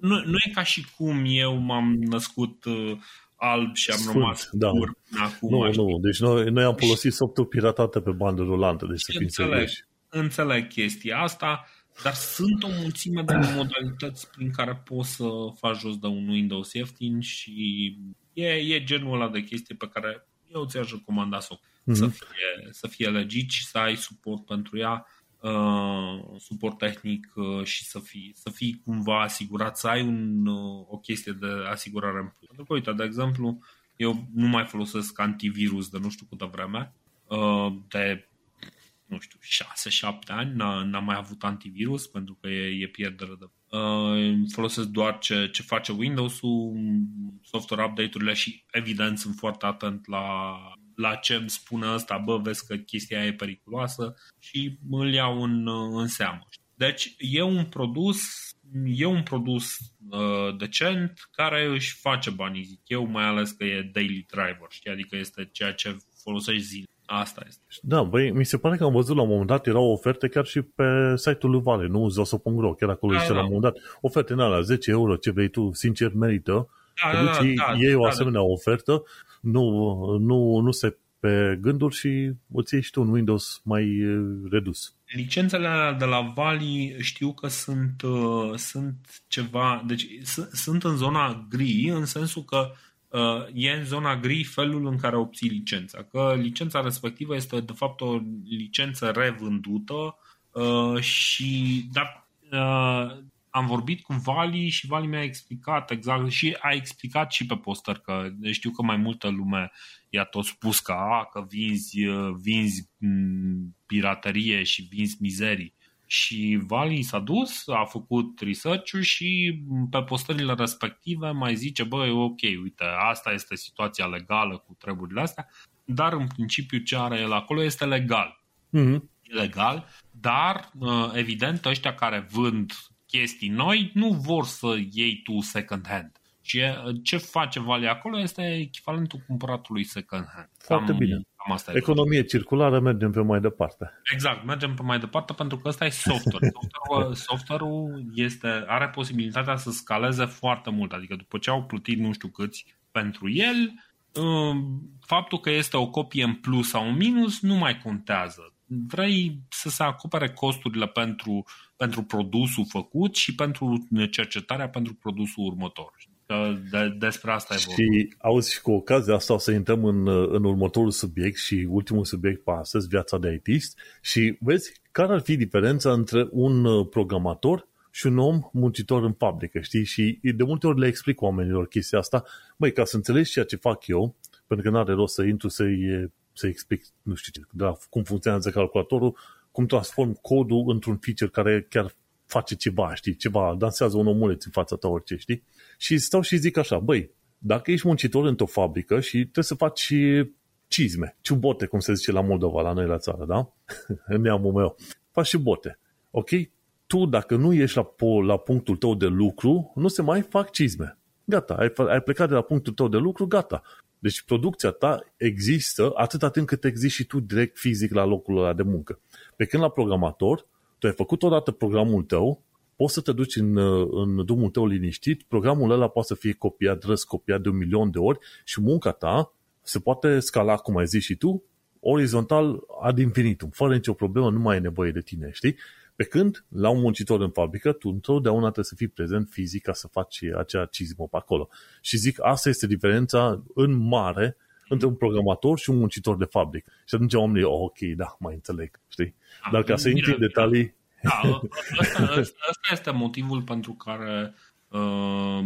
nu, nu e ca și cum eu m-am născut uh, alb și am Sfânt, rămas da. pur acum. Nu, știi? nu, deci noi, noi am folosit softul piratate pe bandă rulantă, deci să fim înțeleg, înțeleg chestia asta, dar sunt o mulțime de modalități prin care poți să faci jos de un Windows ieftin și e, e genul ăla de chestie pe care eu ți-aș recomanda să, mm-hmm. să, fie, să fie legit și să ai suport pentru ea, uh, suport tehnic uh, și să fii, să fii cumva asigurat, să ai un, uh, o chestie de asigurare în plus. Pentru că, uite, de exemplu, eu nu mai folosesc antivirus de nu știu câtă vreme, uh, de nu știu, 6-7 ani, n-am mai avut antivirus pentru că e, e pierdere de... Uh, folosesc doar ce, ce face Windows-ul, software update-urile și evident sunt foarte atent la, la ce îmi spune ăsta, bă, vezi că chestia e periculoasă și îl iau în, în seamă. Deci e un produs, e un produs uh, decent care își face banii, zic eu, mai ales că e daily driver, știi? Adică este ceea ce folosești zile. Asta este. Da, băi, mi se pare că am văzut la un moment dat, erau oferte chiar și pe site-ul lui Vale, nu zoso.ro, chiar acolo da, este da. la un moment dat. Oferte în alea, 10 euro, ce vrei tu, sincer merită. Da, da, da, da, iei da, o asemenea da. ofertă, nu, nu, nu se pe gânduri și îți iei și tu un Windows mai redus. Licențele de la Vali știu că sunt, uh, sunt ceva, deci sunt în zona gri, în sensul că uh, e în zona gri felul în care obții licența. Că licența respectivă este de fapt o licență revândută uh, și dar uh, am vorbit cu Vali și Vali mi-a explicat exact și a explicat și pe poster că știu că mai multă lume i-a tot spus că, a, că vinzi, vinzi piraterie și vinzi mizerii. Și Vali s-a dus, a făcut research și pe postările respective mai zice, băi, ok, uite, asta este situația legală cu treburile astea, dar în principiu ce are el acolo este legal. Mm-hmm. Legal, dar evident ăștia care vând chestii noi nu vor să iei tu second hand. Și ce face Vale acolo este echivalentul cumpăratului second hand. Foarte cam, bine. Cam asta Economie e. circulară, mergem pe mai departe. Exact, mergem pe mai departe pentru că ăsta e software. software-ul, software-ul este, are posibilitatea să scaleze foarte mult. Adică după ce au plătit nu știu câți pentru el, um, faptul că este o copie în plus sau în minus nu mai contează. Vrei să se acopere costurile pentru, pentru produsul făcut și pentru cercetarea pentru produsul următor. De, despre asta e vorba. Și auzi, și cu ocazia asta o să intrăm în, în următorul subiect și ultimul subiect pe astăzi, viața de ITist. Și vezi, care ar fi diferența între un uh, programator și un om muncitor în fabrică, știi? Și de multe ori le explic oamenilor chestia asta. Băi, ca să înțelegi ceea ce fac eu, pentru că nu are rost să intru să-i, să explic, nu știu ce, de la cum funcționează calculatorul, cum transform codul într-un feature care chiar face ceva, știi, ceva, dansează un omuleț în fața ta, orice, știi? Și stau și zic așa, băi, dacă ești muncitor într-o fabrică și trebuie să faci cizme, ciubote, cum se zice la Moldova, la noi la țară, da? în neamul meu. Faci și bote. Ok? Tu, dacă nu ești la, la punctul tău de lucru, nu se mai fac cizme. Gata, ai, ai plecat de la punctul tău de lucru, gata. Deci producția ta există atâta timp cât existi și tu direct fizic la locul ăla de muncă. Pe când la programator, tu ai făcut odată programul tău, poți să te duci în, în drumul tău liniștit, programul ăla poate să fie copiat, răscopiat de un milion de ori și munca ta se poate scala, cum ai zis și tu, orizontal ad infinitum, fără nicio problemă, nu mai e nevoie de tine, știi? Pe când, la un muncitor în fabrică, tu întotdeauna trebuie să fii prezent fizic ca să faci acea cizmă pe acolo. Și zic, asta este diferența în mare între un programator și un muncitor de fabrică. Și atunci oamenii, oh, ok, da, mai înțeleg, știi? Dar ca să intri în detalii... Da, asta, asta este motivul pentru care uh,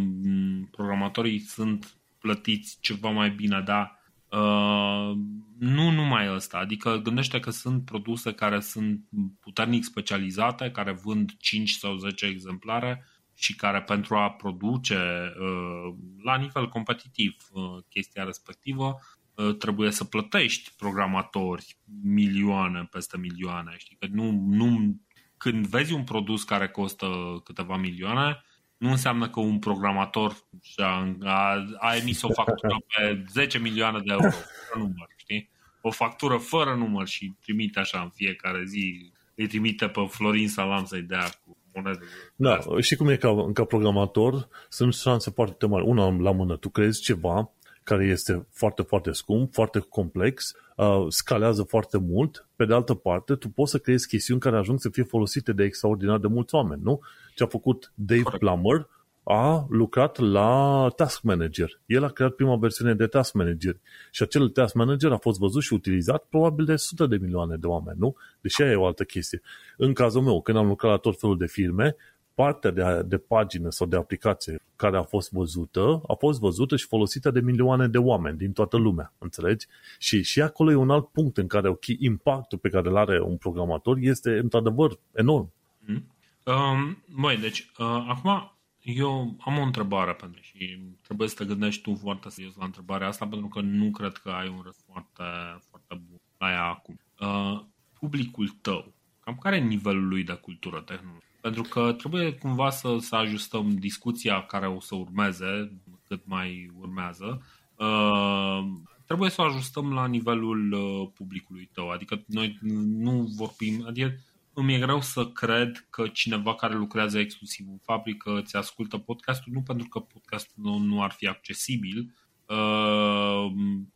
programatorii sunt plătiți ceva mai bine, dar Uh, nu numai ăsta, adică gândește că sunt produse care sunt puternic specializate, care vând 5 sau 10 exemplare și care pentru a produce uh, la nivel competitiv uh, chestia respectivă uh, trebuie să plătești programatori milioane peste milioane. Știi? Că nu, nu, când vezi un produs care costă câteva milioane, nu înseamnă că un programator a, a, a emis o factură pe 10 milioane de euro, fără număr, știi? O factură fără număr și trimite așa în fiecare zi, îi trimite pe Florin Salam să-i dea cu monede. Da, și cum e ca, ca programator, sunt șanse foarte mari. Una la mână, tu crezi ceva care este foarte, foarte scump, foarte complex, uh, scalează foarte mult. Pe de altă parte, tu poți să creezi chestiuni care ajung să fie folosite de extraordinar de mulți oameni, nu? Ce a făcut Dave Correct. Plummer a lucrat la Task Manager. El a creat prima versiune de Task Manager și acel Task Manager a fost văzut și utilizat probabil de sute de milioane de oameni, nu? Deși aia e o altă chestie. În cazul meu, când am lucrat la tot felul de firme, partea de, de pagină sau de aplicație care a fost văzută, a fost văzută și folosită de milioane de oameni din toată lumea, înțelegi? Și, și acolo e un alt punct în care okay, impactul pe care îl are un programator este într-adevăr enorm. Mm. Um, băi, deci, uh, acum eu am o întrebare pentru și trebuie să te gândești tu foarte serios la întrebarea asta pentru că nu cred că ai un răspuns foarte, foarte bun la ea acum. Uh, publicul tău, cam care e nivelul lui de cultură tehnologică? Pentru că trebuie cumva să, să ajustăm discuția care o să urmeze, cât mai urmează, uh, trebuie să o ajustăm la nivelul uh, publicului tău. Adică noi nu vorbim, adică îmi e greu să cred că cineva care lucrează exclusiv în fabrică ți ascultă podcastul, nu pentru că podcastul nu, nu ar fi accesibil uh,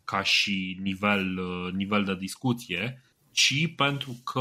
ca și nivel, uh, nivel de discuție, ci pentru că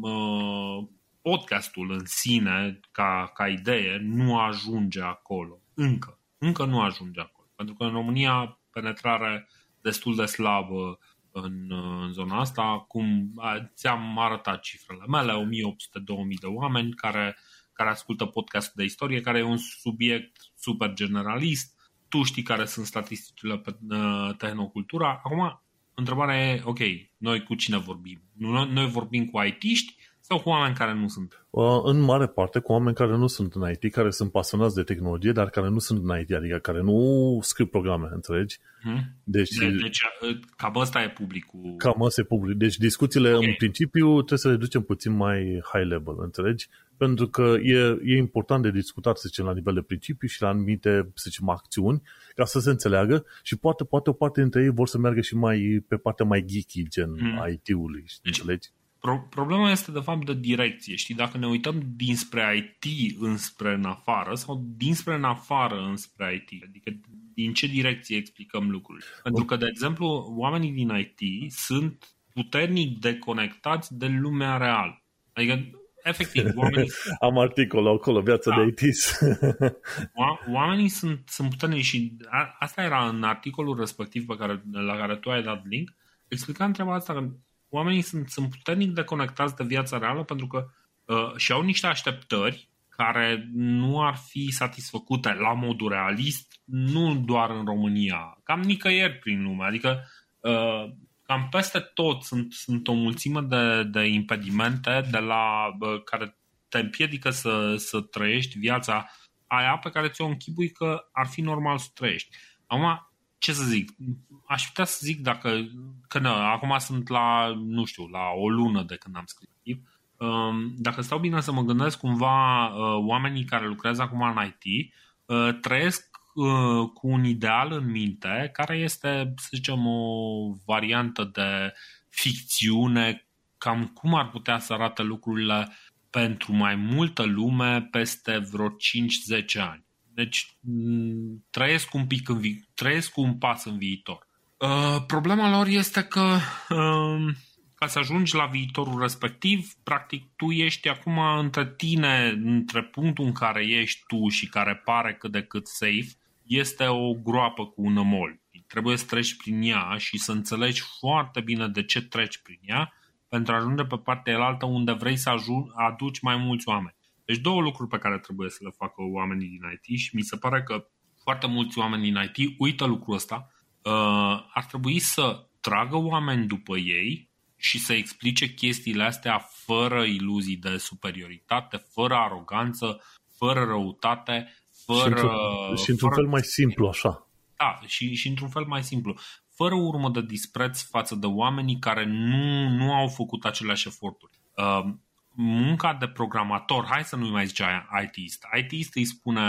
uh, podcastul în sine, ca, ca idee, nu ajunge acolo. Încă. Încă nu ajunge acolo. Pentru că în România penetrare destul de slabă în, în zona asta. Cum ți-am arătat cifrele mele, 1800-2000 de oameni care, care ascultă podcastul de istorie, care e un subiect super generalist. Tu știi care sunt statisticile pe uh, tehnocultura. Acum, întrebarea e, ok, noi cu cine vorbim? Noi vorbim cu IT-ști sau cu oameni care nu sunt? Uh, în mare parte cu oameni care nu sunt în IT, care sunt pasionați de tehnologie, dar care nu sunt în IT, adică care nu scriu programe, înțelegi? Hmm? Deci, de, deci uh, cam ăsta e publicul. Cam ăsta e public. Deci discuțiile okay. în principiu trebuie să le ducem puțin mai high level, înțelegi? Pentru că e, e important de discutat, să zicem, la nivel de principiu și la anumite, să zicem, acțiuni, ca să se înțeleagă și poate, poate o parte dintre ei vor să meargă și mai pe partea mai geeky, gen hmm. IT-ului, deci, înțelegi? Pro- problema este de fapt de direcție. Știi, dacă ne uităm dinspre IT înspre în afară sau dinspre în afară înspre IT, adică din ce direcție explicăm lucrurile. Pentru că, de exemplu, oamenii din IT sunt puternic deconectați de lumea reală. Adică, efectiv, oamenii... Am articolul acolo, viața da. de IT. oamenii sunt, sunt puternici și a, asta era în articolul respectiv pe care, la care tu ai dat link, explica întreaba asta că oamenii sunt, sunt puternic deconectați de viața reală pentru că uh, și-au niște așteptări care nu ar fi satisfăcute la modul realist, nu doar în România, cam nicăieri prin lume. Adică uh, cam peste tot sunt, sunt o mulțime de, de impedimente de la, uh, care te împiedică să, să trăiești viața aia pe care ți-o închipui că ar fi normal să trăiești. Acum, ce să zic, aș putea să zic dacă, că nu, acum sunt la, nu știu, la o lună de când am scris um, dacă stau bine să mă gândesc, cumva uh, oamenii care lucrează acum în IT uh, trăiesc uh, cu un ideal în minte care este, să zicem, o variantă de ficțiune, cam cum ar putea să arate lucrurile pentru mai multă lume peste vreo 5-10 ani. Deci mm, trăiesc un pic în vi- trăiesc un pas în viitor. Uh, problema lor este că uh, ca să ajungi la viitorul respectiv, practic tu ești acum între tine, între punctul în care ești tu și care pare cât de cât safe, este o groapă cu un nămol. Trebuie să treci prin ea și să înțelegi foarte bine de ce treci prin ea pentru a ajunge pe partea altă unde vrei să aduci mai mulți oameni. Deci două lucruri pe care trebuie să le facă oamenii din IT și mi se pare că foarte mulți oameni din IT uită lucrul ăsta. Uh, ar trebui să tragă oameni după ei și să explice chestiile astea fără iluzii de superioritate, fără aroganță, fără răutate, fără... Și într-un, și într-un fel mai simplu, așa. Da, și, și într-un fel mai simplu. Fără urmă de dispreț față de oamenii care nu, nu au făcut aceleași eforturi. Uh, munca de programator, hai să nu mai zice IT-ist. IT-ist îi spune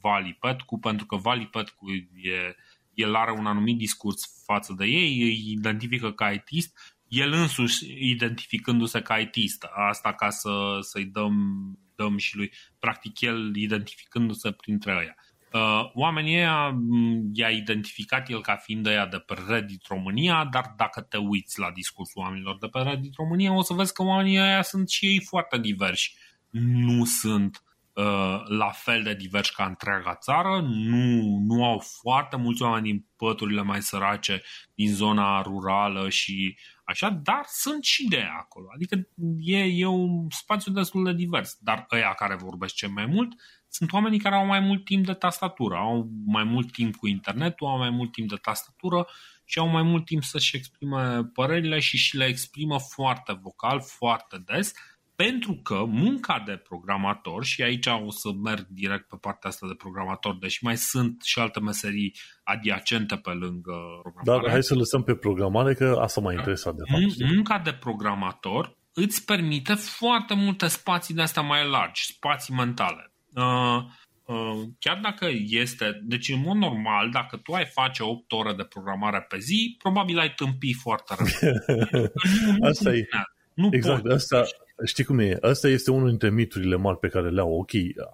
Vali Petcu pentru că Vali Petcu e, el are un anumit discurs față de ei, îi identifică ca IT-ist, el însuși identificându-se ca IT-ist. Asta ca să, să-i dăm, dăm și lui. Practic el identificându-se printre ăia. Uh, oamenii ăia mm, i-a identificat el ca fiind ăia de pe Reddit România, dar dacă te uiți la discursul oamenilor de pe Reddit România, o să vezi că oamenii ăia sunt și ei foarte diversi. Nu sunt uh, la fel de diversi ca întreaga țară, nu, nu au foarte mulți oameni din păturile mai sărace, din zona rurală și așa, dar sunt și de acolo. Adică e, e un spațiu destul de divers, dar ăia care vorbesc ce mai mult sunt oamenii care au mai mult timp de tastatură, au mai mult timp cu internetul, au mai mult timp de tastatură și au mai mult timp să-și exprime părerile și și le exprimă foarte vocal, foarte des, pentru că munca de programator, și aici o să merg direct pe partea asta de programator, deși mai sunt și alte meserii adiacente pe lângă programare. Dar hai să lăsăm pe programare, că asta m-a interesat de fapt. Munca de programator îți permite foarte multe spații de astea mai largi, spații mentale. Uh, uh, chiar dacă este, deci în mod normal, dacă tu ai face 8 ore de programare pe zi, probabil ai tâmpi foarte rău. Asta e. Nu exact, poți. asta, știi cum e? Asta este unul dintre miturile mari pe care le au. Ok,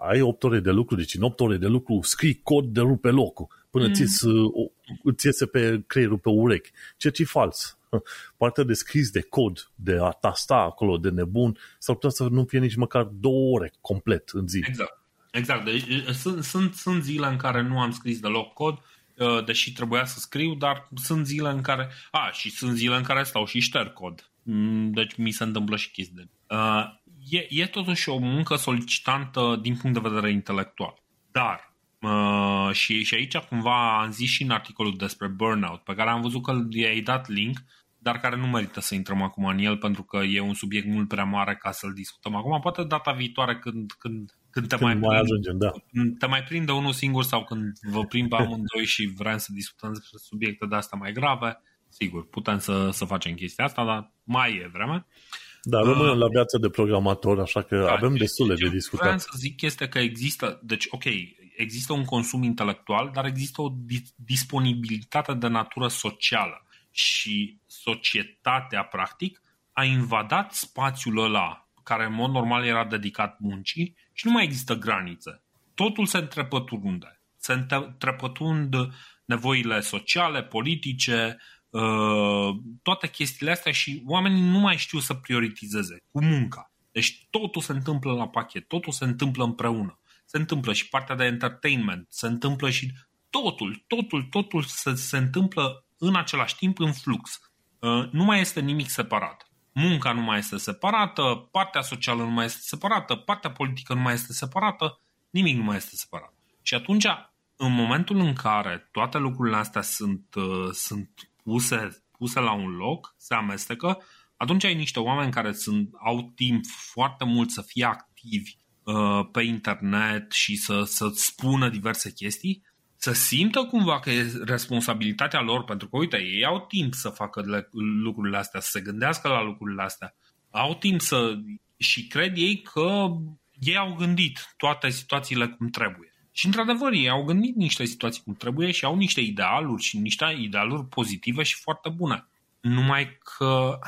ai 8 ore de lucru, deci în 8 ore de lucru scrii cod de rupe locul până mm. ți îți iese pe creierul pe urechi. Ceea ce e fals. Partea de scris de cod, de a tasta acolo de nebun, s-ar putea să nu fie nici măcar două ore complet în zi. Exact. Exact. Deci, sunt, sunt, sunt zile în care nu am scris deloc cod, deși trebuia să scriu, dar sunt zile în care... A, și sunt zile în care stau și șterg cod. Mm, deci mi se întâmplă și chestii de... Uh, e, e totuși o muncă solicitantă din punct de vedere intelectual. Dar, uh, și, și aici cumva am zis și în articolul despre burnout, pe care am văzut că i-ai dat link, dar care nu merită să intrăm acum în el, pentru că e un subiect mult prea mare ca să-l discutăm acum. Poate data viitoare când, când, când te când mai, mai prind, ajungem, da. te mai prinde unul singur sau când vă prind pe amândoi și vrem să discutăm despre subiecte de astea mai grave, sigur, putem să, să facem chestia asta, dar mai e vreme. Da, rămânem uh, la viața de programator, așa că da, avem destule de discutat. Vreau să zic este că există, deci ok, există un consum intelectual, dar există o disponibilitate de natură socială și societatea, practic, a invadat spațiul ăla care în mod normal era dedicat muncii și nu mai există granițe. Totul se întrepătrunde. Se întrepătrund nevoile sociale, politice, Uh, toate chestiile astea și oamenii nu mai știu să prioritizeze cu munca. Deci totul se întâmplă la pachet, totul se întâmplă împreună. Se întâmplă și partea de entertainment, se întâmplă și totul, totul, totul se, se întâmplă în același timp în flux. Uh, nu mai este nimic separat. Munca nu mai este separată, partea socială nu mai este separată, partea politică nu mai este separată, nimic nu mai este separat. Și atunci, în momentul în care toate lucrurile astea sunt, uh, sunt puse, puse la un loc, se amestecă, atunci ai niște oameni care sunt, au timp foarte mult să fie activi uh, pe internet și să, să spună diverse chestii, să simtă cumva că e responsabilitatea lor, pentru că, uite, ei au timp să facă lucrurile astea, să se gândească la lucrurile astea, au timp să... și cred ei că ei au gândit toate situațiile cum trebuie. Și într-adevăr, ei au gândit niște situații cum trebuie și au niște idealuri și niște idealuri pozitive și foarte bune. Numai că,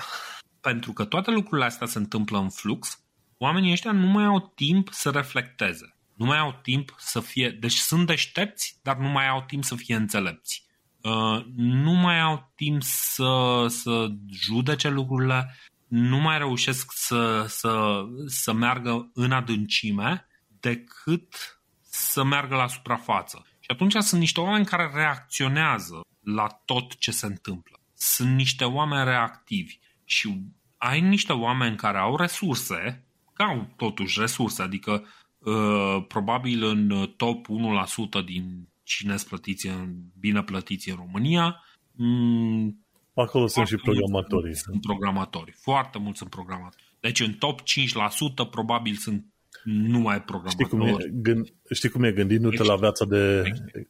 pentru că toate lucrurile astea se întâmplă în flux, oamenii ăștia nu mai au timp să reflecteze. Nu mai au timp să fie... Deci sunt deștepți, dar nu mai au timp să fie înțelepți. Uh, nu mai au timp să, să judece lucrurile, nu mai reușesc să, să, să meargă în adâncime decât să meargă la suprafață. Și atunci sunt niște oameni care reacționează la tot ce se întâmplă. Sunt niște oameni reactivi și ai niște oameni care au resurse, că au totuși resurse, adică uh, probabil în top 1% din cine plătiți, bine plătiți în România. Mm, Acolo sunt și programatorii. Sunt programatori. Foarte mulți sunt programatori. Deci în top 5% probabil sunt nu mai programator. Știi cum e, gând, știi cum e gândindu-te la viața de...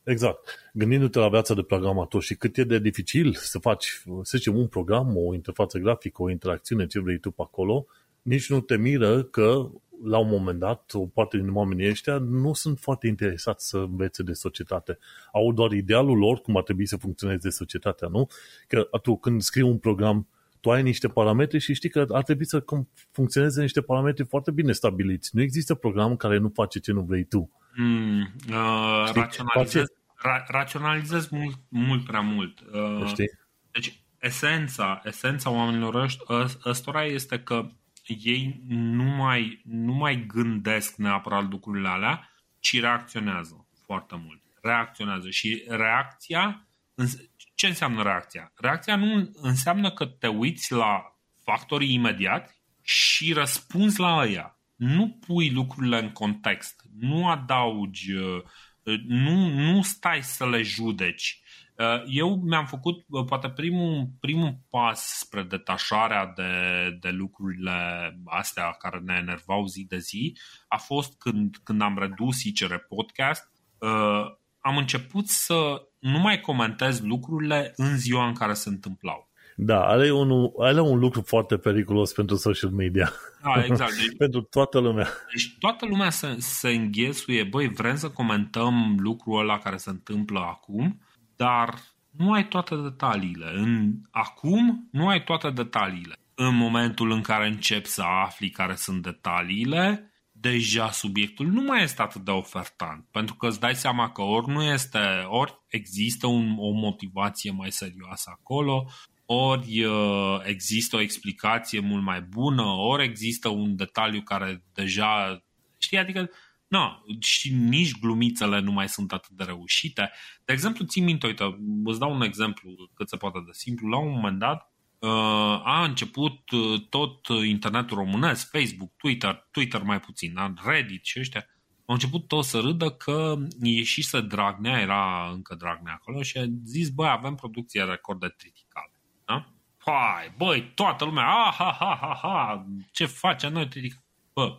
Exact. Gândindu-te la viața de programator și cât e de dificil să faci, să zicem, un program, o interfață grafică, o interacțiune, ce vrei tu pe acolo, nici nu te miră că la un moment dat, o parte din oamenii ăștia nu sunt foarte interesați să învețe de societate. Au doar idealul lor cum ar trebui să funcționeze societatea, nu? Că tu când scrii un program tu ai niște parametri și știi că ar trebui să funcționeze niște parametri foarte bine stabiliți. Nu există program care nu face ce nu vrei tu. Mm, uh, raționalizez, ra, raționalizez mult, mult prea mult. Uh, știi? Deci, esența, esența oamenilor ăstora este că ei nu mai, nu mai gândesc neapărat lucrurile alea, ci reacționează foarte mult. Reacționează și reacția ce înseamnă reacția? Reacția nu înseamnă că te uiți la factorii imediati și răspunzi la ea. Nu pui lucrurile în context, nu adaugi, uh, nu, nu stai să le judeci. Uh, eu mi-am făcut, uh, poate primul, primul pas spre detașarea de, de lucrurile astea care ne enervau zi de zi a fost când, când am redus ICR Podcast, am început să nu mai comentez lucrurile în ziua în care se întâmplau. Da, are un, are un lucru foarte periculos pentru social media. Da, exact. Deci, pentru toată lumea. Deci toată lumea se, se înghesuie, băi, vrem să comentăm lucrul ăla care se întâmplă acum, dar nu ai toate detaliile. În, acum nu ai toate detaliile. În momentul în care începi să afli care sunt detaliile, deja subiectul nu mai este atât de ofertant, pentru că îți dai seama că ori nu este, ori există un, o motivație mai serioasă acolo, ori uh, există o explicație mult mai bună, ori există un detaliu care deja, știi, adică No, și nici glumițele nu mai sunt atât de reușite. De exemplu, țin minte, uite, îți dau un exemplu cât se poate de simplu. La un moment dat uh, a început uh, tot internetul românesc, Facebook, Twitter, Twitter mai puțin, da? Reddit și ăștia, au început tot să râdă că ieșise Dragnea, era încă Dragnea acolo și a zis, băi, avem producție record de triticale. Da? Hai, băi, toată lumea, ah, ha, ha, ha, ha, ce face noi triticale? Bă, Uh,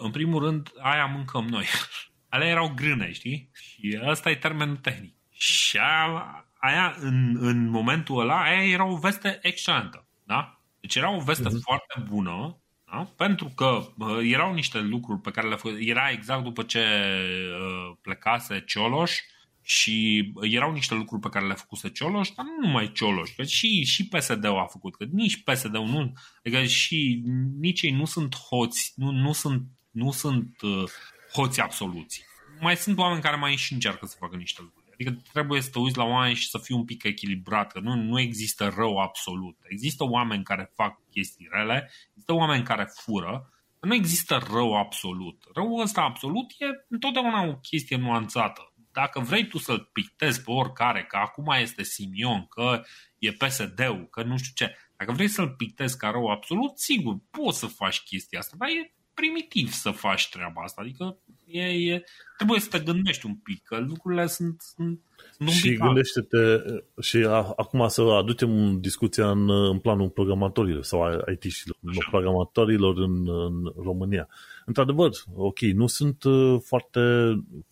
în primul rând, aia mâncăm noi. Alea erau grâne, știi? Și ăsta e termenul tehnic. Și aia, aia în, în momentul ăla, aia era o veste excelentă. Da? Deci era o veste uh-huh. foarte bună, da? pentru că uh, erau niște lucruri pe care le fă... Era exact după ce uh, plecase Cioloș și erau niște lucruri pe care le-a făcut Cioloș, dar nu numai Cioloș, că și, și PSD-ul a făcut, că nici PSD-ul nu, adică și nici ei nu sunt hoți, nu, nu sunt, nu sunt uh, hoți absoluți. Mai sunt oameni care mai și încearcă să facă niște lucruri. Adică trebuie să te uiți la oameni și să fii un pic echilibrat, că nu, nu există rău absolut. Există oameni care fac chestii rele, există oameni care fură, nu există rău absolut. Răul ăsta absolut e întotdeauna o chestie nuanțată dacă vrei tu să-l pictezi pe oricare, că acum este Simion, că e PSD-ul, că nu știu ce, dacă vrei să-l pictezi ca rău absolut, sigur, poți să faci chestia asta, dar e primitiv să faci treaba asta. Adică e, e, trebuie să te gândești un pic, că lucrurile sunt, sunt și gândește-te, și a, acum să aducem discuția în, în planul programatorilor sau IT-șilor, programatorilor în, în România. Într-adevăr, ok, nu sunt uh, foarte,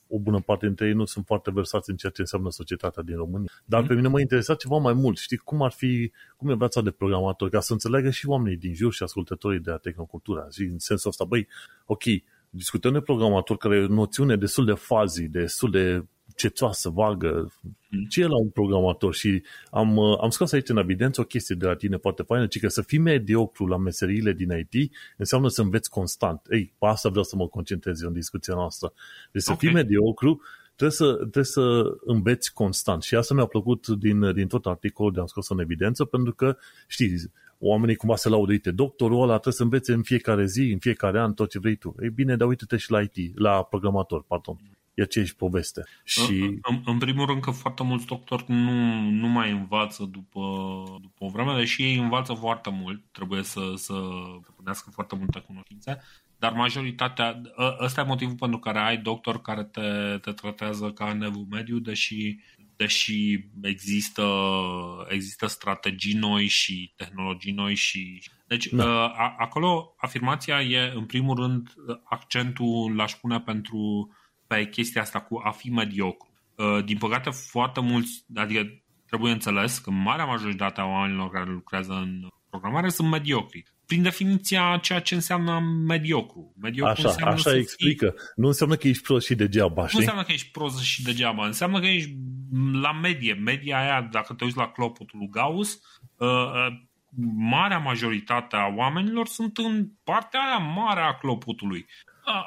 o bună parte dintre ei nu sunt foarte versați în ceea ce înseamnă societatea din România. Dar mm. pe mine mă interesa ceva mai mult. Știi, cum ar fi, cum e viața de programator, ca să înțeleagă și oamenii din jur și ascultătorii de la tehnocultura. Și în sensul ăsta, băi, ok, discutăm de programator care e o noțiune destul de fazi, destul de cețoasă, vagă, mm. ce e la un programator și am, uh, am scos aici în evidență o chestie de la tine foarte faină, ci că să fii mediocru la meseriile din IT înseamnă să înveți constant. Ei, pe asta vreau să mă concentrez în discuția noastră. Deci să okay. fii mediocru, trebuie să, trebuie să înveți constant. Și asta mi-a plăcut din, din tot articolul de am scos în evidență, pentru că, știi, oamenii cumva se laudă, uite, doctorul ăla trebuie să învețe în fiecare zi, în fiecare an, tot ce vrei tu. Ei bine, dar uite-te și la IT, la programator, pardon e aceeași poveste. Și... În, în, în primul rând că foarte mulți doctori nu, nu mai învață după, după o vreme, deși ei învață foarte mult, trebuie să, să punească foarte multe cunoștințe, dar majoritatea, ă, ăsta e motivul pentru care ai doctor care te, te tratează ca nevul mediu, deși, deși există, există strategii noi și tehnologii noi și deci, da. Ă, a, acolo afirmația e, în primul rând, accentul l-aș pune pentru pe chestia asta cu a fi mediocru. Uh, din păcate, foarte mulți, adică trebuie înțeles că marea majoritate a oamenilor care lucrează în programare sunt mediocri. Prin definiția, ceea ce înseamnă mediocru. mediocru așa, înseamnă așa explică. Fii... Nu înseamnă că ești prost și degeaba, știi? Nu înseamnă că ești prost și degeaba. Înseamnă că ești la medie. Media aia, dacă te uiți la clopotul lui Gauss, uh, uh, marea majoritate a oamenilor sunt în partea aia mare a clopotului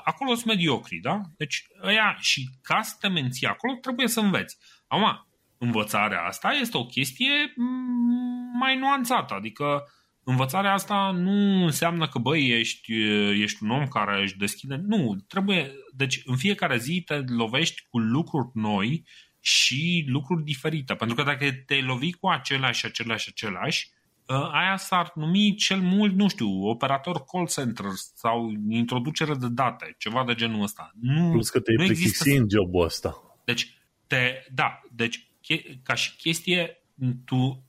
acolo sunt mediocri, da? Deci ăia și ca să te menții acolo trebuie să înveți. Acum, învățarea asta este o chestie mm, mai nuanțată, adică învățarea asta nu înseamnă că, băi, ești, ești un om care își deschide. Nu, trebuie, deci în fiecare zi te lovești cu lucruri noi și lucruri diferite. Pentru că dacă te lovi cu aceleași, aceleași, aceleași, Ă, aia s-ar numi cel mult, nu știu, operator call center sau introducere de date, ceva de genul ăsta. Nu, Plus că te-ai există... în jobul ăsta. Deci, te, da, deci ca și chestie, tu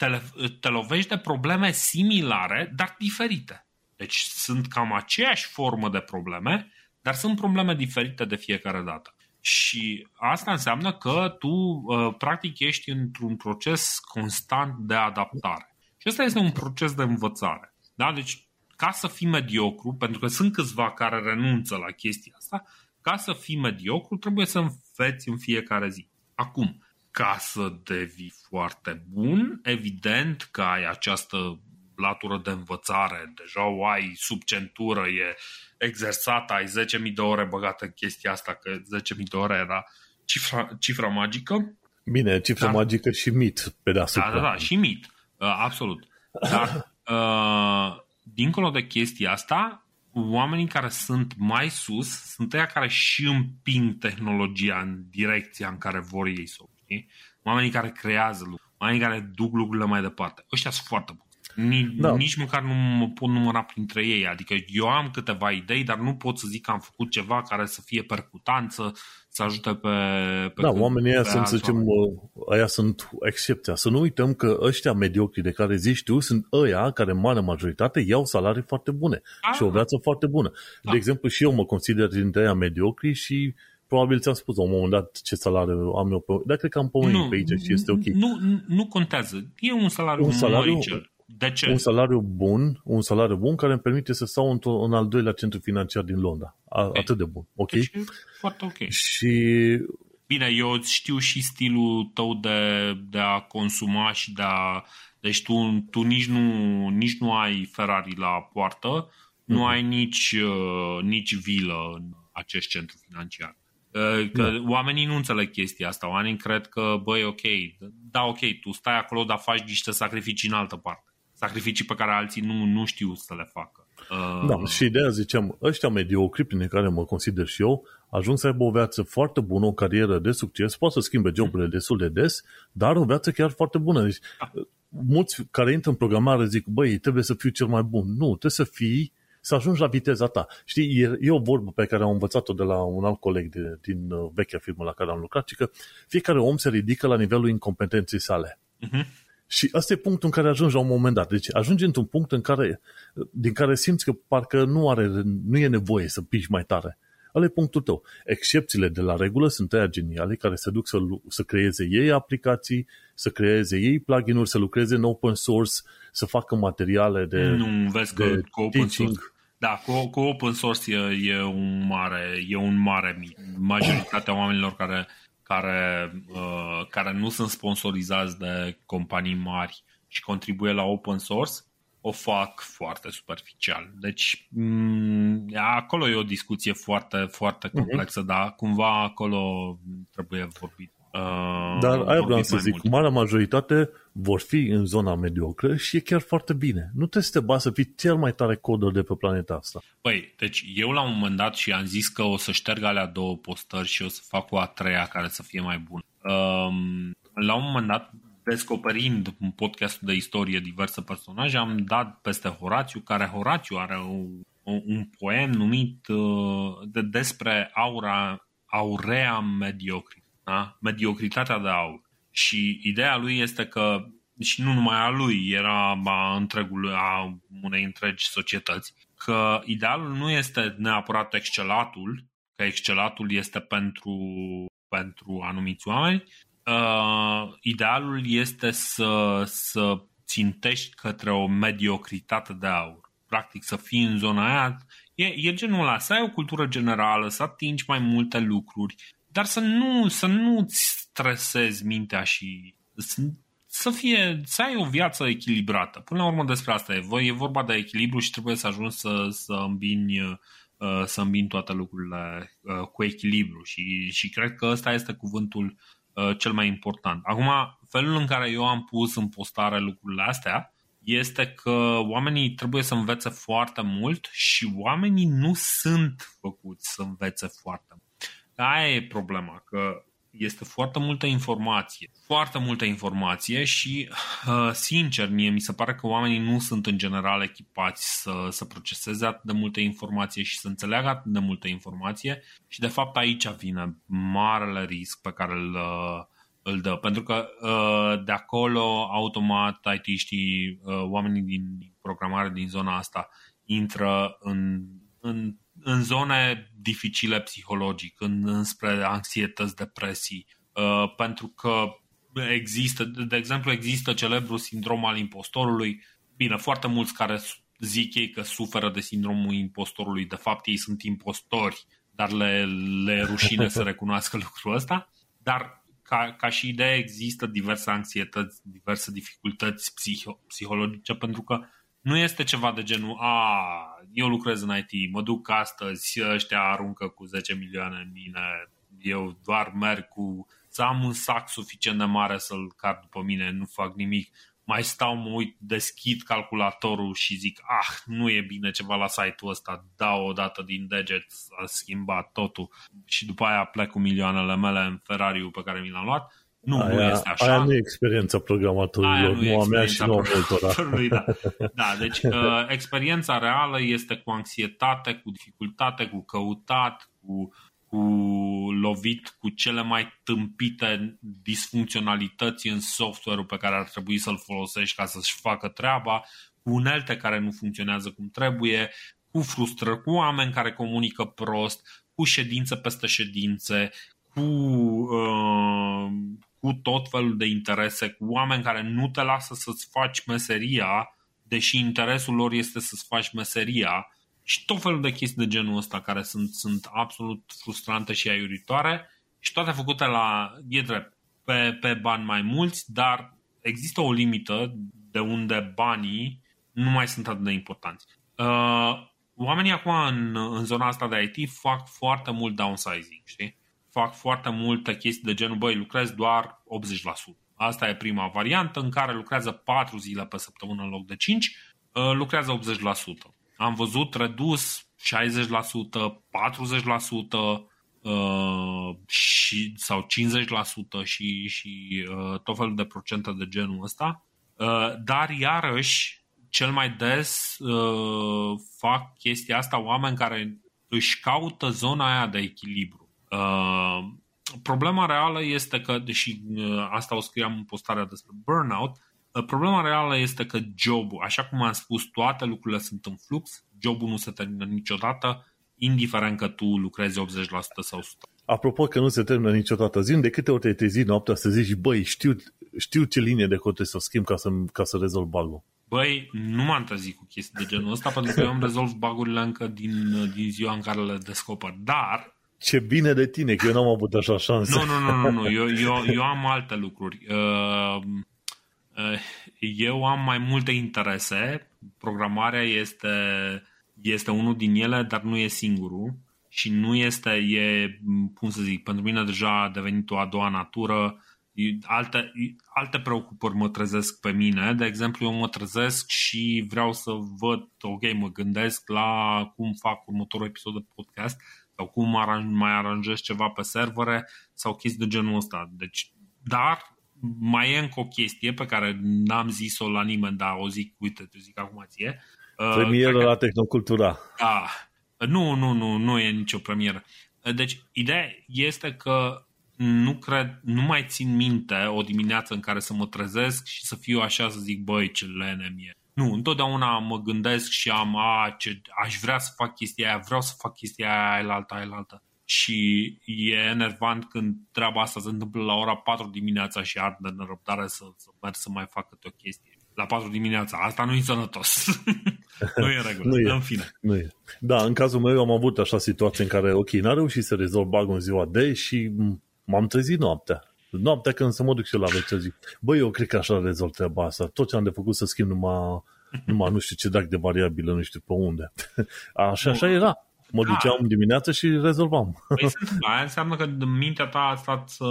te, te lovești de probleme similare, dar diferite. Deci sunt cam aceeași formă de probleme, dar sunt probleme diferite de fiecare dată. Și asta înseamnă că tu, ă, practic, ești într-un proces constant de adaptare. Și ăsta este un proces de învățare. Da? Deci, ca să fii mediocru, pentru că sunt câțiva care renunță la chestia asta, ca să fii mediocru trebuie să înveți în fiecare zi. Acum, ca să devii foarte bun, evident că ai această latură de învățare, deja o ai sub centură, e exersată, ai 10.000 de ore băgată în chestia asta, că 10.000 de ore era cifra, cifra magică. Bine, cifra da. magică și mit pe deasupra. Da, da, da, și mit, uh, absolut. Dar, uh, dincolo de chestia asta, oamenii care sunt mai sus sunt aia care și împing tehnologia în direcția în care vor ei să o Oamenii care creează lucruri, oamenii care duc lucrurile mai departe. Ăștia sunt foarte buni. Nici, da. nici măcar nu mă pot număra printre ei. Adică eu am câteva idei, dar nu pot să zic că am făcut ceva care să fie percutanță, să ajute pe... pe da, oamenii ăia sunt, să zicem, ăia sunt excepția. Să nu uităm că ăștia mediocri de care zici tu sunt ăia care, în mare majoritate, iau salarii foarte bune A, și o viață foarte bună. Da. De exemplu, și eu mă consider dintre ăia mediocri și probabil ți-am spus la un moment dat ce salariu am eu pe... Dar cred că am pomenit pe aici și este ok. Nu, nu contează. E un salariu, un salariu măricel. De ce? Un salariu bun, un salariu bun care îmi permite să stau în al doilea centru financiar din Londra. A, okay. Atât de bun. Ok? Deci, foarte ok. Și Bine, eu știu și stilul tău de, de a consuma și de a... Deci tu, tu nici, nu, nici nu ai Ferrari la poartă, mm-hmm. nu mhm. ai nici, uh, nici vilă în acest centru financiar. Uh, că da. oamenii nu înțeleg chestia asta. Oamenii cred că, băi, ok, da, ok, tu stai acolo, dar faci niște sacrificii în altă parte sacrificii pe care alții nu, nu știu să le facă. Uh... Da, și ideea ziceam, ăștia mediocri, prin care mă consider și eu, ajung să aibă o viață foarte bună, o carieră de succes, poate să schimbe joburile mm. destul de des, dar o viață chiar foarte bună. Deci, da. mulți care intră în programare zic, băi, trebuie să fiu cel mai bun. Nu, trebuie să fii să ajungi la viteza ta. Știi, e, e o vorbă pe care am învățat-o de la un alt coleg de, din uh, vechea firmă la care am lucrat, și că fiecare om se ridică la nivelul incompetenței sale. Uh-huh. Și ăsta e punctul în care ajungi la un moment dat. Deci ajungi într-un punct în care, din care simți că parcă nu, are, nu e nevoie să piși mai tare. Ăla e punctul tău. Excepțiile de la regulă sunt aia geniale care se duc să, să creeze ei aplicații, să creeze ei plugin-uri, să lucreze în open source, să facă materiale de Nu, vezi de că cu open source da, cu, cu open source e, e, un mare, e un mare mit. Majoritatea oamenilor care care, uh, care nu sunt sponsorizați de companii mari și contribuie la open source, o fac foarte superficial. Deci, m- mm, acolo e o discuție foarte, foarte mhm. complexă, uh-huh. dar cumva acolo trebuie vorbit Uh, Dar aia vreau să zic, mult. marea majoritate vor fi în zona mediocră și e chiar foarte bine. Nu te să te basi să fii cel mai tare coder de pe planeta asta. Păi, deci eu la un moment dat și am zis că o să șterg alea două postări și o să fac o a treia care să fie mai bună. Um, la un moment dat, descoperind un podcast de istorie diverse personaje, am dat peste Horațiu, care Horațiu are o, o, un poem numit uh, de, despre aura aurea mediocri da? mediocritatea de aur. Și ideea lui este că, și nu numai a lui, era a, întregul, a unei întregi societăți, că idealul nu este neapărat excelatul, că excelatul este pentru, pentru anumiți oameni, uh, idealul este să, să țintești către o mediocritate de aur. Practic să fii în zona aia, e, e genul ăla, să ai o cultură generală, să atingi mai multe lucruri, dar să nu, să nu-ți stresezi mintea și să, să, fie, să ai o viață echilibrată. Până la urmă despre asta e. E vorba de echilibru și trebuie să ajungi să, să îmbini uh, să îmbin toate lucrurile uh, cu echilibru și, și cred că ăsta este cuvântul uh, cel mai important. Acum, felul în care eu am pus în postare lucrurile astea este că oamenii trebuie să învețe foarte mult și oamenii nu sunt făcuți să învețe foarte mult. Aia e problema, că este foarte multă informație, foarte multă informație și, uh, sincer, mie mi se pare că oamenii nu sunt în general echipați să, să proceseze atât de multă informație și să înțeleagă atât de multă informație și, de fapt, aici vine marele risc pe care îl, uh, îl dă. Pentru că uh, de acolo, automat, IT-știi, oamenii din programare din zona asta intră în, în în zone dificile psihologic, în, înspre anxietăți, depresii, uh, pentru că există, de exemplu, există celebrul sindrom al impostorului. Bine, foarte mulți care zic ei că suferă de sindromul impostorului, de fapt ei sunt impostori, dar le, le rușine să recunoască lucrul ăsta. Dar ca, ca și idee există diverse anxietăți, diverse dificultăți psiho- psihologice, pentru că nu este ceva de genul, a, eu lucrez în IT, mă duc astăzi, ăștia aruncă cu 10 milioane în mine, eu doar merg cu să am un sac suficient de mare să-l car după mine, nu fac nimic. Mai stau, mă uit, deschid calculatorul și zic, ah, nu e bine ceva la site-ul ăsta, dau o dată din deget, a schimbat totul și după aia plec cu milioanele mele în ferrari pe care mi l-am luat. Nu, aia, nu este așa. Aia nu e experiența programatorului, nu, nu a mea și nu a multora. Da. da, deci uh, experiența reală este cu anxietate, cu dificultate, cu căutat, cu cu lovit cu cele mai tâmpite disfuncționalități în software-ul pe care ar trebui să-l folosești ca să-și facă treaba, cu unelte care nu funcționează cum trebuie, cu frustrări, cu oameni care comunică prost, cu ședințe peste ședințe, cu, uh, cu tot felul de interese, cu oameni care nu te lasă să-ți faci meseria, deși interesul lor este să-ți faci meseria și tot felul de chestii de genul ăsta care sunt, sunt absolut frustrante și aiuritoare și toate făcute la, e drept, pe, pe bani mai mulți, dar există o limită de unde banii nu mai sunt atât de importanți. Uh, oamenii acum în, în zona asta de IT fac foarte mult downsizing, știi? Fac foarte multe chestii de genul, băi, lucrez doar 80%. Asta e prima variantă în care lucrează 4 zile pe săptămână în loc de 5, uh, lucrează 80% am văzut redus 60%, 40% uh, și, sau 50% și, și uh, tot felul de procente de genul ăsta. Uh, dar iarăși, cel mai des uh, fac chestia asta oameni care își caută zona aia de echilibru. Uh, problema reală este că, deși uh, asta o scriam în postarea despre burnout, uh, problema reală este că jobul, așa cum am spus, toate lucrurile sunt în flux, jobul nu se termină niciodată, indiferent că tu lucrezi 80% sau 100%. Apropo că nu se termină niciodată, zi de câte ori te-ai trezit noaptea să zici, băi, știu, știu ce linie de cod să schimb ca să, ca să rezolv bug Băi, nu m-am trezit cu chestii de genul ăsta pentru că eu îmi rezolv bagurile încă din, din ziua în care le descoper. Dar ce bine de tine, că eu n-am avut așa șanse. Nu, nu, nu, nu, nu. Eu, eu, eu am alte lucruri. Uh, uh, eu am mai multe interese. Programarea este este unul din ele, dar nu e singurul și nu este, e, cum să zic, pentru mine deja a devenit o a doua natură, alte, alte preocupări mă trezesc pe mine, de exemplu eu mă trezesc și vreau să văd, ok, mă gândesc la cum fac următorul episod de podcast sau cum aranj, mai aranjez ceva pe servere sau chestii de genul ăsta. Deci, dar mai e încă o chestie pe care n-am zis-o la nimeni, dar o zic, uite, te zic acum ție, Uh, premieră uh, la Tehnocultura. Da. Nu, nu, nu, nu e nicio premieră. Uh, deci, ideea este că nu cred, nu mai țin minte o dimineață în care să mă trezesc și să fiu așa să zic, băi, ce lene mie. Nu, întotdeauna mă gândesc și am, a, ce, aș vrea să fac chestia aia, vreau să fac chestia aia, aia alta, aia alta. Și e enervant când treaba asta se întâmplă la ora 4 dimineața și ard de nerăbdare să, să merg să mai fac câte o chestie. La 4 dimineața. Asta nu e sănătos. nu e regulă, nu e. în fine. Nu e. Da, în cazul meu am avut așa situație în care, ok, n-a reușit să rezolv bug în ziua de și m-am trezit noaptea. Noaptea când să mă duc și la WC zic, băi, eu cred că așa rezolv treaba asta. Tot ce am de făcut să schimb numai, numai nu știu ce dac de variabilă, nu știu pe unde. Așa, așa era. Mă da. duceam dimineața și rezolvam. Păi aia înseamnă că mintea ta a stat să,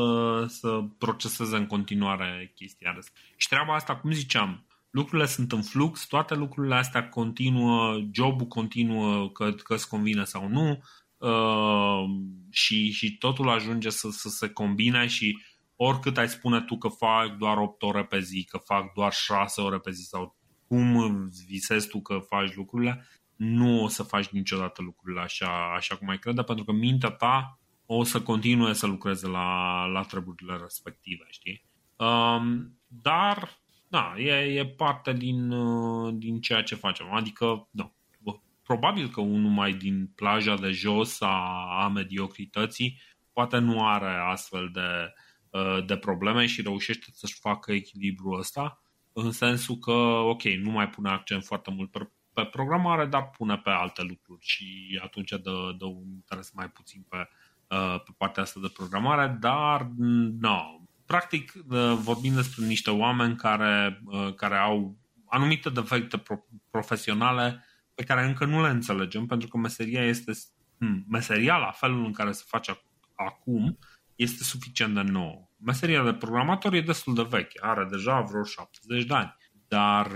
să proceseze în continuare chestia asta. Și treaba asta, cum ziceam, lucrurile sunt în flux, toate lucrurile astea continuă, jobul continuă că, că îți convine sau nu uh, și, și totul ajunge să, să se combine și oricât ai spune tu că fac doar 8 ore pe zi, că fac doar 6 ore pe zi sau cum visezi tu că faci lucrurile, nu o să faci niciodată lucrurile așa, așa cum ai crede, pentru că mintea ta o să continue să lucreze la, la treburile respective, știi? Um, dar da, e, e parte din, uh, din ceea ce facem. Adică, da, probabil că unul mai din plaja de jos a, a mediocrității poate nu are astfel de, uh, de probleme și reușește să-și facă echilibrul ăsta în sensul că, ok, nu mai pune accent foarte mult pe, pe programare, dar pune pe alte lucruri și atunci dă, dă un interes mai puțin pe, uh, pe partea asta de programare, dar no. Practic vorbim despre niște oameni care, care au anumite defecte profesionale pe care încă nu le înțelegem, pentru că meseria este hmm, meseria la felul în care se face acum este suficient de nouă. Meseria de programator e destul de veche, are deja vreo 70 de ani, dar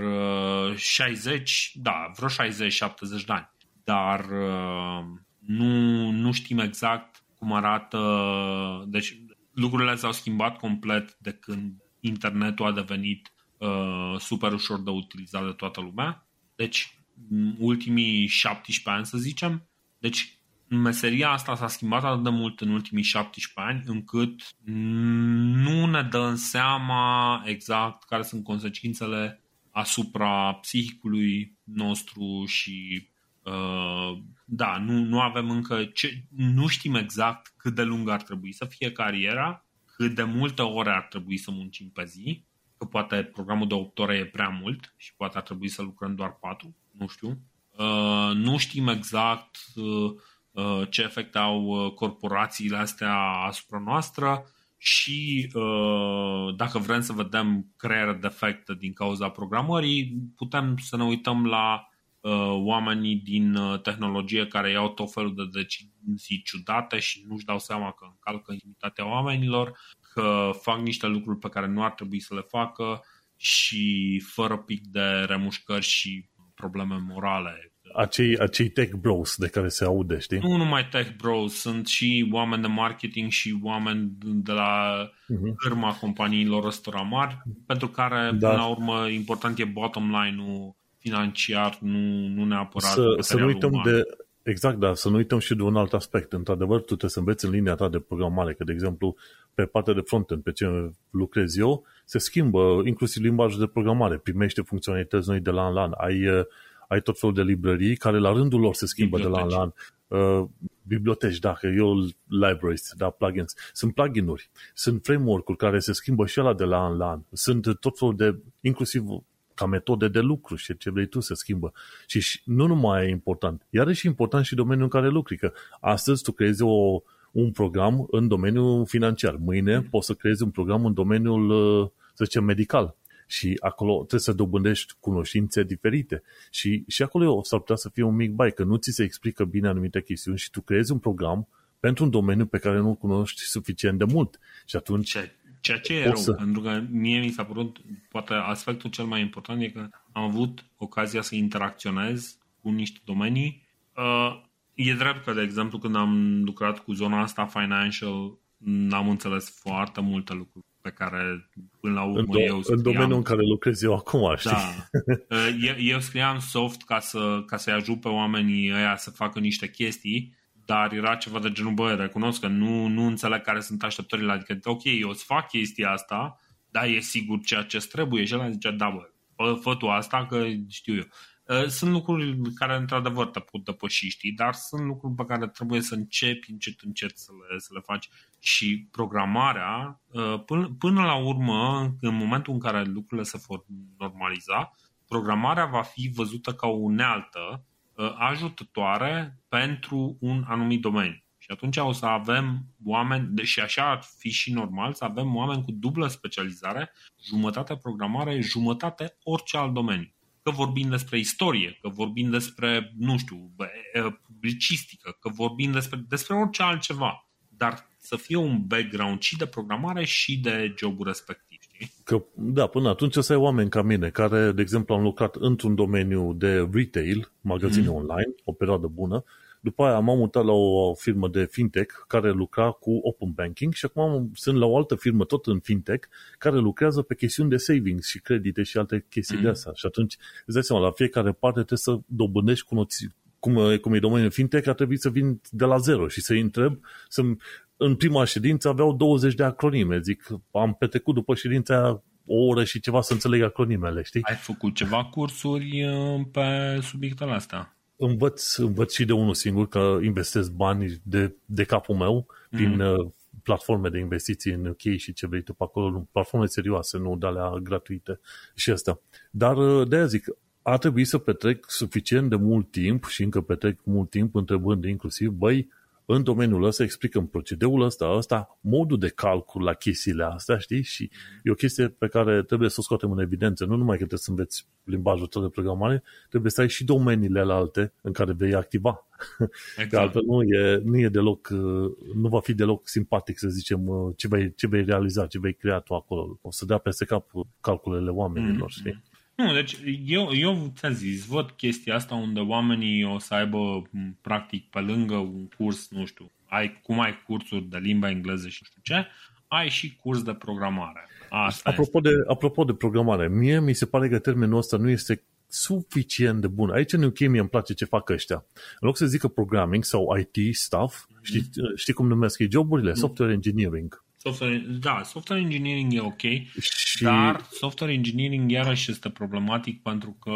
60, uh, da, vreo 60-70 de ani, dar uh, nu, nu știm exact cum arată, deci lucrurile s-au schimbat complet de când internetul a devenit uh, super ușor de utilizat de toată lumea. Deci, ultimii 17 ani, să zicem. Deci, meseria asta s-a schimbat atât de mult în ultimii 17 ani încât nu ne dăm seama exact care sunt consecințele asupra psihicului nostru și uh, da, nu, nu avem încă ce, nu știm exact cât de lung ar trebui să fie cariera, cât de multe ore ar trebui să muncim pe zi, că poate programul de 8 ore e prea mult și poate ar trebui să lucrăm doar 4, nu știu. Uh, nu știm exact uh, Uh, ce efecte au uh, corporațiile astea asupra noastră și uh, dacă vrem să vedem crearea defecte din cauza programării, putem să ne uităm la oamenii din tehnologie care iau tot felul de decizii ciudate și nu-și dau seama că încalcă intimitatea oamenilor, că fac niște lucruri pe care nu ar trebui să le facă și fără pic de remușcări și probleme morale acei, acei tech bros de care se aude, știi? Nu numai tech bros, sunt și oameni de marketing și oameni de la uh-huh. cârma companiilor ăstora mari, pentru care, da. până la urmă, important e bottom line-ul financiar, nu, nu neapărat să, să nu uităm uman. de Exact, dar să nu uităm și de un alt aspect. Într-adevăr, tu trebuie să înveți în linia ta de programare, că, de exemplu, pe partea de frontend, pe ce lucrez eu, se schimbă inclusiv limbajul de programare, primește funcționalități noi de la an la an. Ai uh, ai tot felul de librării care la rândul lor se schimbă biblioteci. de la an la an. Uh, biblioteci, da, eu libraries, da, plugins. Sunt plugin-uri, sunt framework-uri care se schimbă și ala de la an la an. Sunt tot felul de, inclusiv ca metode de lucru și ce vrei tu se schimbă. Și nu numai e important, iar e și important și domeniul în care lucri, că astăzi tu creezi o, un program în domeniul financiar, mâine mm. poți să creezi un program în domeniul, uh, să zicem, medical și acolo trebuie să dobândești cunoștințe diferite. Și, și acolo s-ar putea să fie un mic bai, că nu ți se explică bine anumite chestiuni și tu creezi un program pentru un domeniu pe care nu-l cunoști suficient de mult. Și atunci... Ce, ceea ce e rău, să... pentru că mie mi s-a părut, poate aspectul cel mai important e că am avut ocazia să interacționez cu niște domenii. Uh, e drept că, de exemplu, când am lucrat cu zona asta financial, n-am înțeles foarte multe lucruri pe care până la urmă în do- eu scriam. În domeniul în care lucrez eu acum, știi? Da. Eu, eu scriam soft ca, să, ca să-i ajut pe oamenii ăia să facă niște chestii, dar era ceva de genul, bă, recunosc că nu, nu înțeleg care sunt așteptările, adică, ok, eu îți fac chestia asta, dar e sigur ceea ce trebuie și el zicea, da, bă, fă, fă tu asta că știu eu. Uh, sunt lucruri care într-adevăr te pot depăși, știi, dar sunt lucruri pe care trebuie să începi încet, încet să le, să le faci. Și programarea, uh, până, până la urmă, în momentul în care lucrurile se vor normaliza, programarea va fi văzută ca o unealtă uh, ajutătoare pentru un anumit domeniu. Și atunci o să avem oameni, și așa ar fi și normal, să avem oameni cu dublă specializare, jumătate programare, jumătate orice alt domeniu că vorbim despre istorie, că vorbim despre, nu știu, publicistică, că vorbim despre, despre orice altceva. Dar să fie un background și de programare și de jobul respectiv. Că, da, până atunci o să ai oameni ca mine, care, de exemplu, am lucrat într-un domeniu de retail, magazine mm. online, o perioadă bună, după aia m-am mutat la o firmă de fintech care lucra cu open banking și acum sunt la o altă firmă tot în fintech care lucrează pe chestiuni de savings și credite și alte chestii mm-hmm. de astea. Și atunci îți dai seama, la fiecare parte trebuie să dobândești cunoți, cum, cum e domeniul fintech, ar trebui să vin de la zero și să-i întreb, să în prima ședință aveau 20 de acronime. Zic, am petrecut după ședința o oră și ceva să înțeleg acronimele, știi? Ai făcut ceva cursuri uh, pe subiectul ăsta? Învăț, învăț și de unul singur că investesc bani de, de capul meu prin mm. platforme de investiții în UK și ce vrei tu pe acolo, platforme serioase, nu de alea gratuite și astea. Dar uh, de aia zic, a trebuit să petrec suficient de mult timp și încă petrec mult timp întrebând inclusiv, băi, în domeniul ăsta explicăm procedeul ăsta, ăsta, modul de calcul la chestiile astea, știi? Și e o chestie pe care trebuie să o scoatem în evidență. Nu numai că trebuie să înveți limbajul tău de programare, trebuie să ai și domeniile alte în care vei activa. Exact. Că altfel nu e, nu e deloc, nu va fi deloc simpatic să zicem ce vei, ce vei realiza, ce vei crea tu acolo. O să dea peste cap calculele oamenilor, mm-hmm. știi? Nu, deci eu, eu ți-am zis, văd chestia asta unde oamenii o să aibă practic pe lângă un curs, nu știu, ai, cum ai cursuri de limba engleză și nu știu ce, ai și curs de programare. Asta apropo, de, apropo de programare, mie mi se pare că termenul ăsta nu este suficient de bun. Aici în UK mie îmi place ce fac ăștia. În loc să zică programming sau IT stuff, mm-hmm. știi, știi cum numesc ei joburile? Mm-hmm. Software engineering. Software, da, software engineering e ok, și... dar software engineering iarăși este problematic pentru că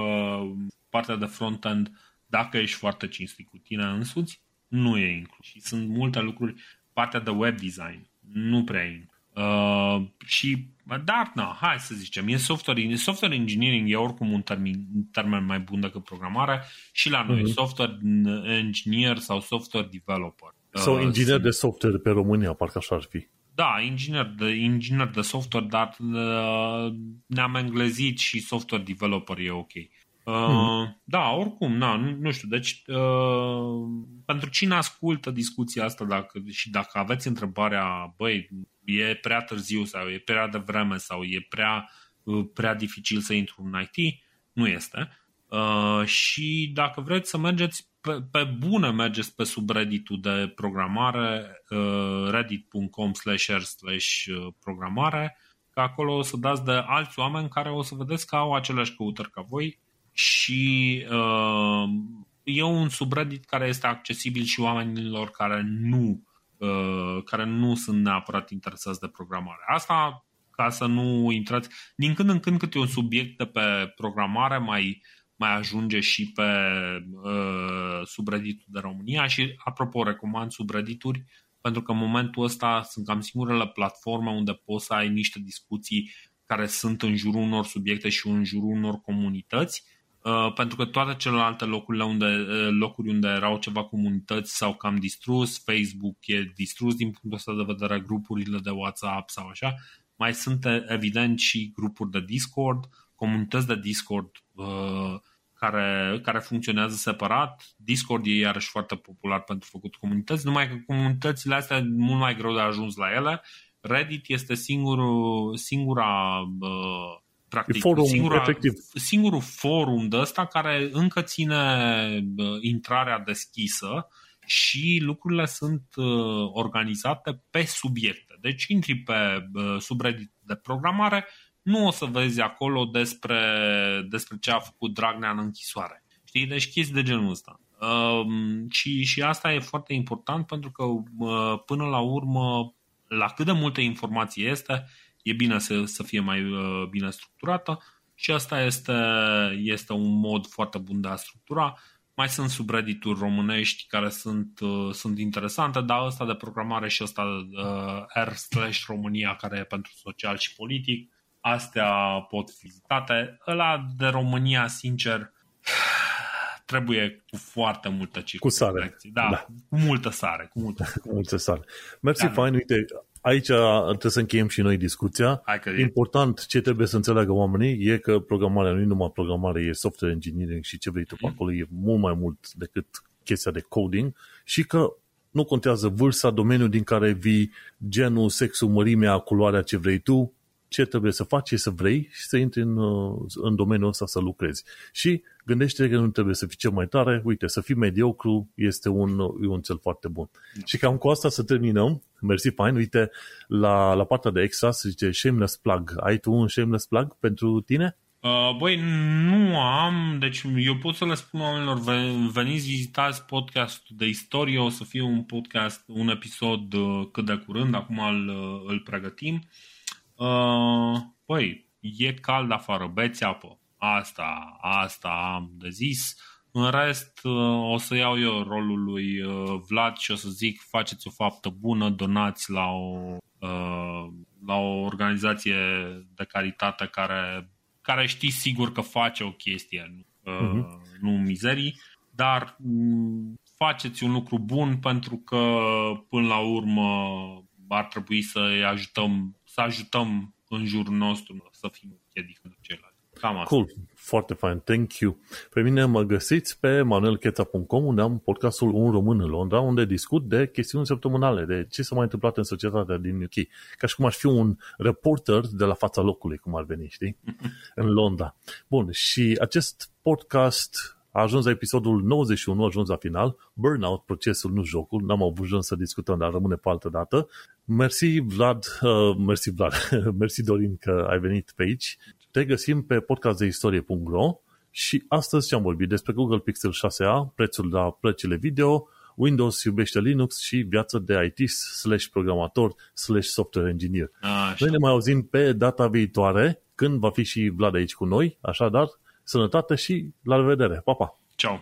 partea de front-end, dacă ești foarte cinstit cu tine însuți, nu e inclus. Și sunt multe lucruri, partea de web design, nu prea e inclus. Uh, și, dar, na, hai să zicem, e software, software engineering e oricum un termen, un termen mai bun decât programare și la noi, uh-huh. software engineer sau software developer. Sau uh, inginer de software pe România, parcă așa ar fi. Da, inginer de, inginer de software, dar uh, ne-am englezit și software developer e ok. Uh, hmm. Da, oricum, na, nu, nu știu. Deci, uh, pentru cine ascultă discuția asta dacă, și dacă aveți întrebarea, băi, e prea târziu sau e prea devreme sau e prea, uh, prea dificil să intru în IT, nu este. Uh, și dacă vreți să mergeți pe, pe bune mergeți pe subredditul de programare uh, reddit.com slash r slash uh, programare că acolo o să dați de alți oameni care o să vedeți că au aceleași căutări ca voi și uh, e un subreddit care este accesibil și oamenilor care nu uh, care nu sunt neapărat interesați de programare. Asta ca să nu intrați din când în când câte un subiect de pe programare mai mai ajunge și pe uh, subredditul de România. Și, apropo, recomand subreddituri pentru că în momentul ăsta sunt cam singurele platforme unde poți să ai niște discuții care sunt în jurul unor subiecte și în jurul unor comunități, uh, pentru că toate celelalte locurile unde, uh, locuri unde erau ceva comunități s-au cam distrus, Facebook e distrus din punctul ăsta de vedere, grupurile de WhatsApp sau așa, mai sunt evident și grupuri de Discord, comunități de Discord uh, care, care funcționează separat. Discord e iarăși foarte popular pentru făcut comunități, numai că comunitățile astea e mult mai greu de ajuns la ele. Reddit este singurul, singura uh, practic, forum, singura, efectiv. singurul forum de ăsta care încă ține uh, intrarea deschisă și lucrurile sunt uh, organizate pe subiecte. Deci intri pe uh, subreddit de programare, nu o să vezi acolo despre, despre ce a făcut Dragnea în închisoare. Știi? Deci chestii de genul ăsta. Uh, și, și asta e foarte important pentru că uh, până la urmă, la cât de multe informații este, e bine să, să fie mai uh, bine structurată și asta este, este un mod foarte bun de a structura. Mai sunt subreddituri românești care sunt, uh, sunt interesante, dar ăsta de programare și ăsta uh, R slash România care e pentru social și politic astea pot fi vizitate. Ăla de România, sincer, trebuie cu foarte multă Cu sare. Da, da, cu multă sare. Cu multă, cu multă sare. Mersi, da, fain. Uite, aici trebuie să încheiem și noi discuția. Important ce trebuie să înțeleagă oamenii e că programarea nu e numai programare, e software engineering și ce vrei tu mm. acolo e mult mai mult decât chestia de coding și că nu contează vârsta, domeniul din care vii, genul, sexul, mărimea, culoarea ce vrei tu, ce trebuie să faci, ce să vrei și să intri în, uh, în domeniul ăsta să lucrezi. Și gândește că nu trebuie să fii cel mai tare, uite, să fii mediocru este un, e un cel foarte bun. Da. Și cam cu asta să terminăm. Mersi, fain. Uite, la, la partea de extra se zice shameless plug. Ai tu un shameless plug pentru tine? Uh, băi, nu am, deci eu pot să le spun oamenilor, veniți, vizitați podcastul de istorie, o să fie un podcast, un episod uh, cât de curând, acum îl, uh, îl pregătim. Uh, Uh, păi, e cald afară, beți apă. Asta, asta am de zis. În rest, uh, o să iau eu rolul lui uh, Vlad și o să zic faceți o faptă bună, donați la o, uh, la o organizație de caritate care, care știi sigur că face o chestie, uh-huh. nu mizerii, dar mm, faceți un lucru bun pentru că până la urmă ar trebui să ajutăm, să ajutăm în jurul nostru să fim chiar ceilalți. Cam asta. Cool. Foarte fain. Thank you. Pe mine mă găsiți pe manuelcheta.com unde am podcastul Un Român în Londra unde discut de chestiuni săptămânale, de ce s-a mai întâmplat în societatea din UK. Ca și cum aș fi un reporter de la fața locului, cum ar veni, știi? în Londra. Bun, și acest podcast a ajuns la episodul 91, a ajuns la final. Burnout, procesul, nu jocul. N-am avut să discutăm, dar rămâne pe altă dată. Mersi, Vlad, uh, mersi, Vlad, mersi, Dorin, că ai venit pe aici. Te găsim pe podcastdeistorie.ro și astăzi ce-am vorbit despre Google Pixel 6a, prețul la plăcile video, Windows iubește Linux și viață de IT slash programator slash software engineer. A, Noi ne mai auzim pe data viitoare, când va fi și Vlad aici cu noi, așadar, sănătate și la revedere. Pa, pa! Ciao!